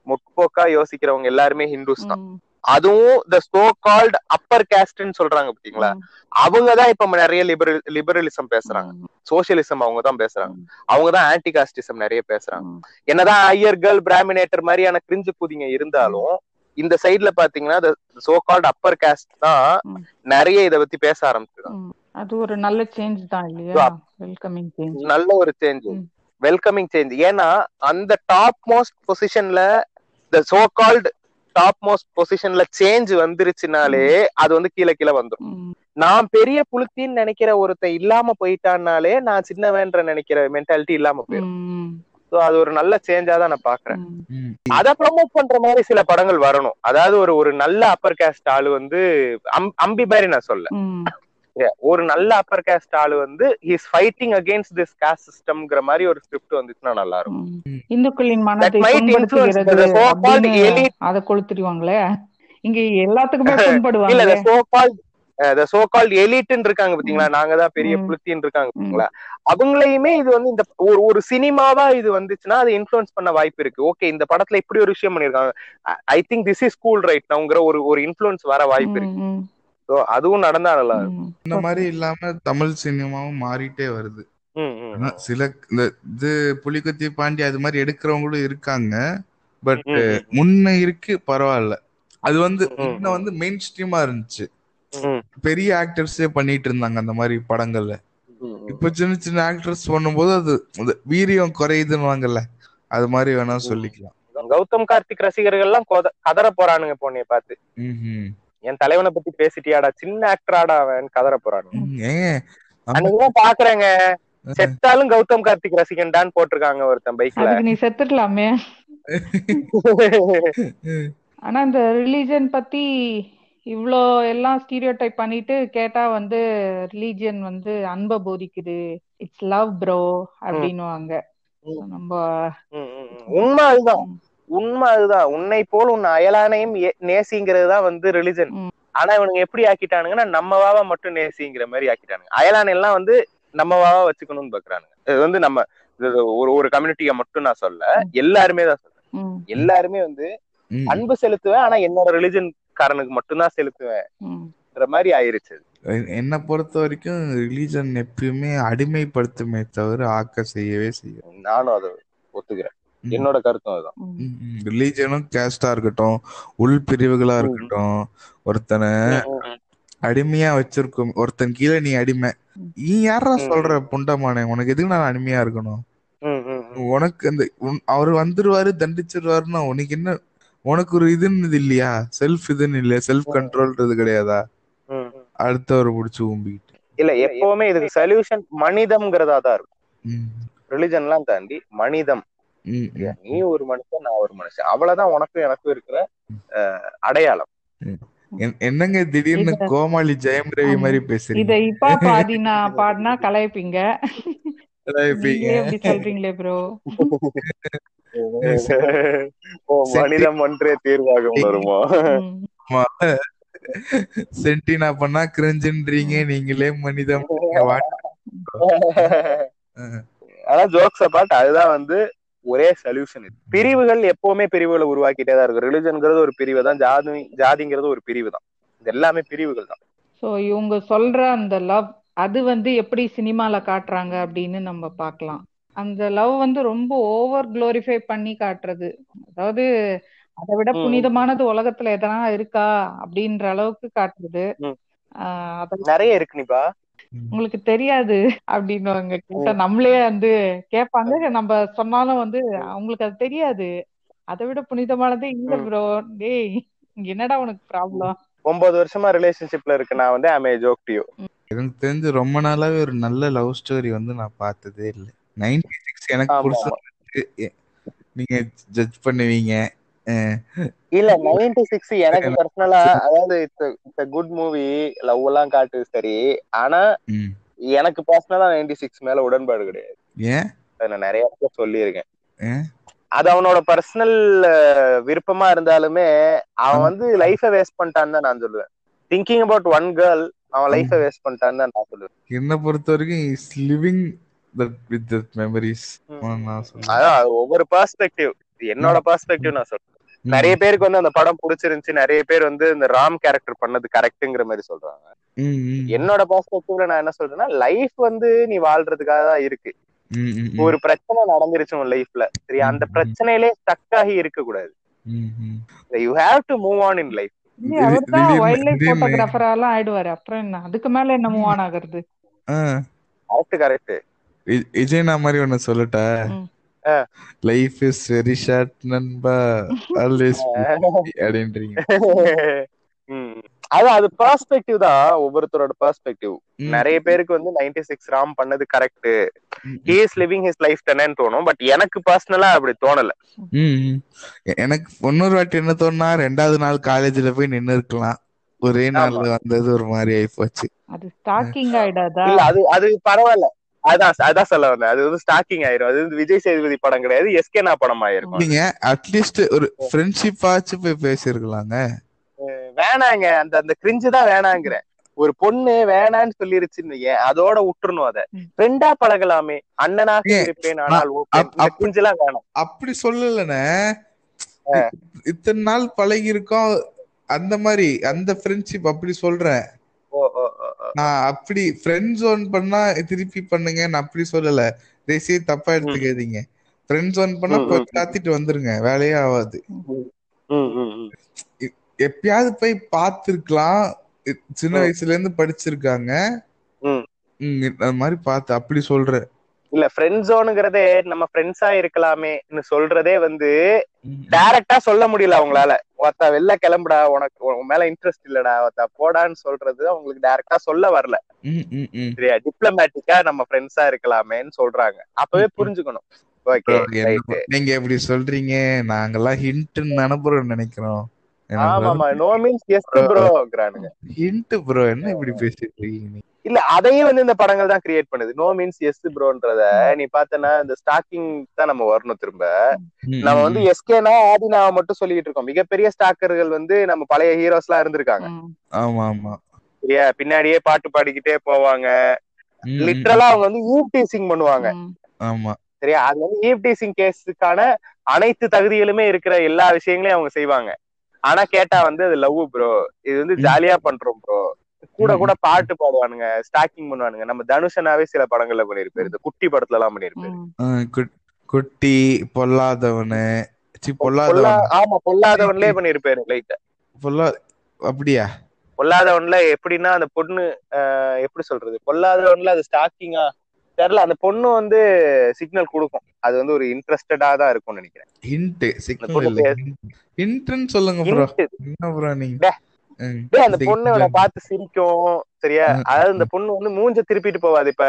முற்போக்கா யோசிக்கிறவங்க எல்லாருமே ஹிந்துஸ் தான். அதுவும் த சோ கால்ட் அப்பர் கேஸ்ட்னு சொல்றாங்க பாத்தீங்களா? ம், அவங்க தான் இப்ப நிறைய லிபரல் லிபரலிசம் பேசுறாங்க. சோசியலிசம் அவங்க தான் பேசுறாங்க. ம், அவங்க தான் ஆன்டி காஸ்டிசம் நிறைய பேசுறாங்க. என்னதான் ஐயர்கள் பிராமினேட்டர் மாதிரியான கிரிஞ்சு புதிங்க இருந்தாலும் இந்த சைடுல பாத்தீங்கன்னா சோ கால்ட் அப்பர் காஸ்ட் தான். நிறைய இத பத்தி பேச ஆரம்பிச்சிருக்காங்க. அது ஒரு நல்ல சேஞ்ச் தான் இல்லையா? வெல்கமிங் சேஞ்ச் நல்ல ஒரு சேஞ்ச். வெல்கமிங் சேஞ்ச் ஏன்னா அந்த டாப் மோஸ்ட் பொசிஷன்ல the so called top most பொசிஷன்ல சேஞ்ச் வந்துருச்சுனாலே அது வந்து கீழே கீழே வந்துரும். நான் பெரிய புளுத்தின்னு நினைக்கிற ஒருத்தன் இல்லாம போயிட்டான்னாலே நான் சின்னவன்ற நினைக்கிற மென்டாலிட்டி இல்லாம போயிடும் சோ அது ஒரு நல்ல சேஞ்சா தான் நான் பாக்குறேன். அத ப்ரமோட் பண்ற மாதிரி சில படங்கள் வரணும். அதாவது ஒரு ஒரு நல்ல அப்பர் கேஸ்ட் ஆளு வந்து அம்- அம்பி மாதிரி நான் சொல்ல. ஒரு நல்ல அப்பர் கேஸ்ட் ஆளு வந்து his fighting against this caste சிஸ்டம்ங்கிற மாதிரி ஒரு ஸ்கிரிப்ட் வந்துச்சுன்னா நல்லா இருக்கும் இந்துக்களின் மனதை. அதை கொளுத்துருவாங்களே இங்க எல்லாத்துக்குமே இல்ல புண்படுவாங்க the so called eliteன்னு இருக்காங்க பாத்தீங்களா? நாங்க தான் பெரிய. புளுத்தின்னு இருக்காங்க பாத்தீங்களா? அவங்களையுமே இது வந்து இந்த ஒரு ஒரு சினிமாவா இது வந்துச்சுன்னா அது இன்ஃபுளுன்ஸ் பண்ண வாய்ப்பு இருக்கு. ஓகே இந்த படத்துல இப்படி ஒரு விஷயம் பண்ணிருக்காங்க I think this is cool right நவுங்கிற ஒரு ஒரு இன்ஃபுளுன்ஸ் வர வாய்ப்பு இருக்கு. சோ அதுவும் நடந்தா நல்லா இருக்கும். ம். இந்த மாதிரி இல்லாம தமிழ் சினிமாவும் மாறிட்டே வருது. சில இந்த இது புலிகுத்தி பாண்டி அது மாதிரி எடுக்கிறவங்களும் இருக்காங்க. பட் முன்ன இருக்கு பரவாயில்ல. அது வந்து முன்ன வந்து மெயின் ஸ்ட்ரீமா இருந்துச்சு பெரிய ஆக்டர்ஸே பண்ணிட்டு இருந்தாங்க அந்த மாதிரி படங்கள்ல. இப்ப சின்ன சின்ன ஆக்டர்ஸ் பண்ணும்போது அது அது வீரியம் குறையுதுன்னு அது மாதிரி வேணா சொல்லிக்கலாம். கௌதம் கார்த்திக் ரசிகர்கள் எல்லாம் கொத- கதற போறானுங்க பொண்ணைய பார்த்து. என் தலைவனை பத்தி பேசிட்டியாடா? சின்ன ஆக்டராடா அவன் கதற நம்ம- அன்னைக்குதான் பாக்குறேங்க. செத்தாலும் கௌதம் கார்த்திக் ரசிகன்டான்னு போட்டிருக்காங்க ஒருத்தன் பைக்ல. அதுக்கு நீ செத்துடலாமே. ஆனா இந்த ரிலீஜன் பத்தி இவ்ளோ எல்லாம் ஸ்டீரியோ டைப் பண்ணிட்டு கேட்டா வந்து ரிலீஜியன் வந்து அன்பை போதிக்குது. இட்ஸ் லவ் ப்ரோ அப்படின்னுவாங்க. நம்ம ம், ம், ம். உண்மை அதுதான். உண்மை அதுதான். உன்னை போல் உன் அயலானையும் நேசிங்கிறது தான் வந்து ரிலிஜன். ஆனா இவனுங்க எப்படி ஆக்கிட்டானுங்கன்னா நம்ம வாவா மட்டும் நேசிங்கிற மாதிரி ஆக்கிட்டானுங்க. அயலானை எல்லாம் வந்து நம்ம வாவா வச்சுக்கணும்னு பாக்குறானுங்க. இது வந்து நம்ம ஒரு ஒரு கம்யூனிட்டியை மட்டும் நான் சொல்ல எல்லாருமே தான் சொல்றேன். எல்லாருமே வந்து. அன்பு செலுத்துவேன் ஆனா என்னோட ரிலிஜன் காரனுக்கு மட்டும்தான் செலுத்துவேன்ற ம். மாதிரி ஆயிருச்சு. என்னை பொறுத்த வரைக்கும் ரிலீஜன் எப்பயுமே அடிமைப்படுத்துமே தவிர ஆக்க செய்யவே செய்யும் நானும் அதை ஒத்துக்கிறேன். என்னோட கருத்தும் அதுதான். ரிலீஜனும் கேஸ்டா இருக்கட்டும் உள் பிரிவுகளா. இருக்கட்டும் ஒருத்தனை. அடிமையா வச்சிருக்கும் ஒருத்தன் கீழே நீ அடிமை நீ யாரா. சொல்ற புண்டமானே உனக்கு எதுக்கு நான் அடிமையா இருக்கணும். உனக்கு அந்த உன்- அவரு வந்துருவாரு தண்டிச்சிருவாருன்னா உனக்கு என்ன உனக்கு ஒரு இதுன்னு இல்லையா செல்ஃப் இதுன்னு இல்லையா செல்ஃப் கண்ட்ரோல்ன்றது கிடையாதா. அடுத்தவரை புடிச்சு ஊம்பிக்கிட்டு இல்ல எப்பவுமே இதுக்கு சொல்யூஷன் மனிதம்ங்கிறதா தான் இருக்கும். ரிலிஜன்லாம் தாண்டி மனிதம். நீ ஒரு மனுஷன் நான் ஒரு மனுஷன். அவ்வளவுதான் உனக்கும் எனக்கும் இருக்கிற அஹ், அடையாளம். என்- என்னங்க திடீர்னு இத- கோமாளி ஜெயம் ரவி. மாதிரி இத பேசுறீங்க இப்ப பாதி நான் பாடினா கலாய்ப்பீங்க. சொல்றீங்களே ப்ரோ ஓ மனிதம் ஒன்றே தீர்வாகும் வருமா சென்டினா பண்ணா கிரிஞ்சுன்றீங்க நீங்களே மனிதம். அதான் ஜோக்ஸ் அபார்ட் அதுதான் வந்து ஒரே சொல்யூஷன் பிரிவுகள் எப்பவுமே பிரிவுகளை உருவாக்கிட்டே தான் இருக்கு ரிலிஜன்ங்கிறது ஒரு பிரிவு தான். ஜாதி ஜாதிங்கிறது ஒரு பிரிவு தான். இது எல்லாமே பிரிவுகள் தான். சோ இவங்க சொல்ற அந்த லவ் அது வந்து எப்படி சினிமால காட்டுறாங்க அப்படின்னு நம்ம பார்க்கலாம். அந்த லவ் வந்து ரொம்ப ஓவர் குளோரிஃபை பண்ணி காட்டுறது. அதாவது அதை விட. புனிதமானது உலகத்துல எதனா இருக்கா அப்படின்ற அளவுக்கு காட்டுறது. நிறைய இருக்கு நிபா. உங்களுக்கு தெரியாது அப்படின்னுவாங்க. கேட்டா நம்மளே வந்து கேட்பாங்க. நம்ம சொன்னாலும் வந்து அவங்களுக்கு அது தெரியாது. அதை விட புனிதமானதே இல்ல. ப்ரோ டேய் இங்க என்னடா உனக்கு ப்ராப்ளம் ஒன்பது வருஷமா ரிலேஷன்ஷிப்ல இருக்கு. நான் வந்து ஐ ஜோக் டு யூ எனக்கு தெரிஞ்சு ரொம்ப நாளாவே ஒரு நல்ல லவ் ஸ்டோரி வந்து நான் பார்த்ததே இல்லை. நைன்டி சிக்ஸ் எனக்கு. எ- நீங்க ஜட்ஜ் பண்ணுவீங்க. இல்ல நைன்டி சிக்ஸ் எனக்கு பர்சனலா அதாவது இட்ஸ் குட் மூவி லவ் எல்லாம் காட்டுது சரி. ஆனா. எனக்கு பர்சனலா நைன்டி சிக்ஸ் மேல உடன்பாடு கிடையாது. ஏன்? நான் நிறைய இடத்துல சொல்லியிருக்கேன்? அது அவனோட பர்சனல் விருப்பமா இருந்தாலுமே அவன் வந்து லைஃப வேஸ்ட் பண்ணிட்டான்னு தான் நான் சொல்லுவேன். திங்கிங் அபவுட் ஒன் கேர்ள் அவன் லைஃப வேஸ்ட் பண்ணிட்டான்னு தான் நான் சொல்லுவேன். என்னை பொறுத்த வரைக்கும் is living that with memories நான் சொல்லுவேன். அதான் அது ஒவ்வொரு பெர்ஸ்பெக்டிவ் என்னோட பெர்ஸ்பெக்டிவ் நான் சொல்றேன். நிறைய பேருக்கு வந்து அந்த படம் பிடிச்சிருந்துச்சு. நிறைய பேர் வந்து இந்த ராம் கேரக்டர் பண்ணது கரெக்ட்ங்கிற மாதிரி சொல்றாங்க. என்னோட பெர்ஸ்பெக்டிவ்ல நான் என்ன சொல்றேன்னா லைஃப் வந்து நீ வாழ்றதுக்காக தான் இருக்கு. ஒரு பிரச்சனை நடந்துருச்சு உன் லைஃப்ல சரி அந்த. பிரச்சனையிலே ஸ்டக் ஆகி இருக்க கூடாது. You have to move on in life இல்லையே அவர் தான் திடீர்னு- வைல்ட் லைஃப் போட்டோகிராஃபரா எல்லாம் ஆயிடுவாரு. அப்புறம் என்ன? அதுக்கு மேல என்ன மூவ் ஆன் ஆகுறது? கரெக்ட் கரெக்ட் விஜய்னா மாதிரி ஒண்ணு சொல்லட்டா. லைஃப் இஸ் வெரி ஷார்ட் நண்பா. ஆல்வேஸ் அப்படின்றீங்க. அதான் அது பெர்ஸ்பெக்டிவ் தான் ஒவ்வொருத்தரோட பெர்ஸ்பெக்டிவ். நிறைய பேருக்கு வந்து நைன்டி சிக்ஸ் ராம் பண்ணது correct he is living his life தானேன்னு தோணும். பட் எனக்கு பர்சனலா அப்படி தோணல. எனக்கு இன்னொரு வாட்டி என்ன தோணுனா ரெண்டாவது நாள் காலேஜ்ல போய் நின்னு இருக்கலாம். ஒரே நாள்ல வந்தது ஒரு மாதிரி ஆயி போச்சு. அது ஸ்டாக்கிங் ஆயிடாதா? இல்ல அது அது பரவாயில்ல. அதான் அதான் சொல்ல வந்தேன். அது வந்து ஸ்டாக்கிங் ஆயிரும். அது வந்து விஜய் சேதுபதி படம் கிடையாது எஸ்கேனா படம் ஆயிருக்கும் நீங்க அட்லீஸ்ட் ஒரு ஃப்ரெண்ட்ஷிப் ஆச்சு போய் பேசிருக்கலாங்க வேணாங்க. அந்த அந்த கிரிஞ்சு தான் வேணாங்கிறேன். ஒரு பொண்ணு வேணான்னு சொல்லிருச்சுன்னு அதோட விட்டுறணும் அத. ஃப்ரெண்டா பழகலாமே. அண்ணனாக இருப்பேன் ஆனால் கிரிஞ்செல்லாம் வேணாம். அப்படி சொல்லலண்ணே. இ- இத்தனை நாள் பழகி இருக்கோம் அந்த மாதிரி அந்த ஃப்ரெண்ட்ஷிப் அப்படி சொல்றேன். ஓ ஓ. நான் அப்படி ஃப்ரெண்ட் ஜோன் பண்ணா திருப்பி பண்ணுங்க. நான் அப்படி சொல்லல. தேசிய தப்பா எடுத்துக்காதீங்க. ஃப்ரெண்ட் ஜோன் பண்ணா. காத்திட்டு வந்துருங்க. வேலையே ஆகாது. எப்பயாவது போய் பார்த்திருக்கலாம். சின்ன. வயசுல இருந்து படிச்சிருக்காங்க. அது மாதிரி பார்த்து அப்படி சொல்றேன். இல்ல ஃப்ரெண்ட் ஜோனுங்கிறதே நம்ம ஃப்ரெண்ட்ஸா இருக்கலாமேன்னு சொல்றதே வந்து டைரக்டா சொல்ல முடியல அவங்களால. ஒருத்தா வெளில கிளம்புடா உனக்கு உன் மேல இன்ட்ரெஸ்ட் இல்லடா ஒருத்தா போடான்னு சொல்றது அவங்களுக்கு டைரக்டா சொல்ல வரல. சரியா? டிப்ளமேட்டிக்கா நம்ம ஃப்ரெண்ட்ஸா இருக்கலாமேன்னு சொல்றாங்க. அப்பவே. புரிஞ்சுக்கணும். நீங்க எப்படி சொல்றீங்க? நாங்கெல்லாம் ஹிண்ட்னு அனுப்புறோம் நினைக்கிறோம். ஆமாமா நோ மீன்ஸ் எஸ் ப்ரோங்கிறானுங்க ஹிண்ட் ப்ரோ என்ன இப்படி பேசிட்டு இருக்கீங்க? இல்ல அதையும் வந்து இந்த படங்கள் தான் கிரியேட் பண்ணுது. நோ மீன்ஸ் எஸ் ப்ரோன்றத நீ பார்த்தனா இந்த ஸ்டாக்கிங் தான் நம்ம வரணும் திரும்ப. நம்ம வந்து எஸ்கேனா ஆதினாவை மட்டும் சொல்லிட்டு இருக்கோம். மிகப்பெரிய ஸ்டாக்கர்கள் வந்து நம்ம பழைய ஹீரோஸ் எல்லாம் இருந்திருக்காங்க. ஆமா ஆமா. சரியா? பின்னாடியே பாட்டு பாடிக்கிட்டே போவாங்க. லிட்டரலா அவங்க வந்து ஈவ் டீசிங் பண்ணுவாங்க. ஆமா. சரியா? அது வந்து ஈவ் டீசிங் கேஸுக்கான அனைத்து தகுதிகளுமே இருக்கிற எல்லா விஷயங்களையும் அவங்க செய்வாங்க. ஆனா கேட்டா வந்து அது லவ் ப்ரோ இது வந்து. ஜாலியா பண்றோம் ப்ரோ கூட. கூட பாட்டு பாடுவானுங்க ஸ்டாக்கிங் பண்ணுவானுங்க. நம்ம தனுஷனாவே சில படங்கள்ல பண்ணிருப்பாரு. இந்த குட்டி படத்துல எல்லாம் பண்ணிருப்பாரு குட்டி பொல்லாதவனு. சி பொல்லா பொல்லாதவன். ஆமா பொல்லாதவன்லயே பண்ணிருப்பாரு லைட் பொல்லா அப்படியா? பொல்லாதவன்ல எப்படின்னா அந்த பொண்ணு ஆஹ், எப்படி சொல்றது? பொல்லாதவன்ல அது ஸ்டாக்கிங்கா தெரியல அந்த பொண்ணு வந்து சிக்னல் கொடுக்கும். அது வந்து ஒரு இன்ட்ரெஸ்டடா தான் இருக்கும்னு நினைக்கிறேன். ஹிண்ட் சிக்னல் சொல்லுங்க அந்த. பொண்ணு இவனை பார்த்து சிரிக்கும் சரியா. அதாவது இந்த பொண்ணு வந்து மூஞ்ச திருப்பிட்டு போவாது இப்ப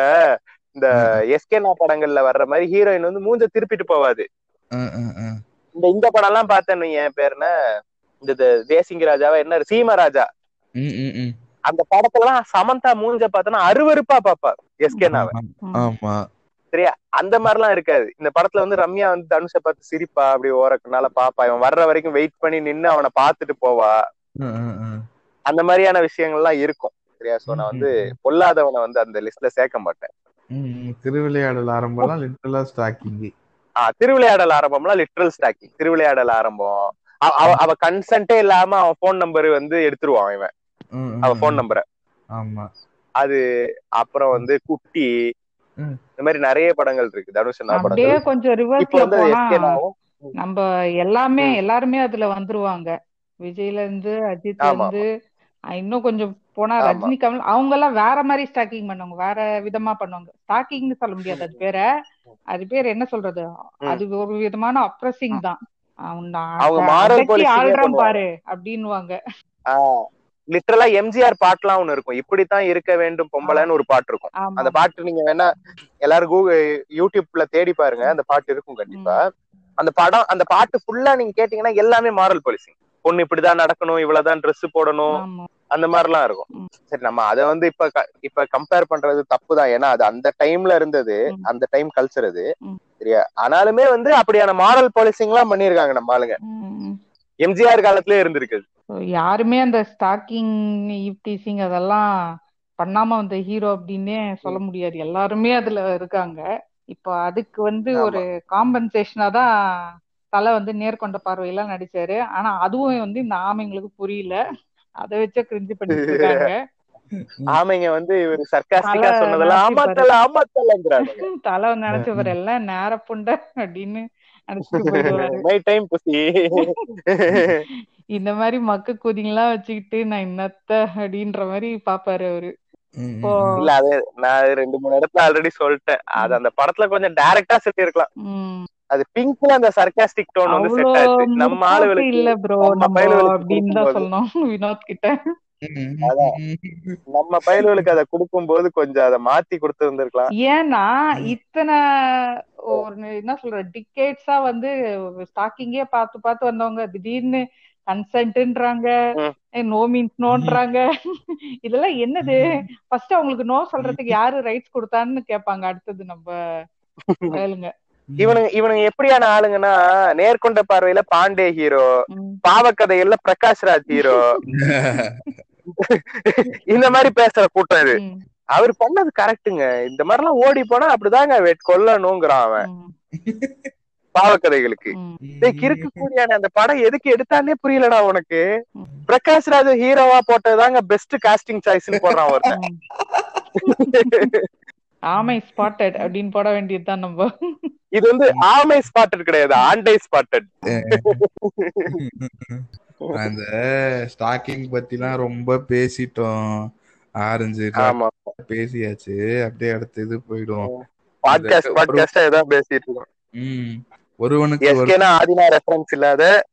இந்த எஸ்கேனா படங்கள்ல வர்ற மாதிரி ஹீரோயின் வந்து மூஞ்ச திருப்பிட்டு போவாது. இந்த இந்த படம் எல்லாம் பார்த்தேன்னு என் பேர் என்ன இந்த தேசிங்க ராஜாவா என்ன சீமராஜா. அந்த படத்துல எல்லாம் சமந்தா மூஞ்ச பார்த்தோன்னா அருவருப்பா பாப்பா எஸ்கேனாவை ஆமா, சரியா அந்த மாதிரிலாம் இருக்காது இந்த படத்துல வந்து ரம்யா வந்து தனுஷை பார்த்து சிரிப்பா அப்படி ஓரக்குனால பாப்பா இவன் வர்ற வரைக்கும் வெயிட் பண்ணி நின்னு அவனை பார்த்துட்டு போவா. அந்த மாதிரியான விஷயங்கள்லாம் இருக்கும் சரியா? சோ நான் வந்து பொல்லாதவனை வந்து அந்த லிஸ்ட்ல சேர்க்க மாட்டேன். திருவிளையாடல் ஆரம்பம்லாம் லிட்டரலா ஸ்டாக்கிங் ஆஹ் திருவிளையாடல் ஆரம்பம்லாம் லிட்ரல் ஸ்டாக்கிங் திருவிளையாடல் ஆரம்பம். அவ- அவ- கன்சென்ட்டே இல்லாம அவன் போன் நம்பர் வந்து எடுத்துருவான் இவன். அவ போன் நம்பரை ஆமா. அது அப்புறம் வந்து குட்டி. இந்த மாதிரி நிறைய படங்கள் இருக்கு. தனுஷனா அப்படியே படங்கள். கொஞ்சம் ரிவர்ஸ்ல போனா நம்ம எல்லாமே. எல்லாருமே அதுல வந்துருவாங்க. விஜய்ல இருந்து அஜித்ல ஆமா, இருந்து இன்னும் கொஞ்சம் போனா. ரஜினி கமல் அவங்க எல்லாம் வேற மாதிரி ஸ்டாக்கிங் பண்ணுவாங்க வேற விதமா பண்ணுவாங்க. ஸ்டாக்கிங்னு சொல்ல முடியாது அது பேர. அது பேர் என்ன சொல்றது? அது ஒரு விதமான அப்ரஸிங் தான். ஆள்றான். பாரு அப்படின்னுவாங்க. லிட்டரலா எம்ஜிஆர் பாட்டுலாம் ஒண்ணு இருக்கும். இப்படித்தான் இருக்க வேண்டும் பொம்பளைன்னு ஒரு பாட்டு இருக்கும். அந்த பாட்டு நீங்க வேணா எல்லாரும் கூகுள் யூடியூப்ல தேடி பாருங்க. அந்த பாட்டு இருக்கும் கண்டிப்பா. அந்த படம் அந்த பாட்டு ஃபுல்லா நீங்க கேட்டீங்கன்னா எல்லாமே மாரல் பாலிசிங் பொண்ணு இப்படிதான் நடக்கணும் இவ்வளவுதான் Dress போடணும் அந்த மாதிரிலாம் இருக்கும். சரி நம்ம அதை வந்து இப்ப இப்ப கம்பேர் பண்றது தப்பு தான் ஏன்னா அது அந்த டைம்ல இருந்தது. அந்த டைம் கல்ச்சர் அது. சரியா ஆனாலுமே வந்து அப்படியான மாரல் பாலிசிங் எல்லாம் பண்ணிருக்காங்க நம்ம ஆளுங்க. எம்ஜிஆர் காலத்திலே இருந்திருக்கு யாருமே அந்த ஸ்டாக்கிங் டீசிங் அதெல்லாம் பண்ணாம வந்த ஹீரோ அப்படின்னே சொல்ல முடியாது எல்லாருமே அதுல இருக்காங்க இப்போ அதுக்கு வந்து. ஒரு காம்பன்சேஷனா தான் தலை வந்து நேர்கொண்ட பார்வையெல்லாம் நடிச்சாரு. ஆனா அதுவும் வந்து இந்த ஆமைங்களுக்கு புரியல. அதை வச்சே கிரிஞ்சு பண்ணிட்டு இருக்காங்க ஆமைங்க வந்து இவர் சர்க்காஸ்டிக்கா தல சொன்னதெல்லாம் நினைச்சிருப்பாரு. ஆமாத்தல ஆமாத்தலங்கிறாங்க தலை வந்து நினைச்சவர் எல்லாம் நேர புண்டை அப்படின்னு நினைச்சிட்டு போயிடுவாரு. மை டைம் புசி இந்த மாதிரி மக்க கூதிங்கெல்லாம் வச்சுக்கிட்டு நான் இன்னத்த அப்படின்ற மாதிரி பாப்பாரு அவரு. இல்ல அது நான் ரெண்டு மூணு இடத்துல ஆல்ரெடி சொல்லிட்டேன். அது அந்த படத்துல கொஞ்சம் டைரக்டா சொல்லியிருக்கலாம். ம், அது பிங்க்ல அந்த சர்க்காஸ்டிக் டோன் வந்து செட் ஆச்சு நம்ம ஆளுகளுக்கு இல்ல ப்ரோ நம்ம அப்படின்னு தான் சொல்லணும் வினோத் கிட்ட. நம்ம பயலுகளுக்கு அதை கொடுக்கும்போது கொஞ்சம் அதை மாத்தி கொடுத்துருந்துருக்கலாம். ஏன்னா இத்தனை ஒரு என்ன சொல்ற டிகேட்ஸா வந்து ஸ்டாக்கிங்கே பார்த்து பார்த்து வந்தவங்க திடீர்னு கன்சென்ட்ன்றாங்க. நோ மீன்ஸ் நோன்றாங்க இதெல்லாம் என்னது? ஃபர்ஸ்ட் அவங்களுக்கு நோ சொல்றதுக்கு யாரு ரைட்ஸ் கொடுத்தான்னு கேட்பாங்க. அடுத்தது நம்ம பயலுங்க. இவனுங்க இவனுங்க எப்படியான ஆளுங்கன்னா நேர்கொண்ட பார்வையில பாண்டே ஹீரோ. பாவக்கதைகள்ல பிரகாஷ் ராஜ் ஹீரோ இந்த மாதிரி பேசுற கூட்டம் இது. அவர் பண்ணது கரெக்ட்டுங்க இந்த மாதிரி எல்லாம் ஓடி போனா அப்படிதாங்க கொல்லணுங்கிறான் அவன். பாவக்கதைகளுக்கு கிறுக்கு கூடியான அந்த படம் எதுக்கு எடுத்தானே புரியலடா உனக்கு. பிரகாஷ் ராஜ் ஹீரோவா போட்டதுதாங்க பெஸ்ட் காஸ்டிங் சாய்ஸ்னு போடுறான் ஒருத்தன். ஆமை ஸ்பாட்டட் அப்படின்னு போட வேண்டியதுதான் நம்ம. இது வந்து ஆமை ஸ்பாட்டட் கிடையாது ஆண்டை ஸ்பாட்டட் அந்த ஸ்டாக்கிங் பத்திலாம் ரொம்ப பேசிட்டோம். ஆரஞ்சு பேசியாச்சு. அப்படியே அடுத்து இது போயிடும். பாட்காஸ்ட் பாட்காஸ்டா ஏதாவது பேசிட்டு இருக்கோம். ம். ஒருவனுக்கு ஒரு எஸ்கேனா ஆதினா ரெஃபரன்ஸ் இல்லாத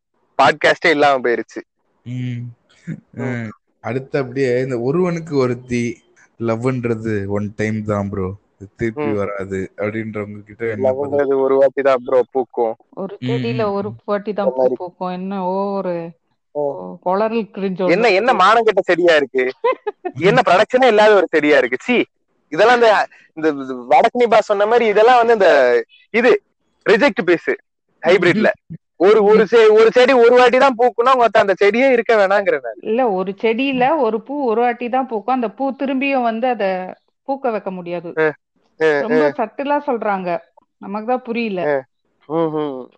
பாட்காஸ்டே இல்லாம போயிருச்சு. ம். அடுத்து அப்படியே இந்த ஒருவனுக்கு ஒருத்தி. லவ்ன்றது ஒன் டைம் தான் ப்ரோ திருப்பி. வராது. அப்படின்றவங்க கிட்ட ஒரு வாட்டி தான் ப்ரோ பூக்கும். ஒரு செடியில. ஒரு வாட்டி தான் பூக்கும். என்ன ஓ. ஒரு குளறல் கிரிஞ்சோ என்ன என்ன மானம் கெட்ட செடியா இருக்கு? என்ன ப்ரொடக்ஷனே இல்லாத ஒரு செடியா இருக்கு? சி இதெல்லாம் இந்த இந்த இந்த வடக்கு நிபா சொன்ன மாதிரி இதெல்லாம் வந்து இந்த இது ரிஜெக்ட் பீஸ் ஹைபிரிட்ல ஒரு ஒரு செ- ஒரு செடி ஒரு வாட்டி தான் பூக்குன்னா மொத்த அந்த செடியே இருக்க வேணாங்கிறேன் நான். இல்ல ஒரு செடியில ஒரு பூ ஒரு வாட்டி தான் பூக்கும். அந்த பூ திரும்பியும் வந்து அத பூக்க வைக்க முடியாது. ரொம்ப சட்டிலா சொல்றாங்க. நமக்கு தான் புரியல.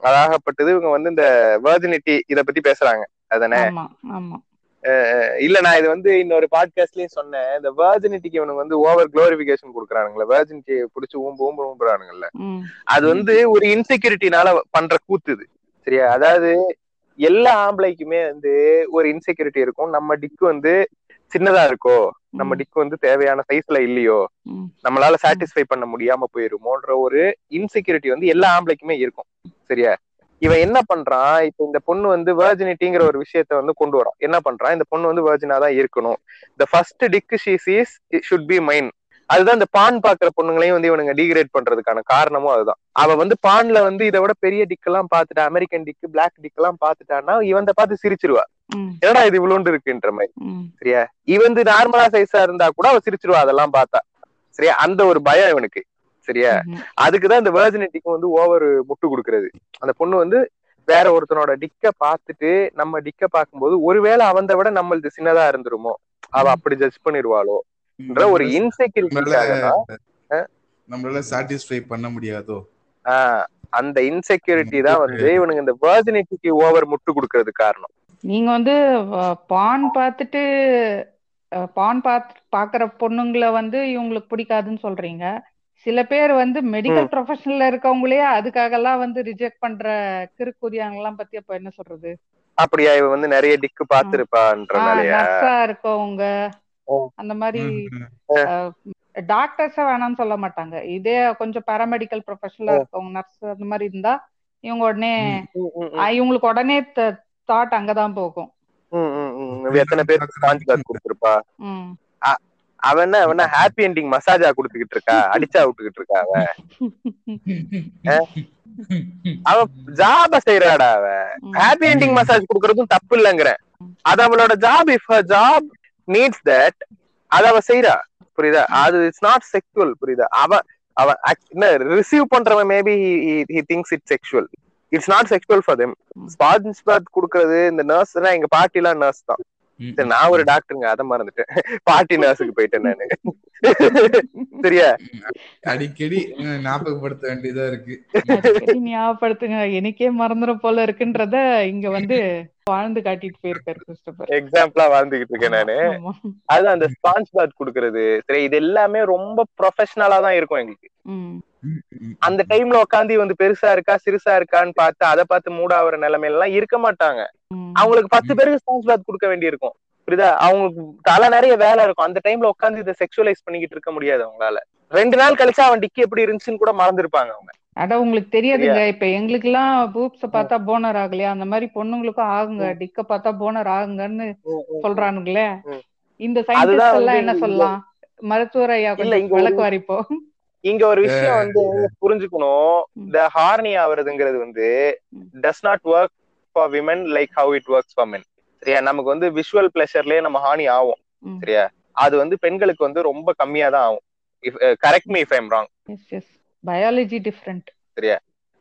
அதாகப்பட்டது இவங்க வந்து இந்த வேர்ஜினிட்டி இத பத்தி பேசுறாங்க. அதானே? ஆமா ஆமா. அஹ் இல்ல நான் இது வந்து இன்னொரு பாட்காஸ்ட்லயும் சொன்னேன். இந்த வேர்ஜினிட்டிக்கு இவனுக்கு வந்து ஓவர் குளோரிபிகேஷன் கொடுக்குறானுங்களே. வேர்ஜினிட்டி புடிச்சு ஊம்பு ஊம்பு ஊம்புறானுங்கல்ல அது வந்து ஒரு இன்செக்யூரிட்டினால பண்ற கூத்து இது. சரியா? அதாவது எல்லா ஆம்பளைக்குமே வந்து ஒரு இன்செக்யூரிட்டி இருக்கும். நம்ம டிக்கு வந்து சின்னதா இருக்கோ? நம்ம டிக்கு வந்து தேவையான சைஸ்ல இல்லையோ? நம்மளால சாட்டிஸ்ஃபை பண்ண முடியாம போயிருமோன்ற ஒரு இன்செக்யூரிட்டி வந்து எல்லா ஆம்பளைக்குமே இருக்கும். சரியா? இவன் என்ன பண்றான்? இப்ப இந்த பொண்ணு வந்து வேர்ஜினிட்டிங்கிற ஒரு விஷயத்த வந்து கொண்டு வரான். என்ன பண்றான்? இந்த பொண்ணு வந்து வேர்ஜினா தான் இருக்கணும். இந்த first dick she sees should be mine அதுதான் இந்த பான் பாக்குற பொண்ணுங்களையும் வந்து இவனுங்க டிகிரேட் பண்றதுக்கான காரணமும் அதுதான். அவ வந்து பான்ல வந்து இதை விட பெரிய டிக் எல்லாம் பாத்துட்டா அமெரிக்கன் டிக் பிளாக் டிக் எல்லாம் பாத்துட்டான்னா இவன் பார்த்து சிரிச்சிருவா. என்னடா இது இவ்வளோண்டு இருக்குன்ற மாதிரி. சரியா? இவன் நார்மலா சைஸா இருந்தா கூட அவ சிரிச்சிருவா அதெல்லாம் பார்த்தா. சரியா? அந்த ஒரு பயம் இவனுக்கு. சரியா? அதுக்குதான் இந்த வேர்ஜினிட்டிக்கு வந்து ஓவர் முட்டு கொடுக்கறது. அந்த பொண்ணு வந்து வேற ஒருத்தனோட டிக்க பார்த்துட்டு நம்ம டிக்க பார்க்கும்போது ஒருவேளை அவந்த விட நம்மளுது சின்னதா இருந்துருமோ? அவ அப்படி ஜட்ஜ் பண்ணிருவாளோ? ஒரு இன்செக்யூரிட்டிக்காக தான் நம்மளால சாட்டிஸ்ஃபை பண்ண முடியாதோ? அந்த இன்செக்யூரிட்டி தான் வந்து இவனுங்க இந்த வேர்ஜினிட்டிக்கு ஓவர் முட்டு கொடுக்கறது காரணம். நீங்க வந்து பான் பார்த்துட்டு பான் பார்த்து பாக்குற பொண்ணுங்களை வந்து இவங்களுக்கு பிடிக்காதுன்னு சொல்றீங்க. சில பேர் வந்து மெடிக்கல் ப்ரொஃபஷனல்ல இருக்கவங்களே அதுக்காக எல்லாம் வந்து ரிஜெக்ட் பண்ற கிறுக்குரியாங்கெல்லாம் பத்தி அப்ப என்ன சொல்றது? அப்படியா இவ வந்து நிறைய டிக்கு பார்த்திருப்பான்றனாலயா நர்ஸா இருக்கவங்க. அந்த மாதிரி டாக்டர்ஸ வேணாம்னு சொல்ல மாட்டாங்க. இதே கொஞ்சம் பாராமெடிக்கல் ப்ரொஃபஷனலா இருக்கவங்க நர்ஸ் அந்த மாதிரி இருந்தா இவங்க உடனே இவங்களுக்கு உடனே தாட் அங்கதான் போகும். எத்தனை பேருக்கு ஸ்பாஞ்ச் பாத் கொடுத்திருப்பா. அவன் என்ன அவன் ஹாப்பி என்டிங் மசாஜா கொடுத்துக்கிட்டு இருக்கா? அடிச்சா விட்டுக்கிட்டு இருக்கா அவ? அவ ஜாப செய்யறாடா அவ. ஹாப்பி என்டிங் மசாஜ் கொடுக்கறதும் தப்பு இல்லங்கிறேன். அது அவளோட job if job needs that அத அவ செய்யறா புரியுதா? அது இட்ஸ் நாட் செக்ஷுவல் புரியுதா? அவ அவ act- என்ன ரிசீவ் பண்றவன் maybe he thinks it sexual it's not sexual for them sponge bath கொடுக்கறது இந்த நர்ஸ் எங்க பாட்டி எல்லாம் நர்ஸ் தான் நான் ஒரு டாக்டருங்க அதை மறந்துட்டேன். பாட்டி நர்ஸுக்கு போயிட்டேன் நானு. சரியா அடிக்கடி ஞாபகப்படுத்த வேண்டியதா இருக்கு. அடிக்கடி ஞாபகப்படுத்துங்க. எனக்கே மறந்துற போல இருக்குன்றத இங்க வந்து வாழ்ந்து காட்டிட்டு போயிருக்காரு கிறிஸ்டபர் எக்ஸாம்பிளா வாழ்ந்துகிட்டு இருக்கேன் நானு. ஆமா. அது அந்த ஸ்பான்ஸ் பாத் கொடுக்கறது. சரி இது எல்லாமே ரொம்ப ப்ரொஃபஷனலா தான் இருக்கும் எங்களுக்கு. அந்த டைம்ல உட்காந்து வந்து பெருசா இருக்கா சிறுசா இருக்கான்னு பார்த்து அதை பார்த்து மூடாவற நிலைமையில எல்லாம் இருக்க மாட்டாங்க. அவங்களுக்கு பத்து பேருக்கு ஸ்பான்ஸ் பாத் கொடுக்க வேண்டியிருக்கும். புரியுதா? அவங்களுக்கு தலை நிறைய வேலை இருக்கும். அந்த டைம்ல உட்காந்து இதை செக்ஷுவலைஸ் பண்ணிக்கிட்டு இருக்க முடியாது அவங்களால. ரெண்டு நாள் கழிச்சு அவன் டிக்கி எப்படி இருந்துச்சுன்னு கூட மறந்துருப்பாங்க அவங்க. அட உங்களுக்கு தெரியாதுங்க. இப்ப எங்களுக்கு எல்லாம் பூப்ஸ பார்த்தா போனர் ஆகலையா? அந்த மாதிரி பொண்ணுங்களுக்கும் ஆகுங்க. டிக்க பார்த்தா போனர் ஆகுங்கன்னு சொல்றானுங்களே. இந்த சயின்டிஸ்ட் எல்லாம் என்ன சொல்லலாம்? மருத்துவர் ஐயா கொஞ்சம் விளக்கு வாரிப்போ இங்க ஒரு விஷயம் வந்து புரிஞ்சுக்கணும். இந்த ஹார்னி ஆவறதுங்கிறது வந்து. Does not work for women like how it works for men. சரியா? நமக்கு வந்து விஷுவல் பிளஷர்லயே நம்ம ஹார்னி ஆகும். சரியா? அது வந்து பெண்களுக்கு வந்து ரொம்ப கம்மியா தான் ஆகும். Correct me if I'm wrong biology different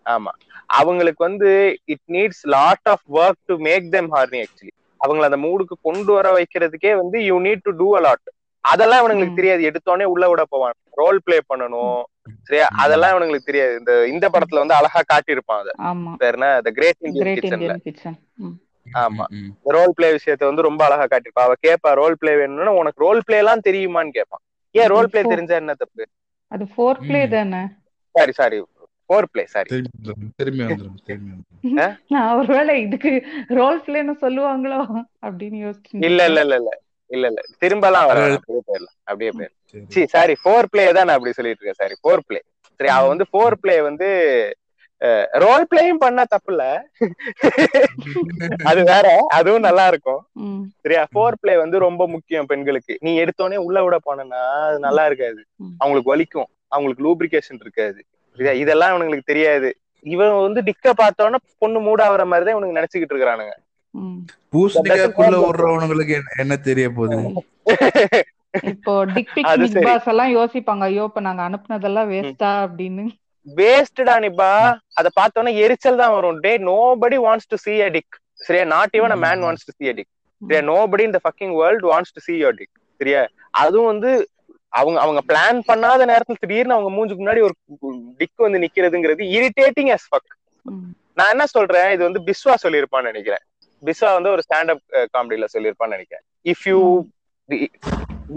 ஆமா. அவங்களுக்கு வந்து it needs lot of work to make them horny actually அவங்கள அந்த மூடுக்கு கொண்டு வர வைக்கிறதுக்கே வந்து you need to do a lot அதெல்லாம் இவனுங்களுக்கு. தெரியாது. எடுத்தோடனே உள்ள விட போவான். ரோல் ப்ளே பண்ணணும். சரியா? அதெல்லாம் இவனுங்களுக்கு தெரியாது. இந்த இந்த படத்துல வந்து அழகா காட்டியிருப்பான் அதை. என்ன? த கிரேட் இந்தியன் கிச்சன்ல ஆமா. ரோல் பிளே விஷயத்த வந்து ரொம்ப அழகா காட்டியிருப்பா. அவ கேப்பா ரோல் பிளே வேணும்னா உனக்கு ரோல் பிளே எல்லாம் தெரியுமான்னு கேட்பான் ஏன் ரோல் பிளே தெரிஞ்சா என்ன தப்பு? அது ஃபோர் பிளே. தானே? Sorry sorry. Foreplay sorry. திரும்பி நான் ஒருவேளை இதுக்கு ரோல் பிளேன்னு சொல்லுவாங்களோ அப்படின்னு யோசிச்சு இல்ல இல்ல இல்ல இல்ல. இல்ல இல்ல. திரும்பலாம் வர. அப்படியே போயிடலாம். அப்படியே போயிடலாம். C sorry. ஃபோர் பிளே தான் நான் அப்படி சொல்லிட்டு இருக்கேன் சாரி. ஃபோர் பிளே சரி அவ வந்து ஃபோர் பிளே வந்து ரோல் பிளேயும் பண்ணா தப்பு இல்ல அது வேற அதுவும் நல்லா இருக்கும். ம், சரியா? ஃபோர் பிளே வந்து ரொம்ப முக்கியம் பெண்களுக்கு. நீ எடுத்தோடனே உள்ள விட போனா அது நல்லா இருக்காது. அவங்களுக்கு வலிக்கும். அவங்களுக்கு லூப்ரிகேஷன் இருக்காது. சரியா? இதெல்லாம் இவனுங்களுக்கு தெரியாது. இவன் வந்து டிக்க பார்த்தோன்னே பொண்ணு மூடாகிற மாதிரி தான் இவனுக்கு நினைச்சுக்கிட்டு இருக்கிறானுங்க. ம். பூசணிக்காய்க்குள்ள விடுறவனுங்களுக்கு என்ன- தெரிய போகுது? இப்போ டிக் பிக் எல்லாம் யோசிப்பாங்க. ஐயோ இப்ப நாங்க அனுப்புனதெல்லாம் வேஸ்டா அப்படின்னு. வேஸ்டடா நிப்பா. அத பார்த்தோன்னா எரிச்சல் தான் வரும். டே nobody wants to see a dick. சரியா? Not even a man wants to see a dick. சரியா? Nobody in the fucking world wants to see your dick. சரியா? அதுவும் வந்து அவங்க அவங்க பிளான் பண்ணாத நேரத்துல திடீர்னு அவங்க மூஞ்சுக்கு முன்னாடி ஒரு டிக் வந்து நிக்கிறதுங்கிறது இரிட்டேட்டிங் fuck. ம். நான் என்ன சொல்றேன்? இது வந்து பிஸ்வா சொல்லியிருப்பான்னு நினைக்கிறேன். பிஸ்வா வந்து ஒரு ஸ்டாண்ட் அப் காமெடியில சொல்லியிருப்பான்னு நினைக்கிறேன். If you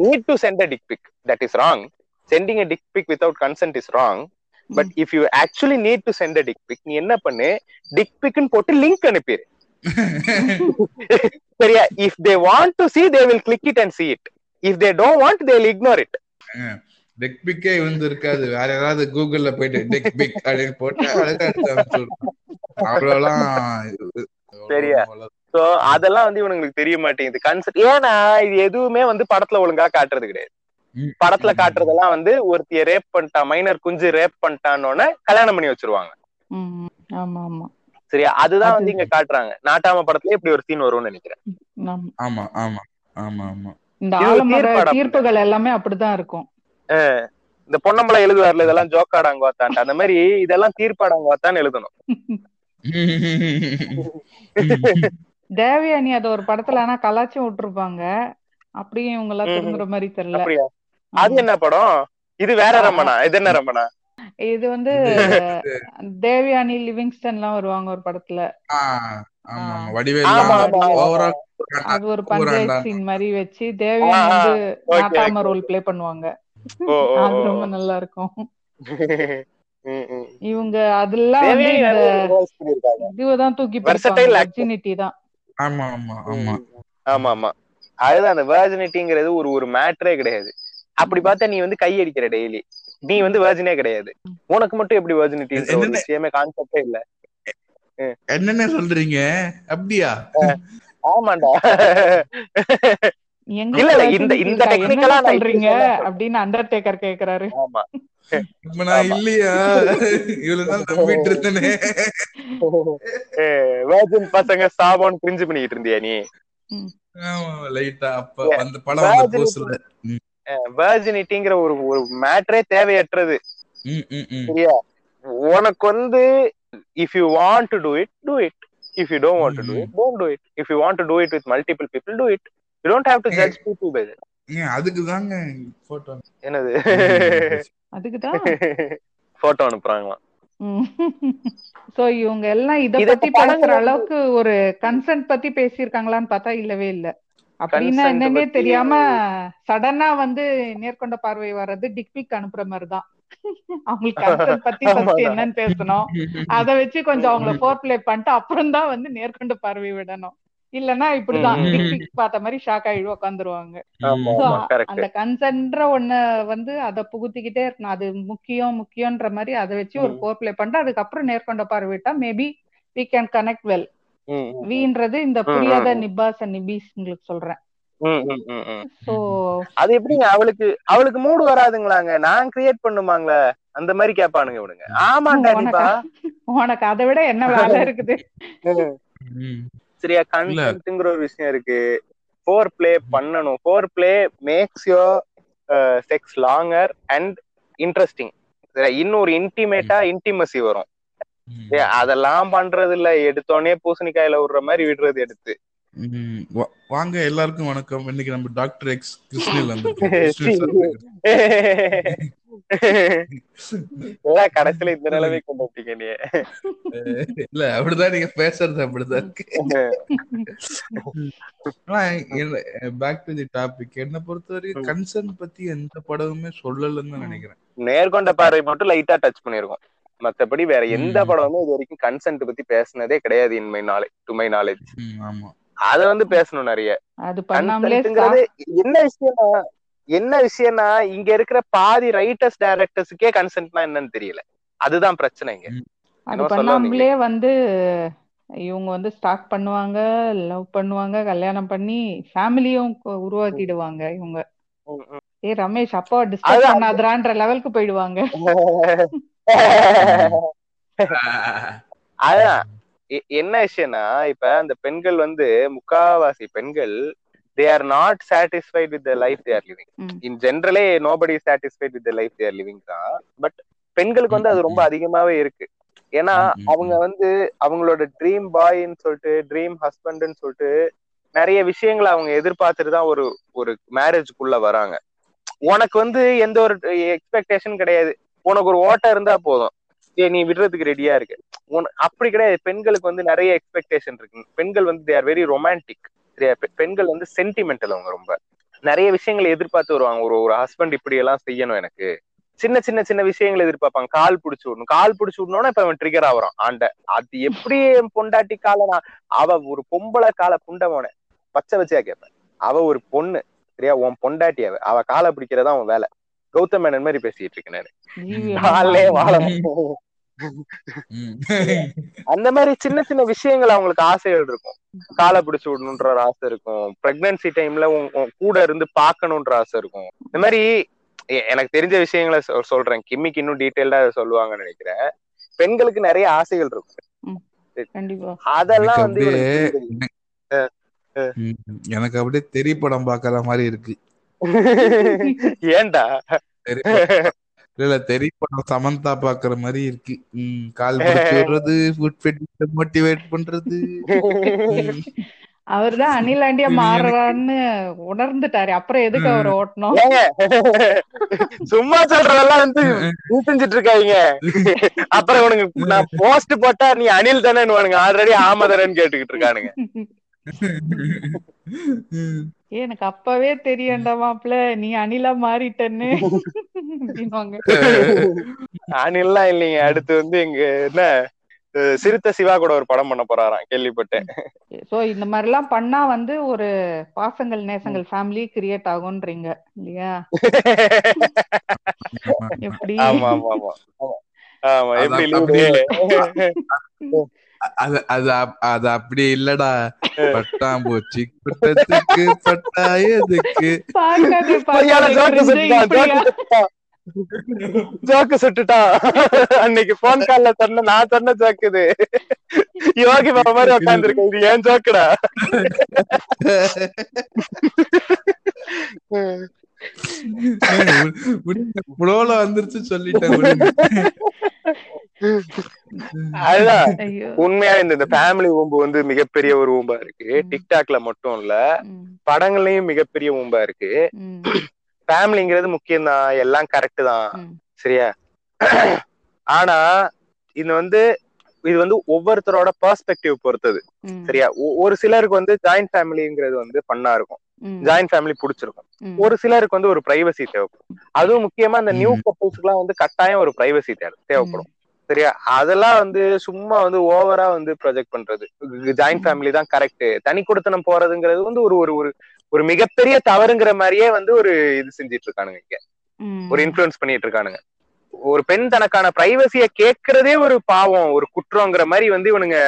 need to send a dick pic that is wrong sending a dick pic without consent is wrong but if you actually need to send a dick pic நீ என்ன பண்ணு? Dick பிக்னு போட்டு link அனுப்பிடு சரியா? If they want to see they will click it and see it if they don't want they will ignore it dick பிக்கே வந்து இருக்காது. வேற யாராவது கூகுள்ல போயிட்டு டெக் பிக் அப்படின்னு போட்டு அவ்வளவுலாம் சரியா? சோ அதெல்லாம் வந்து இவனுங்களுக்கு தெரிய மாட்டேங்குது. கன்செப்ட் ஏன்னா இது எதுவுமே வந்து படத்துல ஒழுங்கா காட்டுறது கிடையாது. படத்துல காட்டுறதெல்லாம் வந்து ஒருத்திய ரேப் பண்ணிட்டான் மைனர் குஞ்சு ரேப் பண்ணிட்டான்னு கல்யாணம் பண்ணி வச்சிருவாங்க. ம். ஆமா ஆமா. சரியா? அதுதான் அது- வந்து இங்க காட்டுறாங்க. நாட்டாம படத்துல இப்படி ஒரு சீன் வரும்னு நினைக்கிறேன். ஆமா. ஆமா ஆமா ஆமா ஆமா. இந்த ஆலமர தீர்ப்புகள் எல்லாமே அப்படிதான் இருக்கும். இந்த பொன்னம்பலம் எழுதுவார்ல இதெல்லாம் ஜோக்காடாங்க வாத்தான்ட்டு. அந்த மாதிரி இதெல்லாம் தீர்ப்பாடாங்க வாத்தான்னு எழுதணும். தேவயானி அது ஒரு படத்துல ஆனா கலாச்சும் விட்டுருப்பாங்க. அப்படியும் இவங்க எல்லாம். திரும்புற மாதிரி தெரியல. அப்படியா? அது என்ன படம்? இது வேற ரமணா. இது என்ன ரமணா? இது வந்து தேவயானி லிவிங்ஸ்டன் எல்லாம் வருவாங்க ஒரு படத்துல. அது ஒரு பஞ்சாயத்து. சீன் மாதிரி வச்சு தேவயானி. வந்து நாட்டாம. ரோல் ப்ளே பண்ணுவாங்க. அது. ரொம்ப நல்லா இருக்கும். இவங்க அதெல்லாம். இதுதான் தூக்கி. வெர்ஜினிட்டி தான். ஆமா ஆமா ஆமா. ஆமா ஆமா. அதுதான் அந்த வேர்ஜினிட்டிங்கிறது ஒரு ஒரு மேட்டரே கிடையாது. அப்படி பார்த்தா நீ வந்து கை அடிக்கிற டெய்லி நீ வந்து வேர்ஜினே கிடையாது. உனக்கு மட்டும் எப்படி வேர்ஜினிட்டி விஷயமே கான்செப்டே இல்ல. என்னென்ன சொல்றீங்க? அப்படியா? ஆமாண்டா. இல்ல, இல்ல, இந்த- இந்த இப்படி சொல்றீங்க அப்படின்னு அண்டர்டேக்கர் கேக்குறாரு. ஆமா. நான். இல்லையா? இவ்வளவு நாள் நம்பிட்டு இருந்தேனே. வேர்ஜின் பசங்க சாபம் பிரிஞ்சு பண்ணிட்டு இருந்தியா நீ? ஆமா லைட்டா அப்ப. அந்த படம் வேர்ஜினிட்டிங்கிற ஒரு ஒரு மேட்டரே தேவையற்றது. ம், ம், ம். சரியா? உனக்கு வந்து if you want to do it do it if you don't want to do it don't do it if you want to do it with multiple people do it you don't have to judge people by ஏன் அதுக்கு தாங்க photo என்னது? அதுக்குதான் photo அனுப்புறாங்களாம். So இவங்க எல்லாம் இத பத்தி பேசுற அளவுக்கு ஒரு கன்சென்ட் பத்தி பேசியிருக்காங்களான்னு பார்த்தா இல்லவே இல்ல. அப்படின்னா என்னன்னே தெரியாம சடனா வந்து நேர்கொண்ட பார்வை வர்றது டிக்பிக் அனுப்புற மாதிரிதான். அவங்களுக்கு கன்சென்ட் பத்தி ஃபர்ஸ்ட். என்னன்னு பேசணும். அத வச்சு கொஞ்சம் அவங்கள ஃபோர் பிளே பண்ணிட்டு அப்புறம் தான் வந்து நேர்கொண்ட பார்வை விடணும். இல்லன்னா இப்படிதான். பார்த்த மாதிரி ஷாக் ஆகி உட்காந்துருவாங்க அந்த கன்சென்ட்ற ஒண்ண வந்து அத புகுத்திக்கிட்டே இருக்கணும். அது முக்கியம் முக்கியம்ன்ற மாதிரி அதை வச்சு ஒரு. ஃபோர் பிளே பண்ணிட்டு அதுக்கப்புறம் நேர்கொண்ட பார்வையிட்டா maybe we can connect well வீன்றது இந்த புரியாத நிபீஸ் உங்களுக்கு சொல்றேன். சோ அது எப்படிங்க அவளுக்கு அவளுக்கு மூடு வராதுங்களாங்க. நான் கிரியேட் பண்ணுமாங்களே? அந்த மாதிரி கேட்பானுங்க இவனுங்க. ஆமாண்டா உனக்கு? அதை விட என்ன வேலை இருக்குது. சரியா கன்சென்ட்ங்கிற ஒரு விஷயம் இருக்கு. ஃபோர் பிளே பண்ணணும் foreplay makes your sex longer and interesting இன்னொரு இன்டிமேட்டா இன்டிமசி வரும். அதெல்லாம் பண்றது இல்ல எடுத்தோடனே பூசணிக்காயில விடுற மாதிரி விடுறது எடுத்து. வாங்க எல்லாருக்கும் வணக்கம். இன்னைக்கு நம்ம டாக்டர் எக்ஸ் கிருஷ்ணில் கடைசியில இந்த நிலைமை கொண்டு வந்துட்டீங்க நீ இல்ல அப்படிதான் நீங்க பேசுறது அப்படிதான் பேக் டு தி டாபிக் என்ன பொறுத்தவரைக்கும் கன்சர்ன் பத்தி எந்த படமுமே சொல்லலன்னு நினைக்கிறேன். நேர்கொண்ட பார்வை மட்டும் லைட்டா டச் பண்ணிருக்கோம். மத்தபடி வேற எந்த. படமுமே இது வரைக்கும் கன்சென்ட் பத்தி பேசுனதே கிடையாது in my knowledge to my knowledge ம், ஆமா. அத வந்து பேசணும் நிறைய. அது பண்ணாமலே கன்சென்ட்ங்கிறது என்ன விஷயம்னா என்ன விஷயம்னா இங்க இருக்கிற பாதி ரைட்டர்ஸ் டைரக்டர்ஸுக்கே கன்சென்ட்னா என்னன்னு தெரியல. அதுதான் பிரச்சனை இங்க. அது பண்ணாமலே வந்து இவங்க வந்து ஸ்டார்ட் பண்ணுவாங்க லவ் பண்ணுவாங்க கல்யாணம் பண்ணி ஃபேமிலியும் உருவாக்கிடுவாங்க இவங்க. ஏ ரமேஷ் அப்பாவை டிஸ்டர்ப். பண்ணாதரான்ற லெவலுக்கு போயிடுவாங்க. அதான். என்ன விஷயம்னா இப்ப அந்த பெண்கள் வந்து முக்காவாசி பெண்கள் they are not satisfied with life they are living. In ஜென்ரலே nobody satisfied with life they are living தான். பட் பெண்களுக்கு வந்து அது ரொம்ப அதிகமாவே இருக்கு. ஏன்னா அவங்க வந்து அவங்களோட ட்ரீம் பாய்ன்னு சொல்லிட்டு ட்ரீம் ஹஸ்பண்ட்னு சொல்லிட்டு நிறைய விஷயங்களை அவங்க எதிர்பார்த்துட்டு தான் ஒரு ஒரு மேரேஜ்க்குள்ள வராங்க. உனக்கு வந்து எந்த ஒரு எக்ஸ்பெக்டேஷன் கிடையாது. உனக்கு ஒரு ஓட்டம் இருந்தா போதும். ஏ நீ விடுறதுக்கு ரெடியா இருக்கு. உன- அப்படி கிடையாது. பெண்களுக்கு வந்து நிறைய எக்ஸ்பெக்டேஷன் இருக்கு. பெண்கள் வந்து தே ஆர் வெரி ரொமான்டிக் பெண்கள் வந்து சென்டிமெண்டல் அவங்க ரொம்ப. நிறைய விஷயங்களை எதிர்பார்த்து வருவாங்க. ஒரு ஒரு ஹஸ்பண்ட் இப்படி எல்லாம் செய்யணும் எனக்கு. சின்ன சின்ன சின்ன விஷயங்களை எதிர்பார்ப்பாங்க. கால் பிடிச்சி விடணும். கால் பிடிச்சி விடணும்னா இப்ப அவன் ட்ரிகர் ஆகுறான். ஆண்ட அது எப்படி என் பொண்டாட்டி காலை நான் அவ ஒரு பொம்பளை காலை புண்டவன. பச்சை வச்சியா கேட்பேன். அவ ஒரு பொண்ணு. சரியா? உன் பொண்டாட்டி அவ. அவ காலை பிடிக்கிறதா உன் வேலை. கௌதம் மேனன் மாதிரி பேசிட்டு இருக்கேன் நானு. அந்த மாதிரி சின்ன சின்ன விஷயங்கள் அவங்களுக்கு ஆசைகள் இருக்கும். காலை பிடிச்சு விடணுன்ற ஒரு ஆசை இருக்கும். பிரெக்னன்சி டைம்ல கூட இருந்து பார்க்கணுன்ற ஆசை இருக்கும். இந்த மாதிரி எனக்கு தெரிஞ்ச விஷயங்களை சொ- சொல்றேன். கிம்மிக்கு இன்னும் டீட்டெயில்டா சொல்லுவாங்கன்னு நினைக்கிறேன். பெண்களுக்கு நிறைய ஆசைகள் இருக்கும். கண்டிப்பா. அதெல்லாம் வந்து எனக்கு அப்படியே தெரி படம் பாக்குற மாதிரி இருக்கு. ஏன்டா இல்ல இல்ல தெரி படம் சமந்தா பாக்குற மாதிரி இருக்கு. ம், கால் விடுறது ஃபுட் ஃபிட் மோட்டிவேட் பண்றது. ம். அவர்தான் அணிலாண்டியா மாறுறான்னு உணர்ந்துட்டாரு. அப்புறம் எதுக்கு அவர் ஓட்டணும்? சும்மா சொல்றதெல்லாம் வந்து நீ செஞ்சுட்டு இருக்காங்க அப்புறம் உனக்கு நான் போஸ்ட் போட்டா நீ அனில் தானே ஆல்ரெடி ஆமதரன் கேட்டுக்கிட்டு இருக்கானுங்க. ஏ, எனக்கு அப்பவே தெரியண்டா மாப்ள நீ அணிலா மாறிட்டன்னு. அனில்லாம் இல்லைங்க. அடுத்து வந்து எங்க என்ன? சிறுத்தை சிவா கூட ஒரு படம் பண்ண போறாராம். கேள்விப்பட்டேன். சோ இந்த மாதிரி எல்லாம் பண்ணா வந்து ஒரு பாசங்கள் நேசங்கள் ஃபேமிலி கிரியேட் ஆகும்ன்றீங்க. இல்லையா? எப்படி? ஆமா. ஆமா ஆமா. ஆமா எப்படி அது அது அப்- அது அப்படி இல்லடா பட்டாம்பூச்சி குட்டத்துக்கு பார்க்காது பொய்யால ஜோக்கு சுட்டுட்டான் அன்னைக்கு போன் கால்ல சொன்ன நான் சொன்ன ஜோக்கு இது யோகி பாபா மாதிரி உட்காந்துருக்கு இது ஏன் ஜோக்குடா புலோல வந்துருச்சு சொல்லிட்டேன். அதுதான் உண்மையா இந்த இந்த ஃபேமிலி ஊம்பு வந்து மிகப்பெரிய ஒரு ஊம்பா இருக்கு. டிக்டாக்ல மட்டும் இல்ல படங்கள்லயும் மிகப்பெரிய ஊம்பா இருக்கு. ஃபேமிலிங்கிறது முக்கியம் தான் எல்லாம் கரெக்ட் தான். சரியா? ஆனா இது வந்து இது வந்து ஒவ்வொருத்தரோட பெர்ஸ்பெக்டிவ் பொறுத்தது. சரியா? ஒரு சிலருக்கு வந்து ஜாயிண்ட் ஃபேமிலிங்கிறது வந்து பண்ணா இருக்கும். ஜாயிண்ட் ஃபேமிலி பிடிச்சிருக்கும். ஒரு சிலருக்கு வந்து ஒரு பிரைவசி தேவைப்படும். அதுவும் முக்கியமா இந்த நியூ கப்புள்ஸ்க்கு எல்லாம் வந்து கட்டாயம் ஒரு பிரைவசி தேவைப்படும். சரியா? அதெல்லாம் வந்து சும்மா வந்து ஓவரா வந்து ப்ரொஜெக்ட் பண்றது. ஜாயிண்ட் ஃபேமிலி தான் கரெக்ட் தனி கொடுத்தனம் போறதுங்கிறது வந்து ஒரு ஒரு ஒரு ஒரு மிகப்பெரிய தவறுங்கிற மாதிரியே வந்து ஒரு இது செஞ்சிட்டு இருக்கானுங்க இங்க ஒரு இன்ஃபுளுன்ஸ் பண்ணிட்டு இருக்கானுங்க ஒரு பெண் தனக்கான பிரைவசிய கேட்கறதே ஒரு பாவம் ஒரு குற்றங்கிற மாதிரி வந்து இவனுங்க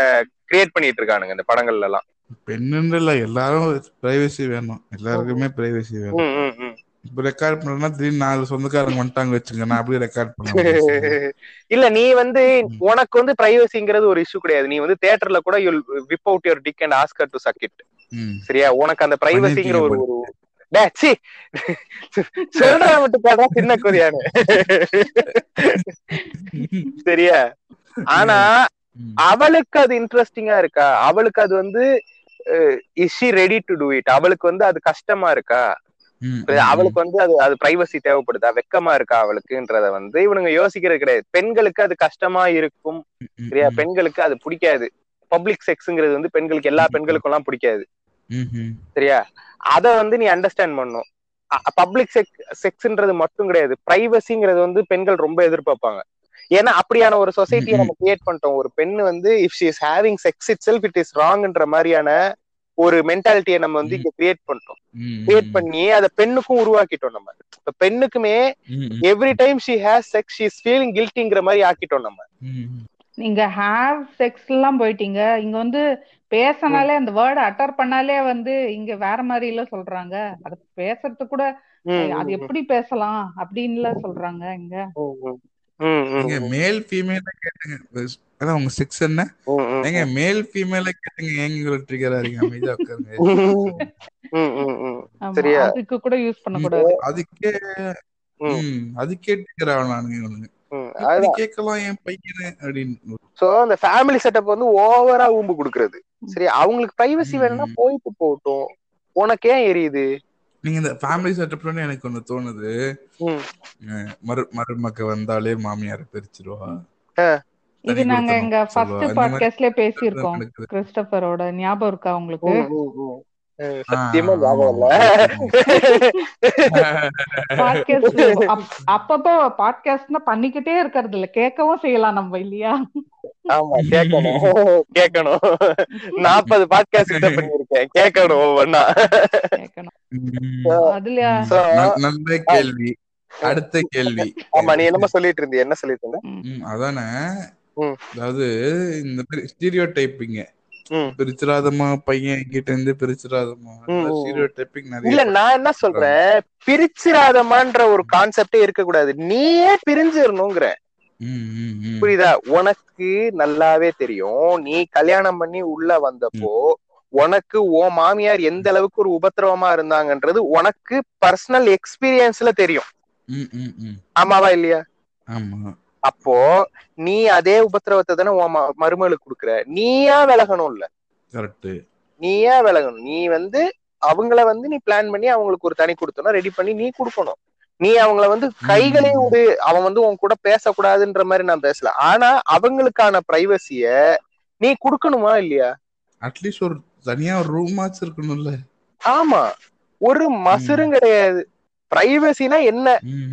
கிரியேட் பண்ணிட்டு இருக்கானுங்க இந்த படங்கள்ல எல்லாம் பெண்ணுன்னு இல்ல எல்லாரும் பிரைவசி வேணும். எல்லாருக்குமே பிரைவசி வேணும். இப்ப ரெக்கார்ட் பண்ணா திடீர்னு நாலு சொந்தக்காரங்க வந்துட்டாங்க வச்சுங்க நான் அப்படியே ரெக்கார்ட் பண்ண இல்ல நீ வந்து உனக்கு வந்து பிரைவசிங்கிறது ஒரு இஷ்யூ கிடையாது. நீ வந்து தியேட்டர்ல கூட you whip out your dick and ask her to suck it சரியா? உனக்கு அந்த பிரைவசிங்கிற ஒரு. சொல்றா மட்டும் சின்ன கொதியானு. சரியா? ஆனா. அவளுக்கு அது இன்ட்ரெஸ்டிங்கா இருக்கா? அவளுக்கு அது வந்து is she ready to do it அவளுக்கு வந்து அது கஷ்டமா இருக்கா? அவளுக்கு வந்து அது அது பிரைவசி தேவைப்படுதா? வெக்கமா இருக்கா அவளுக்குன்றத வந்து இவனுங்க யோசிக்கிறது கிடையாது. பெண்களுக்கு அது கஷ்டமா இருக்கும். பெண்களுக்கு அது பிடிக்காது. பப்ளிக் செக்ஸ்ங்கிறது வந்து பெண்களுக்கு எல்லா பெண்களுக்கும் எல்லாம் பிடிக்காது. சரியா? அத வந்து நீ அண்டர்ஸ்டாண்ட் பண்ணும். பப்ளிக் செக் செக்ஸ்ன்றது மட்டும் கிடையாது. பிரைவசிங்கிறது வந்து பெண்கள் ரொம்ப எதிர்பார்ப்பாங்க. ஏன்னா அப்படியான ஒரு சொசைட்டியை நம்ம கிரியேட் பண்ணிட்டோம். ஒரு பெண் வந்து if she is having sex itself it is ராங்ன்ற மாதிரியான ஒரு மென்டாலிட்டியை நம்ம வந்து இங்க கிரியேட் பண்ணிட்டோம். ம், கிரியேட் பண்ணி அதை பெண்ணுக்கும் உருவாக்கிட்டோம் நம்ம. இப்ப பெண்ணுக்குமே every time she has sex she is feeling கில்ட்டிங்கிற மாதிரி ஆக்கிட்டோம் நம்ம. நீங்க ஹேவ் செக்ஸ் எல்லாம் போயிட்டீங்க. இங்க வந்து பேசினாலே அந்த வேர்டை அட்டர் பண்ணாலே வந்து இங்க வேற மாதிரி எல்லாம் சொல்றாங்க. அது பேசுறது கூட அது எப்படி பேசலாம் அப்படின்னு சொல்றாங்க இங்க. நீங்க மேல் ஃபீமேல் கேட்டுங்க. அதான் உங்க செக்ஸ் என்ன? ம். மேல் ஃபீமேல கேட்டுங்க. ஏங்க ட்ரிகர் ஆறீங்க அமைதியா உட்காருங்க. ம், ம், ம். ஆமா சரியா? அதுக்கு கூட யூஸ் பண்ணக்கூடாது அதுக்கே ம். அதுக்கே ட்ரிகர் இவனுங்க. இப்படி அதுதான். கேட்கலாம் என் பையனு அப்படின்னு. சோ அந்த ஃபேமிலி செட்டப் வந்து ஓவரா ஊம்பு கொடுக்கறது. சரி அவங்களுக்கு பிரைவசி வேணும்னா. போயிட்டு போகட்டும். உனக்கு ஏன் எரியுது? நீங்க இந்த ஃபேமிலி செட்டப்ல எனக்கு ஒண்ணு தோணுது. மரு மருமக்க வந்தாலே மாமியார பிரிச்சிருவா. இது நாங்க எங்க. ஃபர்ஸ்ட் பாட்காஸ்ட்லயே பேசியிருக்கோம். கிறிஸ்டபரோட ஞாபகம் இருக்கா உங்களுக்கு? அப்பப்போ பாட்காஸ்ட்னா பண்ணிக்கிட்டே இருக்கிறது இல்ல. கேட்கவும் செய்யலாம் நம்ம இல்லையா? ஆமா கேட்கணும். கேட்கணும். நாற்பது பாட்காஸ்ட் கிட்ட பண்ணிருக்கேன் கேட்கணும் ஒவ்வொன்னா. நல்ல கேள்வி. அடுத்த கேள்வி. ஆமா நீ என்னமோ சொல்லிட்டு இருந்திய என்ன சொல்லிட்டு இருந்த? அதானே. அதாவது இந்த மாதிரி ஸ்டீரியோ டைப்பிங்க. பிரிச்சிராதமா பையன் கிட்ட இருந்து பிரிச்சிராதமா. ஸ்டீரியோ டைப்பிங் இல்ல நிறைய நான் என்ன சொல்றேன்? பிரிச்சிராதமான்ற ஒரு கான்செப்டே இருக்க கூடாது நீயே ம். புரியுதா? உனக்கு நல்லாவே தெரியும். நீ கல்யாணம் பண்ணி உள்ள வந்தப்போ உனக்கு உன் மாமியார் எந்த அளவுக்கு ஒரு உபத்திரவமா இருந்தாங்கன்றது உனக்கு பர்சனல் எக்ஸ்பீரியன்ஸ்ல தெரியும். ஆமாவா இல்லையா? அப்போ நீ அதே உபத்திரவத்தை தானே உன் மருமகளுக்கு கொடுக்குற. நீயா விலகணும் இல்ல நீயா விலகணும். நீ வந்து அவங்கள வந்து நீ பிளான் பண்ணி அவங்களுக்கு ஒரு தனி கொடுத்தணும் ரெடி பண்ணி நீ கொடுக்கணும். நீ அவங்கள வந்து கைகளே. விடு. அவன் வந்து உன் கூட பேசக்கூடாதுன்ற மாதிரி நான் பேசல. ஆனா அவங்களுக்கான பிரைவசிய நீ கொடுக்கணுமா இல்லையா? அட்லீஸ்ட் ஒரு தனியா ஒரு ரூம் ஆச்சு இருக்கணும்ல. ஆமா. ஒரு மசுரும் கிடையாது. பிரைவசினா என்ன.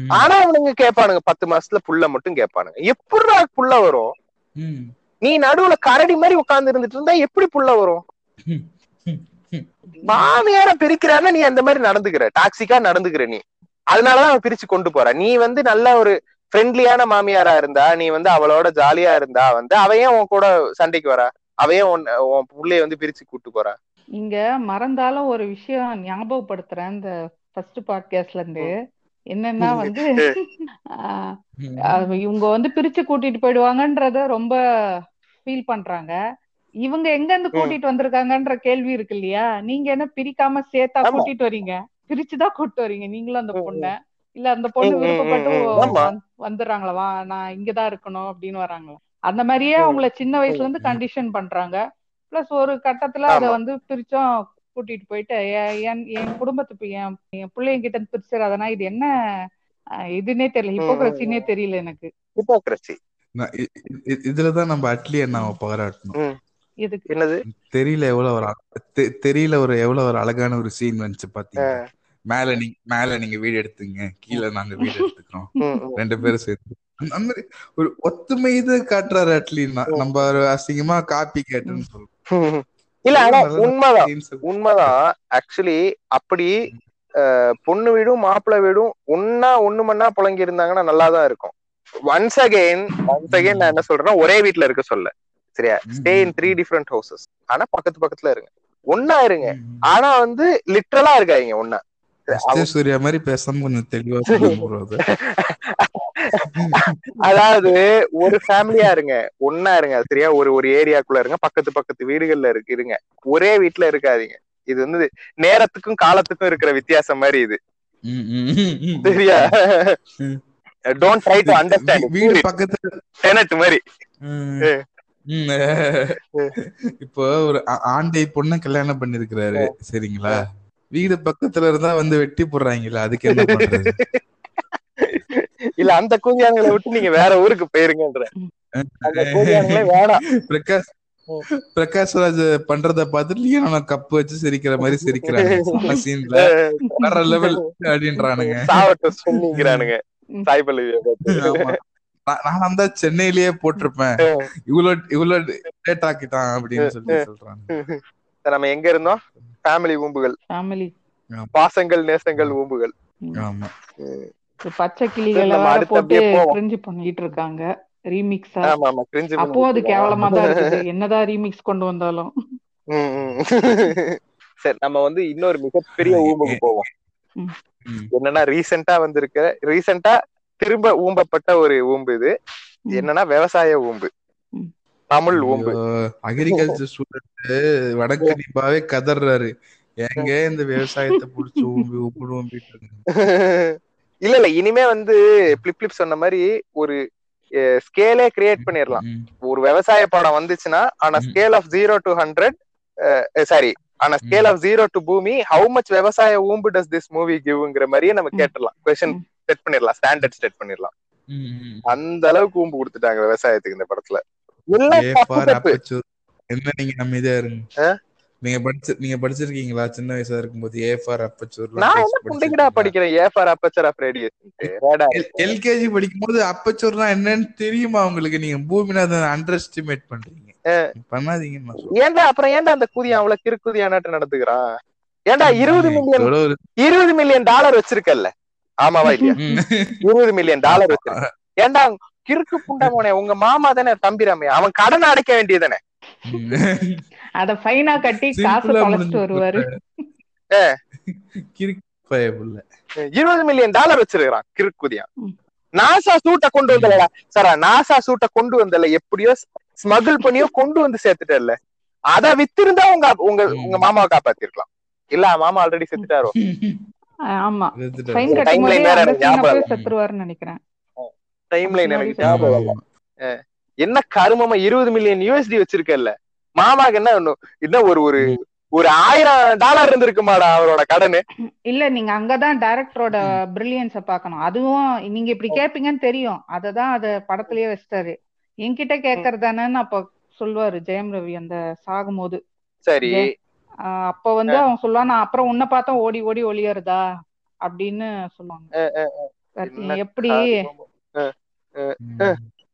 ஆனா அவனுங்க கேட்பானுங்க. பத்து மாசத்துல புள்ள மட்டும் கேட்பானுங்க. எப்படிடா புள்ள வரும். நீ நடுவுல கரடி மாதிரி உட்கார்ந்து இருந்துட்டு இருந்தா எப்படி புள்ள வரும். மாமியார பிரிக்கிறான்னா நீ அந்த மாதிரி நடந்துக்கிற. டாக்ஸிக்கா நடந்துக்கிற நீ. அதனாலதான் அவன் பிரிச்சு கொண்டு போற. நீ வந்து நல்ல ஒரு ஃப்ரெண்ட்லியான மாமியாரா இருந்தா நீ வந்து அவளோட ஜாலியா இருந்தா வந்து அவ ஏன் உன் கூட சண்டைக்கு வரா? அவ ஏன் உன் உன் புள்ளைய வந்து பிரிச்சு கூட்டு போறா. இங்க மறந்தாலும் ஒரு விஷயம் ஞாபகப்படுத்துறேன் இந்த ஃபர்ஸ்ட் பாட்காஸ்ட்ல இருந்து. என்னன்னா வந்து இவங்க வந்து பிரிச்சு கூட்டிட்டு போயிடுவாங்கன்றத ரொம்ப ஃபீல் பண்றாங்க. இவங்க எங்க இருந்து. கூட்டிட்டு வந்திருக்காங்கன்ற கேள்வி இருக்கு இல்லையா? நீங்க என்ன பிரிக்காம சேர்த்தா. கூட்டிட்டு வர்றீங்க பிரிச்சுதான் கூட்டிட்டு வர்றீங்க நீங்களும் அந்த பொண்ண? இல்ல அந்த பொண்ணு விருப்பப்பட்டு வந்துடுறாங்களா? வா நான் இங்கதான் இருக்கணும் அப்படின்னு வராங்களா? அந்த மாதிரியே. அவங்கள சின்ன வயசுல இருந்து. கண்டிஷன் பண்றாங்க. பிளஸ் ஒரு கட்டத்துல அத. வந்து பிரிச்சும் கூட்டிட்டு போயிட்டு என் என் குடும்பத்துக்கு என் என் பிள்ளைங்க கிட்ட இருந்து பிரிச்சிடாதனா இது என்ன இதுன்னே தெரியல. ஹிப்போக்ரஸினே. தெரியல எனக்கு. ஹிப்போக்ரஸி இதுலதான் நம்ம அட்லி அண்ணாவை பாராட்டணும் தெரியல எவ்வளவு ஒரு தெரியல ஒரு எவ்வளவு ஒரு அழகான ஒரு சீன் வந்துச்சு பாத்தீங்களா? மேல நீங்க மேல நீங்க வீடு எடுத்துங்க. கீழே நாங்க வீடு எடுத்துக்கிறோம். ரெண்டு பேரும் சேர்த்து அந்த- மாதிரி ஒரு ஒத்துமை இது காட்டுறாரு அட்லின்னா நம்ம ஒரு அசிங்கமா காப்பி கேட்டுன்னு சொல்றோம். இல்ல ஆனா நல்ல உண்மைதான். உண்மைதான். ஆக்சுவலி அப்படி பொண்ணு வீடும் மாப்பிள்ளை வீடும் ஒன்னா ஒண்ணு மண்ணா புழங்கி இருந்தாங்கன்னா நல்லாதான் இருக்கும். ஒன்ஸ் அகைன் ஒன்ஸ் அகைன் நான் என்ன சொல்றேன்னா ஒரே வீட்ல இருக்க சொல்ல. சரியா? Stay in three. Different houses ஆனா பக்கத்து பக்கத்துல இருங்க. ஒன்னா இருங்க. ஆனா வந்து லிட்ரலா இருக்காங்க ஒன்னா சூர்யா மாதிரி பேசாம கொஞ்சம் தெளிவா அது. அதாவது ஒரு ஃபேமிலியா இருங்க ஒன்னா இருங்க சரியா? ஒரு ஒரு ஏரியாக்குள்ள இருங்க பக்கத்து பக்கத்து வீடுகள்ல இருக்கு இருங்க. ஒரே வீட்ல இருக்காதீங்க. இது வந்து நேரத்துக்கும் காலத்துக்கும் இருக்கிற வித்தியாசம் மாதிரி இது. சரியா. டோன்ட் ட்ரை டு அண்டர்ஸ்டாண்ட் வீடு பக்கத்துல டெனட் மாதிரி. இப்போ ஒரு ஆண்டை பொண்ண கல்யாணம் பண்ணிருக்கிறாரு சரிங்களா? வீடு பக்கத்துல இருந்தா வந்து வெட்டி போடுறாங்கல்ல அதுக்கு என்ன பண்றது? இல்ல அந்த கூஞ்சான்களை விட்டு நீங்க வேற ஊருக்கு போயிருங்கன்ற. வேணாம். பிரகாஷ் பிரகாஷ் ராஜ் பண்றத பார்த்துட்டு லியோனா கப்பு வச்சு சிரிக்கிற மாதிரி சிரிக்கிறாங்க சீன்ல வேற லெவல் அப்படின்றானுங்க. சாவட்டும் சொன்னிக்கிறானுங்க சாய். நான் அந்த சென்னையிலேயே போட்டிருப்பேன். இவ்வளவு இவ்வளவு டேட் ஆக்கிட்டான் அப்படின்னு சொல்லி சொல்றாங்க சரி, நம்ம எங்க இருந்தோம்? ஃபேமிலி ஊம்புகள் ஃபேமிலி பாசங்கள் நேசங்கள் ஊம்புகள் ஆமா. பச்சை கிளிகளை போட்டு. கிரிஞ்சு பண்ணிட்டு இருக்காங்க. ரீமிக்ஸா ஆமா ஆமா. கிரிஞ்சு அப்போ அது கேவலமா தான் இருக்குது. என்னதான் ரீமிக்ஸ் கொண்டு வந்தாலும். சரி நம்ம வந்து இன்னொரு மிகப்பெரிய ஊம்புக்கு போவோம். என்னன்னா ரீசெண்டா வந்திருக்க ரீசெண்டா திரும்ப ஊம்பப்பட்ட ஒரு ஊம்பு இது. என்னன்னா விவசாய ஊம்பு. தமிழ் ஊம்பு அக்ரிகல்ச்சர் ஸ்டூடெண்ட் வடக்கணிப்பாவே கதறாரு எங்க இந்த விவசாயத்தை புடிச்சு ஊம்பி ஊம்பி ஊம்பிட்டு இருக்காங்க. இல்ல இல்ல இனிமே வந்து பிளிப் பிளிப் சொன்ன மாதிரி ஒரு ஸ்கேலே கிரியேட் பண்ணிடலாம். ஒரு விவசாய படம் வந்துச்சுன்னா on. Scale of zero to hundred sorry on scale of zero to Bhoomi how much விவசாய ஊம்பு டஸ் திஸ் மூவி கிவ்ங்கிற மாதிரியே நம்ம ம். கேட்டுடலாம் கொஸ்டின். செட் பண்ணிடலாம் ஸ்டாண்டர்ட் செட் பண்ணிடலாம். அந்த அளவுக்கு ஊம்பு கொடுத்துட்டாங்க விவசாயத்துக்கு இந்த படத்துல என்ன நீங்க அமைதியா இருங்க. நீங்க படிச்சு நீங்க படிச்சிருக்கீங்களா? சின்ன வயசா இருக்கும்போது ஏ ஃபார் அப்பச்சூர் நான் என்ன புண்டைக்கிடா படிக்கிறேன்? A for aperture of radius LKG படிக்கும்போது அப்பச்சூர்னா என்னன்னு தெரியுமா உங்களுக்கு? நீங்க பூமிநாதன் அண்டர் எஸ்டிமேட் பண்றீங்க. சொல்றேன். ஏன்டா அப்புறம் ஏன்டா அந்த கூதியா அவ்வளவு கிறுக்குதியானாட்டு நடந்துக்கிறான் ஏன்டா இருபது மில்லியன் இருபது மில்லியன் டாலர் வச்சிருக்கல்ல? ஆமாவா இல்லையா. இருபது மில்லியன் டாலர் வச்சிருக்க ஏன்டா கிறுக்கு புண்டமோனே உங்க மாமா தானே தம்பிராமையா அவன் கடன் அடைக்க வேண்டியதானே. அத ஃபைனா கட்டி காசு தொலைச்சிட்டு வருவாரு. இருபது மில்லியன் டாலர் வச்சிருக்கான் கிறுக்குதியா. நாசா சூட்டை கொண்டு வந்தல சார் நாசா சூட்டை கொண்டு வந்தல எப்படியோ ஸ்மகிள் பண்ணியோ கொண்டு வந்து சேர்த்துட்டல அத வித்திருந்தா உங்க உங்க. உங்க மாமாவை காப்பாத்திருக்கலாம். இல்ல மாமா ஆல்ரெடி செத்துட்டாரோ. ஆமா. ஃபைன். கட்டும் போதே. செத்துருவாருன்னு நினைக்கிறேன். எனக்கு ஞாபகம் இல்ல. ஆமா. என்ன கருமமா இருபது மில்லியன் யூஎஸ்டி வச்சிருக்கல்ல? மாமாக்கு என்ன இன்னும் ஒரு ஒரு ஒரு ஆயிரம் டாலர் இருந்திருக்குமாடா அவரோட கடனு? இல்ல நீங்க அங்கதான் டைரக்டரோட பிரில்லியன்ஸ பாக்கணும் அதுவும் நீங்க இப்படி கேப்பீங்கன்னு தெரியும். அததான் அத படத்திலேயே வச்சிட்டாரு. என்கிட்ட கேக்குறதானேன்னு அப்ப சொல்லுவாரு ஜெயம் ரவி அந்த சாகும்போது. சரி. ஜெய- ஆஹ் அப்ப வந்து அவன் சொல்லுவான் நான் அப்புறம் உன்னை பார்த்தா ஓடி ஓடி ஒளியறதா? அப்படின்னு சொல்லுவாங்க. என்ன எப்படி.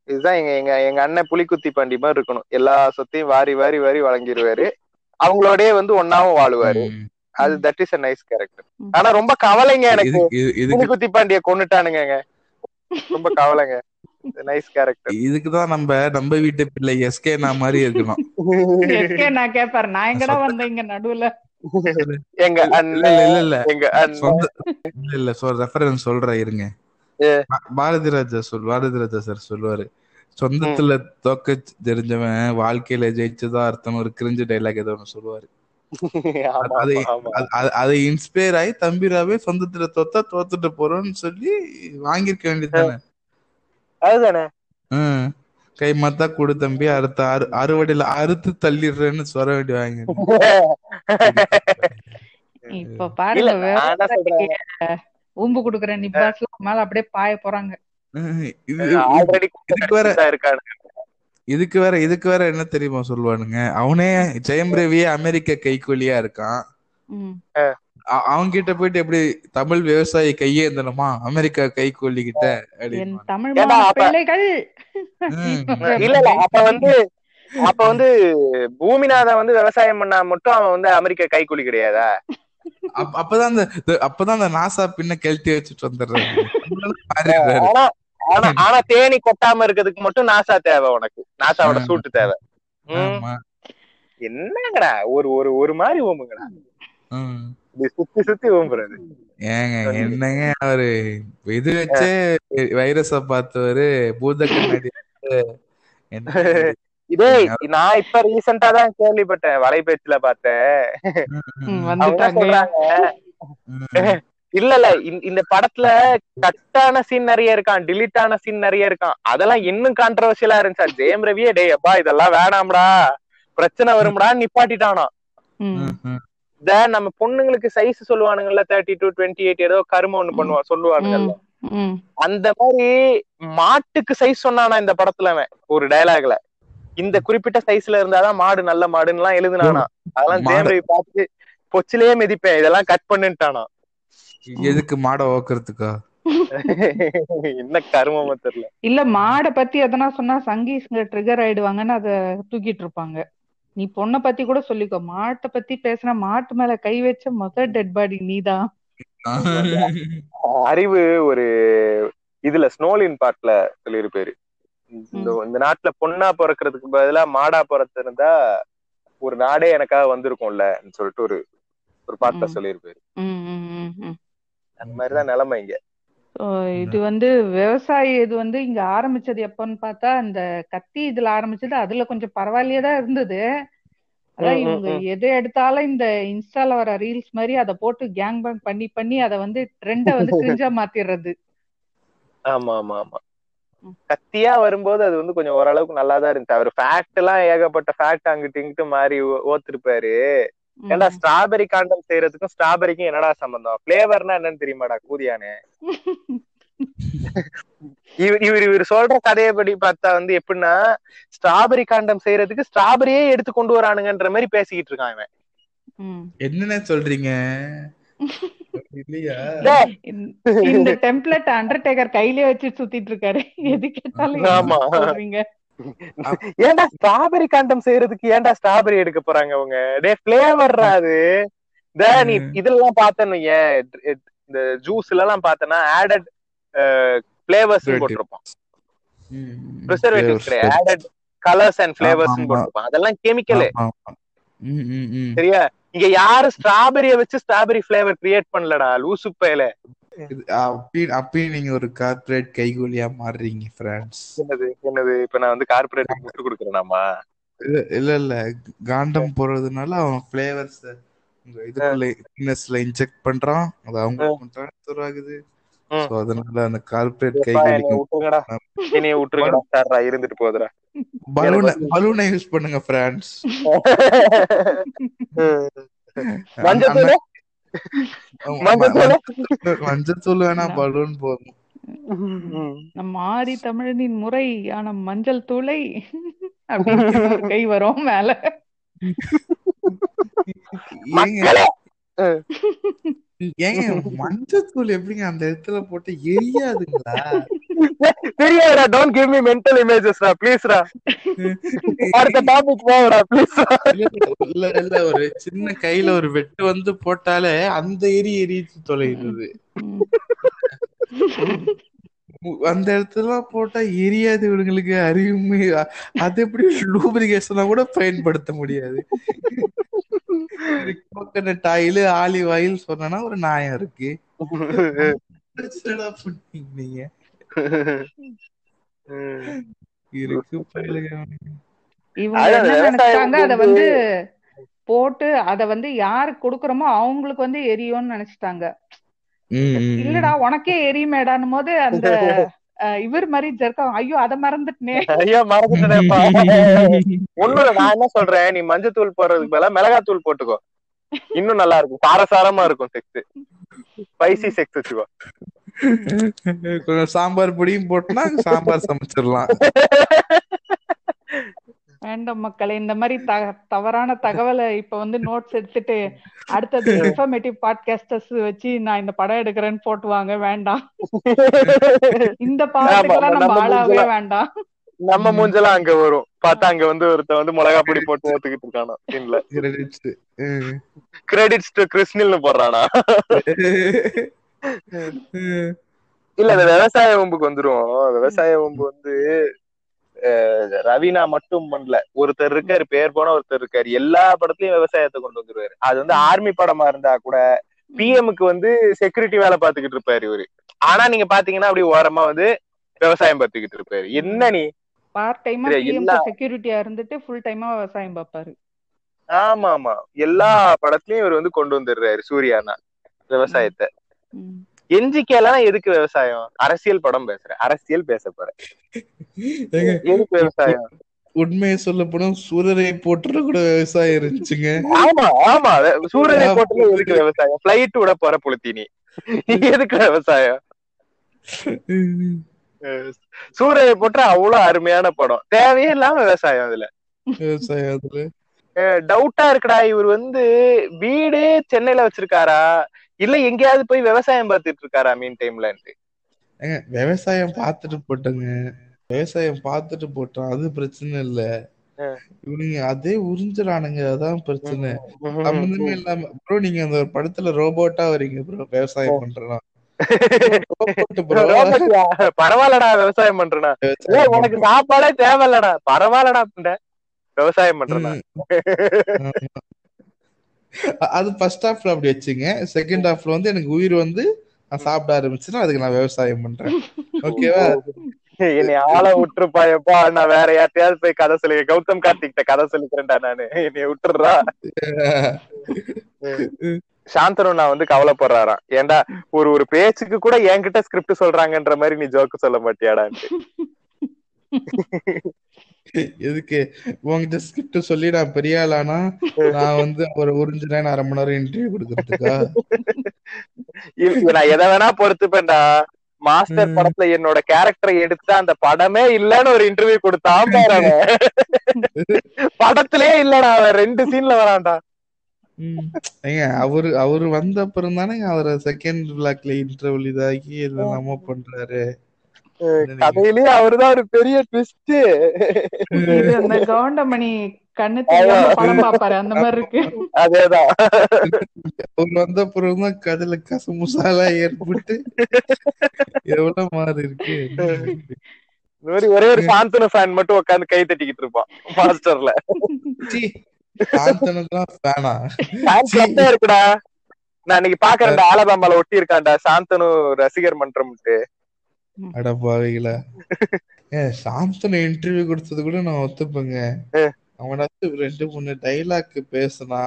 இதுதான் எங்க எங்க எங்க அண்ணன் புலிக்குத்தி பாண்டி மாதிரி இருக்கணும். எல்லா சொத்தையும் வாரி வாரி வாரி வழங்கிடுவாரு அவங்களோடயே வந்து ஒன்னாவும் வாழுவாரு. அது that is a nice character. ஆனா ரொம்ப கவலைங்க எனக்கு. இது- இது- இதுக்கு புலிக்குத்தி பாண்டிய கொன்னுட்டானுங்க ரொம்ப கவலைங்க. நைஸ் கேரக்டர் இதுக்குதான் நம்ம நம்ம வீட்டு பிள்ளை எஸ்கே நான் மாதிரி இருக்கணும். எஸ்கே நான் கேட்பாரு நான் எங்கடா வந்தேன் இங்க நடுவுல? எங்க இல்ல அண்ணன் இல்ல இல்ல. எங்க இல்ல இல்ல ரெஃபரன்ஸ் சொல்றேன் இருங்க. பாரதி ராஜா சொல் பாரதி ராஜா சார் சொல்லுவாரு. சொந்தத்துல தோக்க தெரிஞ்சவன் வாழ்க்கையில ஜெயிச்சதா அர்த்தம் ஒரு கிரிஞ்சு டைலாக் ஏதோ ஒண்ணு சொல்லுவாரு. அது இன்ஸ்பயர் ஆகி தம்பிராவே சொந்தத்துல தோத்தா தோத்துட்டு போறோம்னு சொல்லி வாங்கியிருக்க வேண்டியதுதானே? அதுதானே. கை மத்தா கொடு தம்பி அறுத்த அறு அறுவடையில அறுத்து தள்ளிடுறேன்னு சொல்ல வேண்டி வாங்கி இப்ப பாருங்க ஊம்பு குடுக்குற நிப்பாஸ்ல மேல அப்படியே பாய போறாங்க. இது ஆல்ரெடி இதுக்கு வேற இதுக்கு வேற இதுக்கு வேற என்ன தெரியுமா சொல்லுவானுங்க? அவனே ஜெயம் ரவியே அமெரிக்க கைக்கூலியா இருக்கான். அவங்க கிட்ட போயிட்டு எப்படி தமிழ் விவசாயி கையேந்தணுமா? அமெரிக்கா கைக்கூலி கிட்ட என் அப்படின்னு தமிழ் ஏண்டா, மாநில அப்ப- பிள்ளைகள். ம். இல்ல இல்ல அப்ப வந்து அப்ப வந்து பூமிநாதன் வந்து விவசாயம் பண்ணா மட்டும் அவன் வந்து அமெரிக்க கைக்கூலி கிடையாதா? அப்பதான் அந்த அப்பதான் அந்த நாசா பின்ன கழட்டி வச்சுட்டு வந்துடுறாரு. ஆனா ஆனா தேனி கொட்டாம இருக்கிறதுக்கு மட்டும் நாசா தேவை உனக்கு. நாசாவோட. சூட்டு தேவை. என்னங்கடா ஒரு ஒரு ஒரு மாதிரி ஓம்புங்கடா. சுத்தி சுத்தி ஓம்புறது. ஏங்க என்னங்க அவரு? இது வச்சே வைரஸ பார்த்தவரு பூத கண்ணாடி இதே நான் இப்ப ரீசெண்டா தான் கேள்விப்பட்டேன் வலைபேச்சுல பார்த்தேன். இல்ல இல்ல இந்த- படத்துல கட்டான சீன் நிறைய இருக்கான் டிலீட் ஆன சீன் நிறைய இருக்கான். அதெல்லாம் இன்னும் கான்ட்ரவர்ஷியலா இருந்துச்சா. ஜெயம் ரவியே டேய் அப்பா இதெல்லாம் வேணாம்டா. பிரச்சனை வரும்டா நிப்பாட்டிட்டானா. இந்த நம்ம பொண்ணுங்களுக்கு சைஸ் சொல்லுவானுங்கல்ல தேர்ட்டி டூ டுவெண்ட்டி எயிட் ஏதோ கரும ஒண்ணு பண்ணுவா சொல்லுவானுங்கல்ல. அந்த மாதிரி மாட்டுக்கு சைஸ் சொன்னானா இந்த படத்துல அவன் ஒரு டயலாக்ல இந்த குறிப்பிட்ட சைஸ்ல இருந்தாதான் மாடு நல்ல மாடுன்னு எல்லாம் எழுதுனானா. அதெல்லாம் ரவி பார்த்து பொச்சிலேயே மிதிப்பேன். இதெல்லாம் கட் பண்ணுட்டானா எதுக்கு மாட ஓக்குறதுக்கா? என்ன கருமமா தெரியல இல்ல மாடை பத்தி எதனா சொன்னா சங்கீஸ்ங்க ட்ரிகர் ஆயிடுவாங்கன்னு அத தூக்கிட்டு இருப்பாங்க. நீ பொண்ணை பத்தி கூட சொல்லிக்கோ. மாட்டை பத்தி பேசுனா மாட்டு மேல கை வச்ச முதல் டெட் பாடி நீதான். அறிவு ஒரு இதுல ஸ்னோலின் பாட்டுல சொல்லியிருப்பாரு. இந்த இந்த நாட்டுல பொண்ணா பிறக்கிறதுக்கு பதிலா மாடா பிறந்திருந்தா ஒரு நாடே எனக்காக வந்திருக்கும்ல சொல்லிட்டு ஒரு ஒரு பாட்டுல ம். சொல்லியிருப்பாரு. அந்த மாதிரிதான் நிலைமை இங்க இது வந்து விவசாய இது வந்து இங்க ஆரம்பிச்சது எப்பன்னு பார்த்தா இந்த கத்தி இதுல ஆரம்பிச்சது அதுல கொஞ்சம் பரவாயில்லையே தான் இருந்தது அதான் இவங்க. எது எடுத்தாலும் இந்த இன்ஸ்டால வர ரீல்ஸ் மாதிரி அதை போட்டு கேங் பேங் பண்ணி பண்ணி அதை வந்து ட்ரெண்ட வந்து கிரிஞ்சா மாத்திடுறது ஆமா ஆமா ஆமா. கத்தியா வரும்போது அது வந்து கொஞ்சம் ஓரளவுக்கு நல்லா தான் இருந்துச்சு. அவர் ஃபேக்ட் எல்லாம் ஏகப்பட்ட ஃபேக்ட் அங்கிட்டு இங்கிட்டு மாறி ஓத்திருப்பாரு. ஏன்டா. ஸ்ட்ராபெரி காண்டம் செய்யறதுக்கும் ஸ்ட்ராபெரிக்கும் என்னடா சம்பந்தம்? பிளேவர்னா என்னன்னு தெரியுமாடா கூதியானே? இவர் இவர் இவர் சொல்ற கதையப்படி பார்த்தா வந்து எப்படின்னா ஸ்ட்ராபெரி காண்டம் செய்யறதுக்கு ஸ்ட்ராபெரியே எடுத்து கொண்டு வரானுங்கன்ற மாதிரி பேசிக்கிட்டு இருக்கான் இவன். என்னென்ன சொல்றீங்க? இந்த- இந்த டெம்ப்ளேட் அண்டர்டேக்கர் கையிலே வச்சு சுத்திட்டு இருக்காரு. எது கேட்டாலும் ஆமா. ஏன்டா ஸ்ட்ராபெரி காண்டம் செய்யறதுக்கு ஏன்டா ஸ்ட்ராபெரி எடுக்க போறாங்க அவங்க? டே பிளேவர்ரா அது நீ. இதெல்லாம் பார்த்தேன்னு ஏன் இந்த ஜூஸ்ல எல்லாம் பார்த்தனா ஆடட் பிளேவர்ஸ் Preservative. போட்டிருப்பான். ம், preservatives added colours and flavours. போட்டிருப்பான். அதெல்லாம் கெமிக்கல். சரியா? இங்க யாரும் ஸ்ட்ராபெரிய வச்சு ஸ்ட்ராபெரி பிளேவர் கிரியேட் பண்ணலடா லூசு அப்படி அப்பயும் நீங்க ஒரு கார்ப்பரேட் கைகூலியா மாறுறீங்க ஃப்ரெண்ட்ஸ் என்னது என்னது? இப்ப நான் வந்து கார்பரேட் முட்டு கொடுக்குறேனாமா? இல்ல இல்ல இல்ல. காண்டம் போடுறதுனால அவன் ஃபிளேவர்ஸ் இதுக்குள்ள இன்ஜெக்ட் பண்றான். அது அவங்களுக்கு ட்ரான்ஸ்ஃபர் ஆகுது. சோ அதனால அந்த கார்ப்பரேட் என்னைய விட்டுருங்கடா. சார்ரா இருந்துட்டு போகுதுடா பலூனை பலூனை யூஸ் பண்ணுங்க ஃப்ரெண்ட்ஸ் மஞ்சத்தூள்? வேணா பலூன் போதும். நம் ஆதி தமிழனின் முறை ஆன மஞ்சள் தூளை அப்படின்னு கை வரும் மேல. ஏங்க மஞ்சத்தூள் எப்படிங்க அந்த இடத்துல போட்டு எரியாதுங்களா? தெரியாதுடா டோன்ட் கிவ் மீ மென்டல் இமேஜஸ்டா ப்ளீஸ்டா அடுத்த டாபிக் போங்கடா ப்ளீஸ் இல்ல இல்ல ஒரு சின்ன கையில ஒரு வெட்டு வந்து போட்டாலே அந்த எரி எரிச்சு தொலைகிறது. அந்த இடத்துல போட்டா எரியாது இவங்களுக்கு அறிவுமே. அது எப்படி லூபிரிகேஷனா கூட பயன்படுத்த முடியாது. கோகனட் ஆயில் ஆலிவ் ஆயில் சொன்னா ஒரு நியாயம் இருக்கு. நீங்க. இவங்க அத வந்து- போட்டு அத வந்து யாருக்கு கொடுக்கறோமோ அவங்களுக்கு வந்து எரியும்னு நினைச்சிட்டாங்க. இல்லடா உனக்கே எரியுமேடான்னும் போது அந்த இவர் மாதிரி ஜெர்க்கா ஐயோ அத மறந்துட்டனே. ஐயா மறந்துட்டேன்ப்பா. ஒண்ணும் இல்ல நான் என்ன சொல்றேன் நீ மஞ்சத்தூள் போடுறதுக்கு பதிலா மிளகாத்தூள் போட்டுக்கோ. இன்னும் நல்லா இருக்கும். காரசாரமா இருக்கும் செக்ஸ் ஸ்பைசி செக்ஸ் வச்சுக்கோ கொஞ்சம் சாம்பார் பொடியும் போட்டுனா சாம்பார் சமைச்சிடலாம். வேண்டாம் மக்களே இந்த மாதிரி த- தவறான தகவலை இப்ப வந்து நோட்ஸ் எடுத்துட்டு அடுத்தது இன்ஃபர்மேட்டிவ் பாட்காஸ்டர்ஸ் வச்சு நான் இந்த படம் எடுக்கிறேன்னு போட்டு வாங்க வேண்டாம். இந்த பாவத்துக்கெல்லாம் ஆமா, நம்ம ஆளாவே வேண்டாம். நம்ம மூஞ்செல்லாம் அங்க வரும். பார்த்தா அங்க வந்து ஒருத்த வந்து மிளகா பொடி போட்டு ஏத்துக்கிட்டு இருக்கானா சீன்ல. Credits to கிறிஸ்னில்னு போடுறானா. இல்ல இந்த விவசாய வம்புக்கு வந்துரும். விவசாய வம்பு வந்து ரவீனா மட்டும் பண்ணல. ஒருத்தர் இருக்காரு பேர் போன ஒருத்தர் இருக்காரு. எல்லா படத்துலயும் விவசாயத்தை கொண்டு வந்துருவாரு. அது வந்து ஆர்மி படமா இருந்தா கூட பிஎம்க்கு வந்து செக்யூரிட்டி வேலை பார்த்துக்கிட்டு இருப்பாரு இவரு. ஆனா நீங்க பாத்தீங்கன்னா அப்படி ஓரமா வந்து விவசாயம் பார்த்துக்கிட்டு இருப்பாரு. என்ன நீ? பார்ட் டைமா செக்யூரிட்டியா இருந்துட்டு ஃபுல் டைமா விவசாயம் பார்ப்பாரு. ஆமா ஆமா எல்லா படத்துலயும் இவர் வந்து கொண்டு வந்துடுறாரு சூர்யானா விவசாயத்தை. ம். என்ஜிகேலாம் எதுக்கு விவசாயம்? அரசியல் படம் பேசுறேன். அரசியல் பேச போறேன். எதுக்கு விவசாயம்? உண்மையை சொல்ல போனா சூரரை போட்டுற கூட விவசாயம் இருந்துச்சுங்க. ஆமா ஆமா. சூரியனை போட்டுல எதுக்கு விவசாயம்? பிளைட் விட போற புளுத்தி நீ எதுக்கு விவசாயம்? சூரியனை போட்டு அவ்வளவு அருமையான படம். தேவையே இல்லாம விவசாயம் அதுல. விவசாயம் அதுல. டவுட்டா இருக்குடா. இவர் வந்து வீடு சென்னையில வச்சிருக்காரா? இல்ல எங்கேயாவது போய் விவசாயம் பார்த்துட்டு இருக்காரா மீன் டைம்ல விவசாயம் பார்த்துட்டு போட்டோங்க. விவசாயம் பார்த்துட்டு போட்டோம் அது பிரச்சனை இல்ல. இவனுங்க அதே உறிஞ்சுறானுங்க அதான் பிரச்சனை. சம்பந்தமே இல்லாம ப்ரோ நீங்க அந்த ஒரு படத்துல ரோபோட்டா வரீங்க ப்ரோ விவசாயம் ரோபோட்டியா? பரவாயில்லடா விவசாயம் பண்றேனா. உனக்கு சாப்பாடே தேவையில்லடா. பரவாயில்லடா விவசாயம் பண்றேனா அது ஃபர்ஸ்ட் ஹாஃப்ல அப்படி வச்சுங்க. செகண்ட் ஹாஃப்ல வந்து எனக்கு உயிர் வந்து நான் சாப்பிட ஆரம்பிச்சுன்னா அதுக்கு நான் விவசாயம் பண்றேன். ஓகேவா? என்னை ஆள விட்டுருப்பாயப்பா. நான் வேற யார்ட்டையாவது போய் கதை சொல்லி கௌதம் கார்த்திகிட்ட கதை சொல்லிக்கிறேன்டா நானு. என்னைய விட்டுறா சாந்தனு நான் வந்து கவலைப்படுறாராம். ஏன்டா ஒரு ஒரு பேச்சுக்கு கூட என்கிட்ட ஸ்கிரிப்ட் சொல்றாங்கன்ற மாதிரி நீ ஜோக்கு சொல்ல மாட்டியாடான்னு எதுக்கு? உங்ககிட்ட ஸ்கிரிப்ட் சொல்லி நான் பெரிய ஆளானா? நான் வந்து ஒரு உறிஞ்சு நேரம் அரை மணி நேரம் இன்டர்வியூ கொடுக்கறதுக்கா? நான் எதை வேணா பொறுத்துப்பேன்டா. மாஸ்டர் படத்துல என்னோட கேரக்டரை எடுத்து அந்த படமே இல்லன்னு ஒரு இன்டர்வியூ கொடுத்தான் பாரு. படத்திலே இல்லடா அவன் ரெண்டு சீன்ல வரான்டா. ஏங்க அவரு அவரு வந்த அப்புறம் தானே அவரை செகண்ட் பிளாக்ல இன்டர்வல் இதாக்கி என்னமோ பண்றாரு. கதையிலேயே அவருதான் ஒரு பெரிய ட்விஸ்ட் இது அந்த கவுண்டமணி கண்ணு தெரியாம படம் பாப்பாரு அந்த மாதிரி இருக்கு. அதேதான். அவர் வந்த கதையில கசமுசாலா ஏற்பட்டு எவ்வளவு மாறி இருக்கு. இந்த மாதிரி ஒரே ஒரு சாந்தனு ஃபேன் மட்டும் உட்காந்து கை தட்டிக்கிட்டு இருப்பான் மாஸ்டர்ல சீ, சாந்தனுக்குலாம் ஃபேனா ஃபேன் கிளப்பே இருக்குடா. நான் இன்னைக்கு பாக்குறேன்டா ஆலபாம்பால ஒட்டி இருக்கான்டா சாந்தனு ரசிகர் மன்றம்ட்டு. அட பாவிகளா. ஏ சாந்தனு இன்டர்வியூ கொடுத்தது கூட நான் ஒத்துப்பேங்க. அவனாச்சும் ரெண்டு மூணு டைலாக் பேசுனா.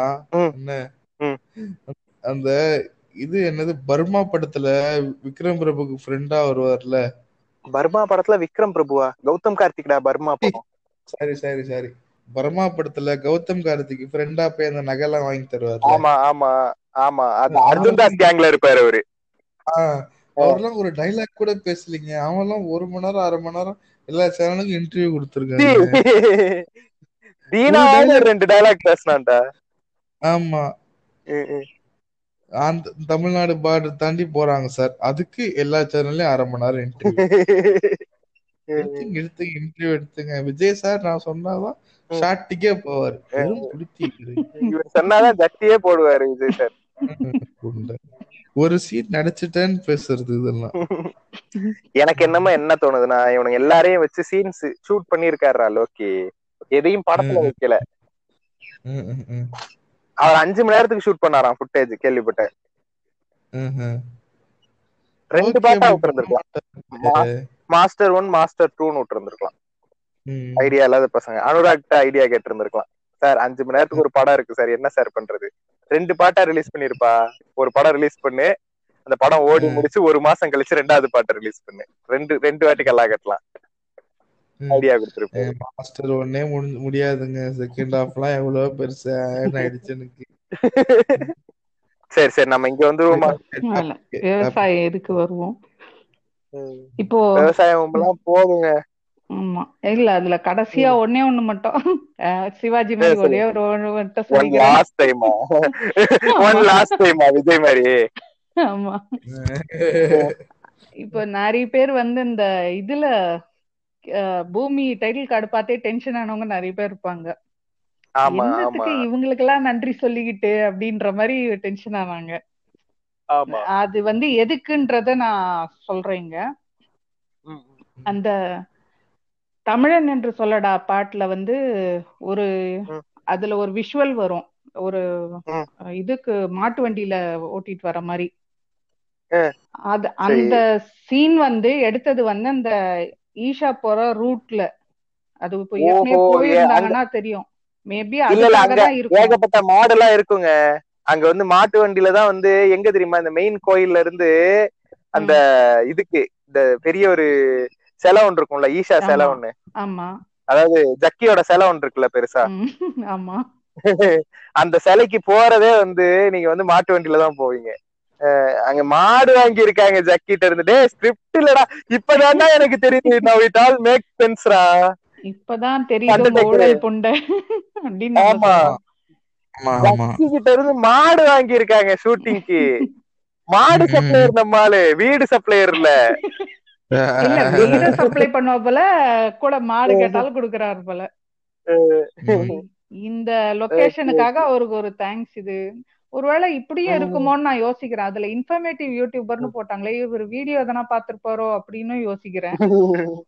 என்ன. அந்த இது என்னது? பர்மா படத்துல விக்ரம் பிரபுக்கு ஃப்ரெண்டா வருவார்ல. பர்மா படத்துல விக்ரம் பிரபுவா? கௌதம் கார்த்திக்டா பர்மா படம்? Sorry sorry sorry. பர்மா படத்துல கௌதம் கார்த்திக்கு ஃப்ரெண்டா போய் அந்த நகைலாம் வாங்கி தருவார்ல. ஆமா ஆமா ஆமா. அது அர்ஜுன் தாஸ் கேங்ல இருப்பாரு அவரு. ஆஹ் அவர்லாம் ஒரு டைலாக் கூட பேசலீங்க. அவன்லாம் ஒரு மணி நேரம் அரை மணி நேரம் எல்லா சேனலுக்கும் இன்டர்வியூ கொடுத்துருக்காங்க. ரெண்டு டைலாக் பேசினான்டா. ஆமா. அந்த தமிழ்நாடு பார்டர் தாண்டி போறாங்க சார் அதுக்கு எல்லா சேனல்லயும் அரை மணி நேரம் இன்டர்வியூ எடுத்துங்க இன்டர்வியூ எடுத்துங்க. விஜய் சார் நான் சொன்னாதான் ஷார்ட்டுக்கே போவாரு. சொன்னாதான் ஜட்டியே போடுவாரு விஜய் சார். ஒரு சீட் நடிச்சிட்டேன்னு பேசுறது இதெல்லாம். எனக்கு என்னமோ என்ன தோணுதுன்னா இவனுங்க எல்லாரையும் வச்சு சீன்ஸ் ஷூட் பண்ணிருக்காருடா லோக்கி? எதையும் படத்துல வைக்கல. அவர் அஞ்சு மணி நேரத்துக்கு ஷூட் பண்ணாராம் ஃபுட்டேஜ் கேள்விப்பட்டேன். ரெண்டு பாட்டா விட்டுருந்துருக்கலாம் மாஸ்டர் ஒன் மாஸ்டர் டூன்னு விட்டுருந்துருக்கலாம். ஐடியா இல்லாத பசங்க. அனுராக்ட ஐடியா கேட்டிருந்திருக்கலாம். சார் அஞ்சு மணி நேரத்துக்கு ஒரு படம் இருக்கு சார். என்ன சார் பண்றது? ரெண்டு பாட்டா ரிலீஸ் பண்ணிருப்பா. ஒரு படம் ரிலீஸ் பண்ணு. அந்த படம் ஓடி. முடிச்சு ஒரு மாசம் கழிச்சு ரெண்டாவது பாட்டை ரிலீஸ் பண்ணு. ரெண்டு ரெண்டு வாட்டி கல்லா கட்டலாம். ஐடியா கொடுத்துருப்பேன் மாஸ்டர் ஒன்னே முடியாதுங்க. செகண்ட் ஹாஃப்லாம் எவ்வளவு பெருசு ஆயிடுச்சு எனக்கு. சரி சரி. நம்ம இங்க வந்துருவோமா இல்ல, விவசாயம் எதுக்கு வருவோம்? இப்போ விவசாயம் எல்லாம் போதுங்க ஆமா. இல்ல அதுல கடைசியா ஒண்ணே ஒண்ணு மட்டும். அஹ், சிவாஜி மாதிரி ஒரே ஒரு ஒண்ணு மட்டும் ஒன் லாஸ்ட் டைமா ஒன் லாஸ்ட் டைமா விஜய் மாதிரி? ஆமா. இப்போ நிறைய பேர் வந்து இந்த இதுல பூமி டைட்டில் கார்டு பார்த்தே டென்ஷன் ஆனவங்க நிறைய பேர் இருப்பாங்க. ஆமா ஆமா என்னத்துக்கு இவங்களுக்கு எல்லாம் நன்றி சொல்லிக்கிட்டு அப்படின்ற மாதிரி டென்ஷன் ஆனாங்க ஆமா. அது வந்து எதுக்குன்றத நான் சொல்றேங்க. அந்த தமிழன் என்று சொல்லடா பாட்டுல வந்து ஒரு. அதுல ஒரு விஷுவல் வரும். ஒரு. இதுக்கு மாட்டு வண்டியில ஓட்டிட்டு வர மாதிரி. அது அந்த சீன் வந்து எடுத்தது வந்து அந்த ஈஷா போற ரூட்ல அது இப்போ ஏற்கனவே போயிருந்தாங்கன்னா தெரியும். மேபி ஏகப்பட்ட மாடலா இருக்குங்க. அங்க வந்து மாட்டு வண்டியில தான் வந்து எங்க தெரியுமா இந்த மெயின் கோயில்ல இருந்து அந்த இதுக்கு இந்த பெரிய ஒரு சிலை ஒன்று இருக்கும்ல ஈஷா சிலை. ஒண்ணு ஆமா. அதாவது ஜக்கியோட சிலை ஒன்று இருக்குல்ல பெருசா? அந்த சிலைக்கு போறதே வந்து நீங்க வந்து மாட்டு வண்டியில தான் போவீங்க. அங்க மாடு வாங்கி இருக்காங்க ஜக்கிட்ட இருந்துட்டு ஸ்கிரிப்ட் இல்லடா. இப்பதான்டா எனக்கு தெரியுது. நவ் இட் ஆல் மேக் சென்ஸ்ரா இப்பதான் நம்ம ஆமா. கிட்ட இருந்து மாடு வாங்கி இருக்காங்க ஷூட்டிங்க்கு மாடு. சப்ளையர் நம்மாலு வீடு சப்ளையர் இல்ல சப்ளை பண்ணுவ போல கூட மாடு கேட்டாலும் குடுக்கறாரு போல. இந்த லொகேஷனுக்காக அவருக்கு ஒரு தேங்க்ஸ் இது. ஒருவேளை இப்படியே இருக்குமோன்னு நான் யோசிக்கிறேன். அதுல இன்ஃபர்மேட்டிவ் யூடியூபர்னு போட்டாங்களே இவர் வீடியோ எதனா பாத்திருப்பாரோ அப்படின்னு யோசிக்கிறேன்.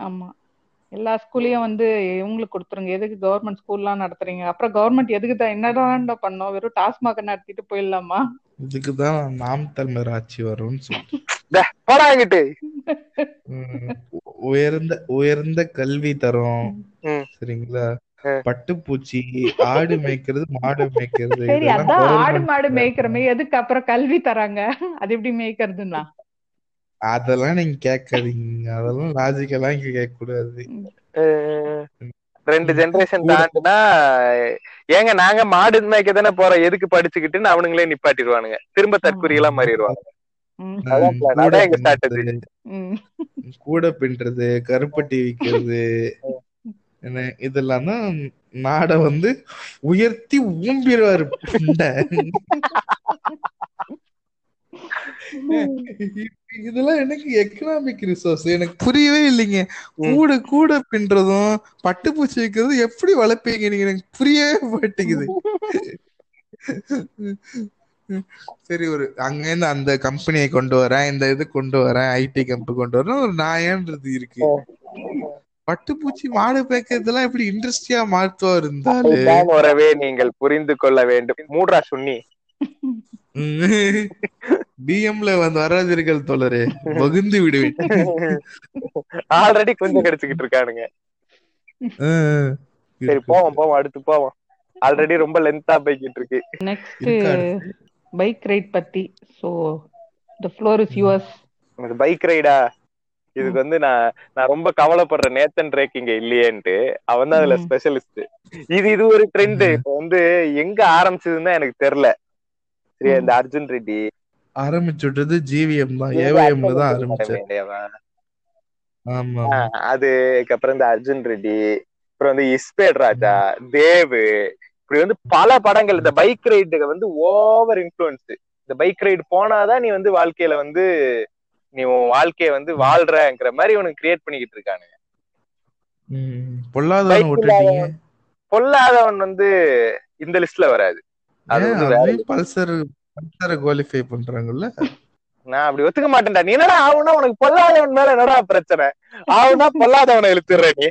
ஆமா. எல்லா ஸ்கூலையும் வந்து இவங்களுக்கு கொடுத்துருங்க. எதுக்கு கவர்மெண்ட் ஸ்கூல்லாம் நடத்துறீங்க? அப்புறம் கவர்மெண்ட் எதுக்கு தான் என்னடாண்டா பண்ணோம்? வெறும் டாஸ்மாக நடத்திட்டு போயிடலாமா? இதுக்குதான் நாம் தமிழர் ஆட்சி வரும்னு சொல்லிட்டு. உயர்ந்த உயர்ந்த கல்வி தரும். ம். சரிங்களா. பட்டுப்பூச்சி ஆடு மேய்க்கிறது மாடு மேய்க்கிறது சரி இதெல்லாம் அதான் ஆடு மாடு. மேய்க்கிறமே. எதுக்கு அப்புறம் கல்வி தராங்க? அது எப்படி மேய்க்கிறதுன்னா? அதெல்லாம் நீங்க கேட்காதீங்க அதெல்லாம் லாஜிக்கெல்லாம் இங்க கேட்க கூடாது ரெண்டு. ஜெனரேஷன் தாண்டுனா ஏங்க நாங்க மாடு மேய்க்க தானே போறோம். எதுக்கு படிச்சுக்கிட்டுன்னு அவனுங்களே நிப்பாட்டிடுவானுங்க. திரும்ப தற்குறியெல்லாம் மாறிடுவாங்க. ம், அதான் plan. கூட பின்றது கருப்பட்டி விக்கிறது என்ன இதெல்லாம் தான் நாட வந்து உயர்த்தி ஊம்பிடுவாரு. இதெல்லாம் எனக்கு எக்கனாமிக் ரிசோர்ஸ் எனக்கு புரியவே இல்லைங்க. கூட கூட பின்றதும் பட்டுப்பூச்சி வைக்கிறதும் எப்படி வளர்ப்பீங்க நீங்க? எனக்கு புரியவே மாட்டேங்குது. சரி ஒரு அங்கேருந்து அந்த கம்பெனியை கொண்டு வரேன் இந்த இது கொண்டு வரேன் ஐடி கம்பெனி கொண்டு வரேன் ஒரு நாயன்றது இருக்கு. பட்டுப்பூச்சி மாடு பேக்கிறதெல்லாம் எப்படி இன்ட்ரெஸ்டியா மாத்துவா உறவே நீங்கள் புரிந்து கொள்ள வேண்டும். மூட்ரா சுன்னி பிஎம்ல வந்து வராதீர்கள் தோழரே வகுந்து விடுவேன். ஆல்ரெடி கொஞ்சம் கிடைச்சுக்கிட்டு இருக்கானுங்க. சரி போவோம் போவோம் அடுத்து போவோம். ஆல்ரெடி ரொம்ப லென்த்தா போய்கிட்டு இருக்கு. நெக்ஸ்ட். பைக் ரைட் பத்தி. So the floor is yours எனக்கு பைக் ரைடா இதுக்கு வந்து நான் நான் ரொம்ப கவலைப்படுற நேத்தன் ரேக் இங்க இல்லையேன்ட்டு அவன் தான் அதுல. ஸ்பெஷலிஸ்ட் இது இது ஒரு ட்ரெண்ட். இப்போ வந்து எங்க ஆரம்பிச்சதுன்னு எனக்கு தெரியல. சரியா இந்த அர்ஜுன் ரெட்டி. ஆரம்பிச்சு விட்டது ஜிவிஎம் தான். ஏவிஎம்ல தான் ஆரம்பிச்சேன் ஆமா. அது அப்புறம் இந்த அர்ஜுன் ரெட்டி அப்புறம் வந்து இஸ்பேட் ராஜா தேவ் இப்படி வந்து பல படங்கள். இந்த பைக் ரைடு வந்து ஓவர் இன்ஃபுளுன்ஸ் இந்த பைக் ரைடு போனாதான் நீ வந்து வாழ்க்கையில வந்து நீ உன் வாழ்க்கைய வந்து வாழ்றங்கிற மாதிரி உனக்கு கிரியேட் பண்ணிக்கிட்டு இருக்கானு ம். பொல்லாதவன் பொல்லாதவன் வந்து இந்த லிஸ்ட்ல வராது. அது பல்சர் பல்சரை குவாலிஃபை பண்றாங்கல்ல? நான் அப்படி ஒத்துக்க மாட்டேன்டா. நீ என்னடா ஆகுனா உனக்கு பொல்லாதவன் மேல என்னடா பிரச்சனை? ஆகுனா பொல்லாதவனை இழுத்துற நீ.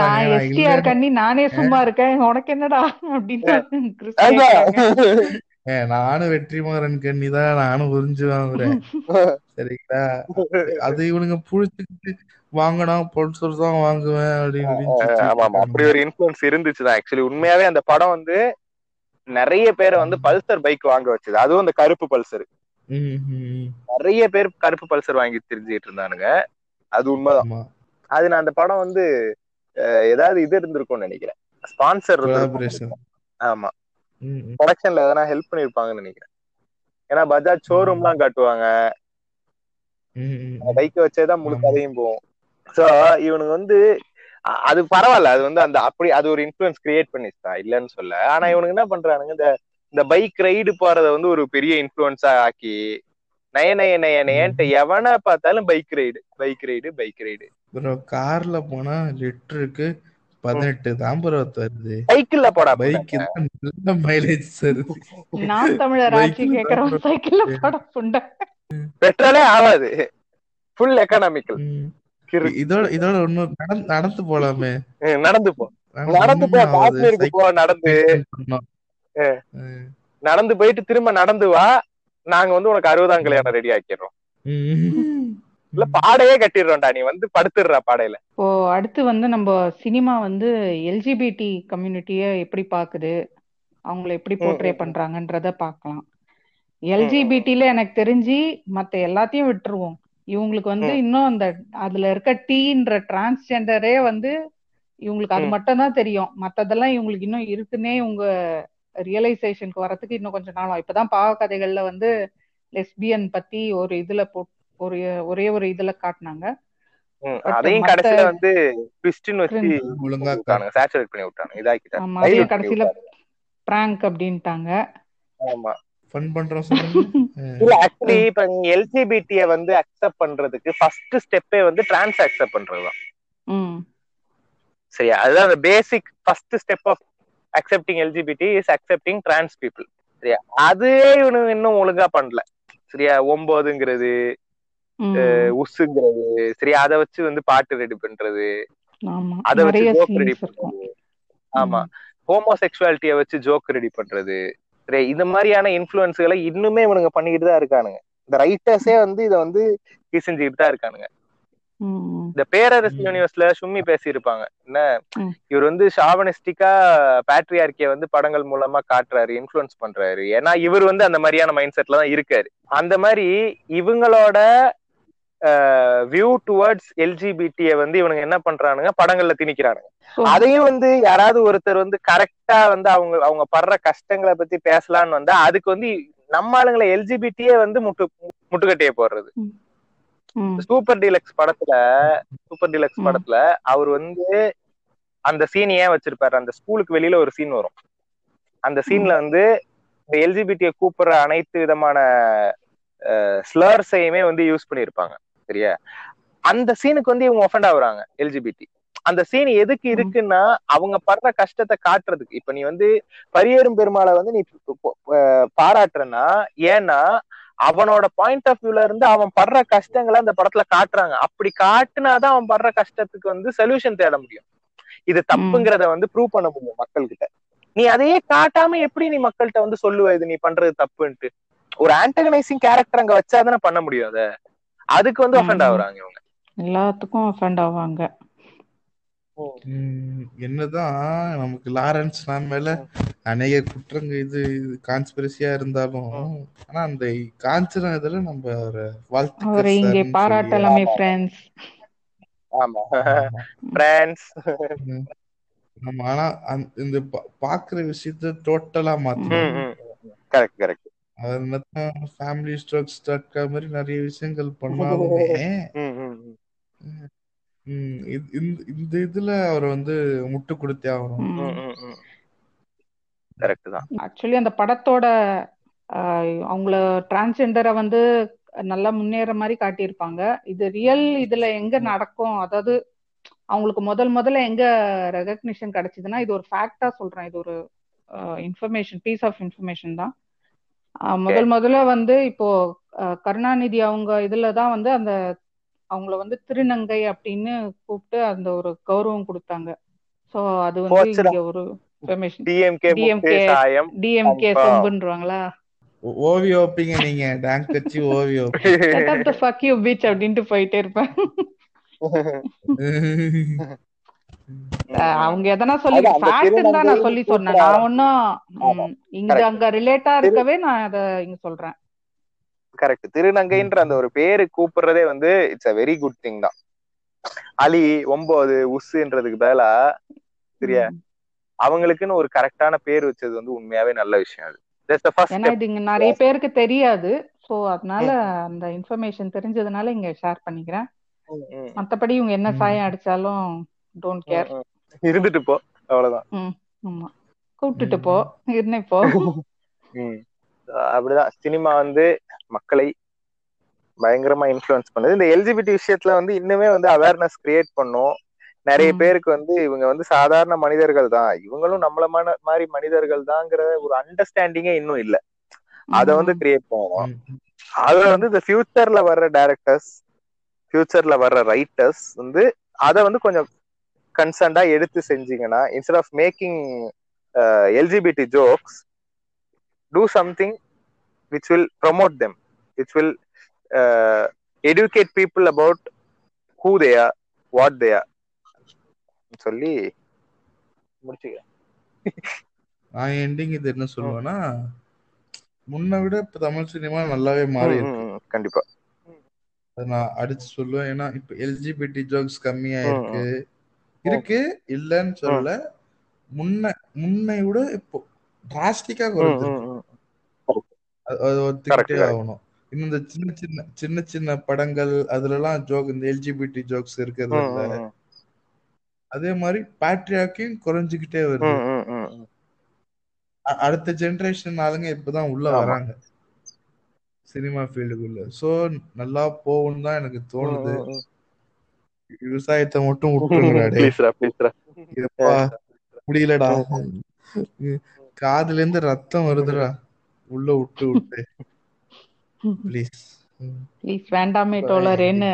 நான் எஸ்டிஆர் கண்ணி நானே சும்மா இருக்கேன். உனக்கு என்னடா அப்படின்னு நானும் வெற்றிமாறன் கண்ணி தான் நானும் உறிஞ்சு வாங்குறேன் சரிங்களா? அது இவனுங்க புடிச்சுக்கிட்டு வாங்கினா பொல்சர் தான் வாங்குவேன் அப்படின்னு அப்படி ஒரு இன்ஃபுளுன்ஸ் இருந்துச்சுதான். ஆக்சுவலி உண்மையாவே அந்த படம் வந்து நிறைய பேரை வந்து பல்சர் பைக் வாங்க வச்சது. அதுவும் அந்த கருப்பு பல்சர். நிறைய பேர் கருப்பு பல்சர் வாங்கி தெரிஞ்சுக்கிட்டு இருந்தானுங்க. அது உண்மைதான். அது நான் அந்த படம் வந்து ஏதாவது இது இருந்திருக்கும்னு நினைக்கிறேன். ஸ்பான்சர் ஆமா. ப்ரொடக்ஷன்ல எதனா ஹெல்ப் பண்ணிருப்பாங்கன்னு நினைக்கிறேன். ஏன்னா பஜாஜ் ஷோரூம் எல்லாம் காட்டுவாங்க. பைக்கை வச்சேதான் முழு. கதையும் போகும். சோ இவனுக்கு வந்து அது பரவாயில்ல. அது வந்து அந்த அப்படி அது ஒரு இன்ஃபுளுன்ஸ் கிரியேட் பண்ணிச்சுதான் இல்லைன்னு சொல்ல. ஆனா இவனுக்கு என்ன பண்றானுங்க? இந்த இந்த பைக் ரைடு போறத வந்து ஒரு பெரிய இன்ஃபுளுன்ஸா ஆக்கி நய நய நய நயன்ட்டு எவனை பார்த்தாலும் bike ride bike ride bike ride bro கார்ல போனா லிட்டருக்கு பதினெட்டு தான் ப்ரோ தருது சைக்கிள்ல போடா பைக் நல்ல மைலேஜ் தருது நான் தமிழர் ஆட்சி கேக்குறோம் சைக்கிள்ல போட புண்டை. பெட்ரோலே ஆகாது. Full economical. இதோட இதோட இன்னும் நடந்து நடந்து போலாமே. நடந்து போ. நடந்து போ. காஷ்மீருக்கு போ நடந்து. நடந்து போயிட்டு திரும்ப நடந்து வா. நாங்க வந்து உனக்கு அறுபதாம் கல்யாணம் ரெடி ஆக்கிடுறோம். இல்ல பாடையே கட்டிடுறோம்டா நீ வந்து படுத்துடுறா பாடையில. இப்போ அடுத்து வந்து நம்ம சினிமா வந்து எல்ஜிபிடி கம்யூனிட்டிய எப்படி பாக்குது? அவங்கள எப்படி போர்ட்ரே. பண்றாங்கன்றத பார்க்கலாம் எல்ஜிபிடில எனக்கு தெரிஞ்சு மத்த எல்லாத்தையும் விட்டுருவோம். இவங்களுக்கு வந்து. இன்னும் அந்த அதுல இருக்க டீன்ற டிரான்ஸ்ஜெண்டரே வந்து இவங்களுக்கு அது. மட்டும் தான் தெரியும். மத்ததெல்லாம் இவங்களுக்கு இன்னும் இருக்குன்னே இவங்க ரியலைசேஷனுக்கு வரதுக்கு இன்னும் கொஞ்ச நாள் ஆகும். இப்பதான் பாவ கதைகள்ல வந்து லெஸ்பியன் பத்தி ஒரு இதுல போட் ஒரு ஒரே ஒரு இதுல காட்டினாங்க. அதையும் கடைசியில வந்து ட்விஸ்ட்னு வச்சு ஒழுங்கா சேச்சுரேட் பண்ணி விட்டானுங்க இதாக்கிட்டாங்க. ஆமா கடைசியில விட்டானுங்க. பிராங்க் அப்படின்ட்டாங்க. ஆமா. ஃபன் பண்றோம் சொல்லுங்க. இல்ல ஆக்சுவலி இப்ப நீ எல்ஜிபிடிய வந்து அக்செப்ட் பண்றதுக்கு ஃபர்ஸ்ட் ஸ்டெப்பே வந்து டிரான்ஸ் அக்செப்ட் பண்றதுதான். ம். சரியா? அதுதான் அந்த basic first step of accepting LGBT is accepting trans people சரியா? அதுவே இவனுங்க இன்னும் ஒழுங்கா பண்ணல. சரியா? ஒன்பதுங்கிறது ம். உஸ்ஸுங்கிறது. சரி அதை வச்சு வந்து பாட்டு ரெடி பண்றது. அதை வச்சு ஜோக் ரெடி பண்றது. ஆமா. ஹோமோசெக்சுவாலிட்டிய வச்சு ஜோக் ரெடி பண்றது. சரி இந்த மாதிரியான இன்ஃபுளுன்ஸ்களை இன்னுமே இவனுங்க பண்ணிக்கிட்டு தான் இருக்கானுங்க. இந்த ரைட்டர்ஸே வந்து இதை வந்து செஞ்சுக்கிட்டு தான் இருக்கானுங்க. இந்த பேரரசு. யூனிவர்ஸ்ல சும்மி பேசியிருப்பாங்க. என்ன. இவர் வந்து ஷாவனிஸ்டிக்கா பேட்ரியார்கிய வந்து படங்கள் மூலமா காட்டுறாரு இன்ஃபுளுன்ஸ் பண்றாரு. ஏன்னா இவர் வந்து அந்த மாதிரியான மைண்ட் செட்ல தான் இருக்காரு. அந்த மாதிரி இவங்களோட வியூ டுவர்ட்ஸ் எல்ஜிபிடிய வந்து இவனுங்க என்ன பண்றானுங்க? படங்கள்ல திணிக்கிறானுங்க. அதையும் வந்து யாராவது ஒருத்தர் வந்து கரெக்டா வந்து அவங்க அவங்க படுற கஷ்டங்களை பத்தி பேசலாம்னு வந்தா அதுக்கு வந்து நம்ம ஆளுங்களை எல்ஜிபிடியே வந்து முட்டு முட்டுக்கட்டையே போடுறது. சூப்பர் டீலக்ஸ் படத்துல சூப்பர் டீலக்ஸ். படத்துல அவர் வந்து அந்த சீன் ஏன் வச்சிருப்பாரு? அந்த ஸ்கூலுக்கு வெளியில ஒரு சீன் வரும். அந்த சீன்ல வந்து இந்த எல்ஜிபிடியை கூப்பிடுற அனைத்து விதமான ஸ்லர்ஸையுமே வந்து யூஸ் பண்ணியிருப்பாங்க. சரியா அந்த சீனுக்கு வந்து இவங்க ஒஃபண்ட் ஆகுறாங்க எல்ஜிபிடி அந்த சீன் எதுக்கு. இருக்குன்னா அவங்க படுற கஷ்டத்தை காட்டுறதுக்கு. இப்ப நீ வந்து பரியேறும் பெருமாளை வந்து நீ அஹ், பாராட்டுறன்னா ஏன்னா அவனோட பாயிண்ட் ஆஃப் வியூல இருந்து அவன் படுற கஷ்டங்களை அந்த படத்துல காட்டுறாங்க. அப்படி காட்டுனாதான் அவன் படுற கஷ்டத்துக்கு வந்து சொல்யூஷன் தேட முடியும். இது தப்புங்கிறத வந்து ப்ரூவ் பண்ண முடியும் மக்கள்கிட்ட. நீ அதையே காட்டாம எப்படி நீ மக்கள்கிட்ட வந்து சொல்லுவ? இது நீ பண்றது தப்புன்ட்டு. ஒரு ஆண்டகனைசிங் கேரக்டர் அங்க வச்சாதானே பண்ண முடியும் அத? அதுக்கு வந்து ஒஃபெண்ட் ம். ஆகுறாங்க இவங்க. எல்லாத்துக்கும் அஃபெண்ட் ஆவாங்க. ம், என்னதான் நமக்கு லாரன்ஸ் நான் மேல அநேக குற்றங்க இது கான்ஸ்பிரசியா இருந்தாலும் ஆனா அந்த காஞ்சனா இதுல நம்ம ஒரு வாழ்த்துக்கள் அவரை இங்கே பாராட்டலாமே ஃப்ரெண்ட்ஸ் ஆமா. பிரான்ஸ் ம். ஆமா ஆனா இந்த பாக்குற விஷயத்த டோட்டலா மாத்தணும் கரெக்ட் கரெக்ட் அது என்னதான் ஃபேமிலி ஸ்ட்ரோக்ஸ் டாட் மாதிரி நிறைய விஷயங்கள் பண்ணாலுமே இந்த இந்த இதுல அவர் வந்து முட்டு கொடுத்தே ஆகணும். கரெக்ட் தான். ஆக்சுவலி அந்த படத்தோட ஆஹ், அவங்கள டிரான்ஸ்ஜெண்டரை வந்து நல்லா முன்னேற மாதிரி காட்டியிருப்பாங்க. இது ரியல் இதுல எங்க நடக்கும்? அதாவது அவங்களுக்கு முதல் முதல்ல எங்க ரெகக்னிஷன் கிடைச்சதுன்னா இது ஒரு ஃபேக்டா சொல்றேன். இது ஒரு இன்ஃபர்மேஷன் பீஸ் ஆஃப் இன்ஃபர்மேஷன் தான். முதல் முதல்ல வந்து இப்போ கருணாநிதி அவங்க இதுல தான் வந்து அந்த அவங்கள வந்து திருநங்கை அப்படின்னு கூப்பிட்டு அந்த ஒரு கௌரவம் கொடுத்தாங்க. சோ அது வந்து. இங்க ஒரு இன்ஃபர்மேஷன் டிஎம்கே DMK சாயம். DMK confirm. சொம்புன்றவாங்களா ஓ- ஓவியம் வைப்பீங்க நீங்க. டேங்க் வச்சு த ஃபக் யூ பீச் அப்படின்ட்டு போயிட்டே இருப்பேன். அவங்க எதனா சொல்லி ஃபேக்ட் தான் நான் சொல்லி சொன்னேன். நான் ஒன்னும் இங்க. அங்க ரிலேட்டா இருக்கவே நான் அத இங்க சொல்றேன். கரெக்ட் திருநங்கைன்ற அந்த ஒரு பேரு கூப்பிடுறதே வந்து it's a very good thing தான். அலி ஒன்பது உஸ்ன்றதுக்கு பதிலா சரியா. அவங்களுக்குன்னு ஒரு கரெக்டான பேர் வச்சது வந்து உண்மையாவே நல்ல விஷயம் அது. ஏன்னா. இது இங்க நிறைய பேருக்கு தெரியாது. சோ அதனால அந்த இன்ஃபர்மேஷன் தெரிஞ்சதுனால இங்க ஷேர் பண்ணிக்கிறேன். மத்தபடி இவங்க என்ன. சாயம் அடிச்சாலும் டோன்ட் கேர். இருந்துட்டு போ. அவ்வளவுதான். ஆமா. கூப்பிட்டுட்டு போ. இருந்தே போ. ம். அப்படிதான். சினிமா வந்து மக்களை பயங்கரமா இன்ஃப்ளூயன்ஸ் பண்ணுது. இந்த எல்ஜிபிடி விஷயத்துல வந்து இன்னுமே வந்து அவேர்னஸ் கிரியேட் பண்ணும். நிறைய. பேருக்கு வந்து இவங்க வந்து சாதாரண மனிதர்கள் தான். இவங்களும் நம்மள மாதிரி மனிதர்கள் தாங்கிற ஒரு அண்டர்ஸ்டாண்டிங்கே இன்னும் இல்ல. அத வந்து கிரியேட் பண்ணணும் ம். அதுல வந்து இந்த ஃபியூச்சர்ல வர்ற டைரக்டர்ஸ் ஃபியூச்சர்ல வர்ற ரைட்டர்ஸ் வந்து அத வந்து கொஞ்சம் கன்சர்ன்டா எடுத்து செஞ்சீங்கன்னா instead of making LGBT jokes do something which will promote them which will educate people about who they are what they are. சொல்லி முடிச்சுக்கிறேன். நான் எண்டிங் இது என்ன சொல்லுவேன்னா முன்ன விட இப்ப தமிழ் சினிமா நல்லாவே மாறி கண்டிப்பா. அதை நான் அடிச்சு சொல்லுவேன். ஏன்னா இப்ப எல்ஜிபிடி ஜோக்ஸ் கம்மியா இருக்கு. இருக்கு. இல்லன்னு சொல்லல. முன்ன முன்னை விட இப்போ டிராஸ்டிக்கா ஒத்துக்கிட்டே. ஆகணும். இன்னும் இந்த சின்ன சின்ன சின்ன சின்ன படங்கள் அதுலலாம் ஜோக் இந்த எல்ஜிபிடி ஜோக்ஸ் இருக்கிறது. அதே மாதிரி பேட்ரியாக்கையும் குறைஞ்சுக்கிட்டே வருது. அடுத்த ஜெனரேஷன் ஆளுங்க இப்பதான் உள்ள. வராங்க. சினிமா ஃபீல்டுக்குள்ள சோ நல்லா போகும்னு தான் எனக்கு தோணுது. விவசாயத்தை மட்டும் விட்டுருங்கடா முடியலடா. காதுல இருந்து ரத்தம் வருதுடா. உள்ள விட்டு விட்டு. ப்ளீஸ் ப்ளீஸ் வேண்டாமே டோலரேன்னு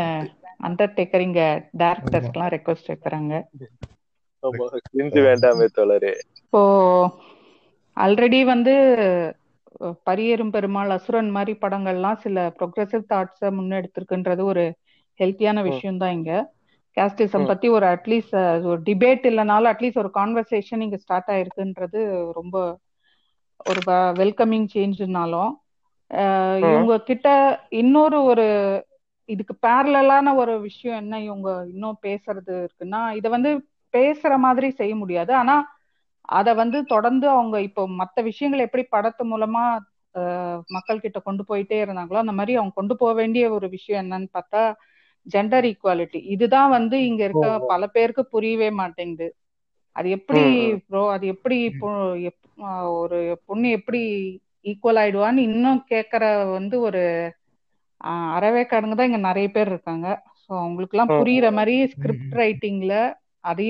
அண்டர்டேக்கர் இங்க டேரக்டர்ஸ்க்கெல்லாம் ரெக்வஸ்ட் வைக்கிறாங்க. வேண்டாமே தோழரே. இப்போ ஆல்ரெடி வந்து அஹ், பரியேறும் பெருமாள் அசுரன் மாதிரி படங்கள்லாம் சில ப்ரொக்ரெசிவ் தாட்ஸை முன்னெடுத்திருக்குன்றது ஒரு ஹெல்த்தியான விஷயம் தான் இங்க. கேஸ்டிசம். பத்தி ஒரு அட்லீஸ்ட் ஒரு டிபேட் இல்லைனாலும் அட்லீஸ்ட் ஒரு கான்வர்சேஷன் இங்க ஸ்டார்ட் ஆயிருக்குன்றது ரொம்ப ஒரு வெல்கமிங் சேஞ்சுனாலும் இவங்க கிட்ட இன்னொரு ஒரு இதுக்கு பேரலான ஒரு விஷயம் என்ன இவங்க இன்னும் பேசுறது இருக்குன்னா இத வந்து பேசுற மாதிரி செய்ய முடியாது ஆனா அத வந்து தொடர்ந்து அவங்க இப்போ மத்த விஷயங்கள் எப்படி படத்து மூலமா மக்கள் கிட்ட கொண்டு போயிட்டே இருந்தாங்களோ அந்த மாதிரி அவங்க கொண்டு போக வேண்டிய ஒரு விஷயம் என்னன்னு பார்த்தா ஜெண்டர் ஈக்குவாலிட்டி இதுதான் வந்து இங்க இருக்க. பல பேருக்கு புரியவே மாட்டேங்குது அது எப்படி. ப்ரோ அது எப்படி ஒரு பொண்ணு எப்படி ஈக்குவல் ஆயிடுவான்னு இன்னும் கேக்குற வந்து ஒரு ஆஹ் அறவேக்காடுங்க தான் இங்க நிறைய பேர் இருக்காங்க ஸோ அவங்களுக்கு எல்லாம். புரியுற மாதிரி ஸ்கிரிப்ட் ரைட்டிங்ல அதையும்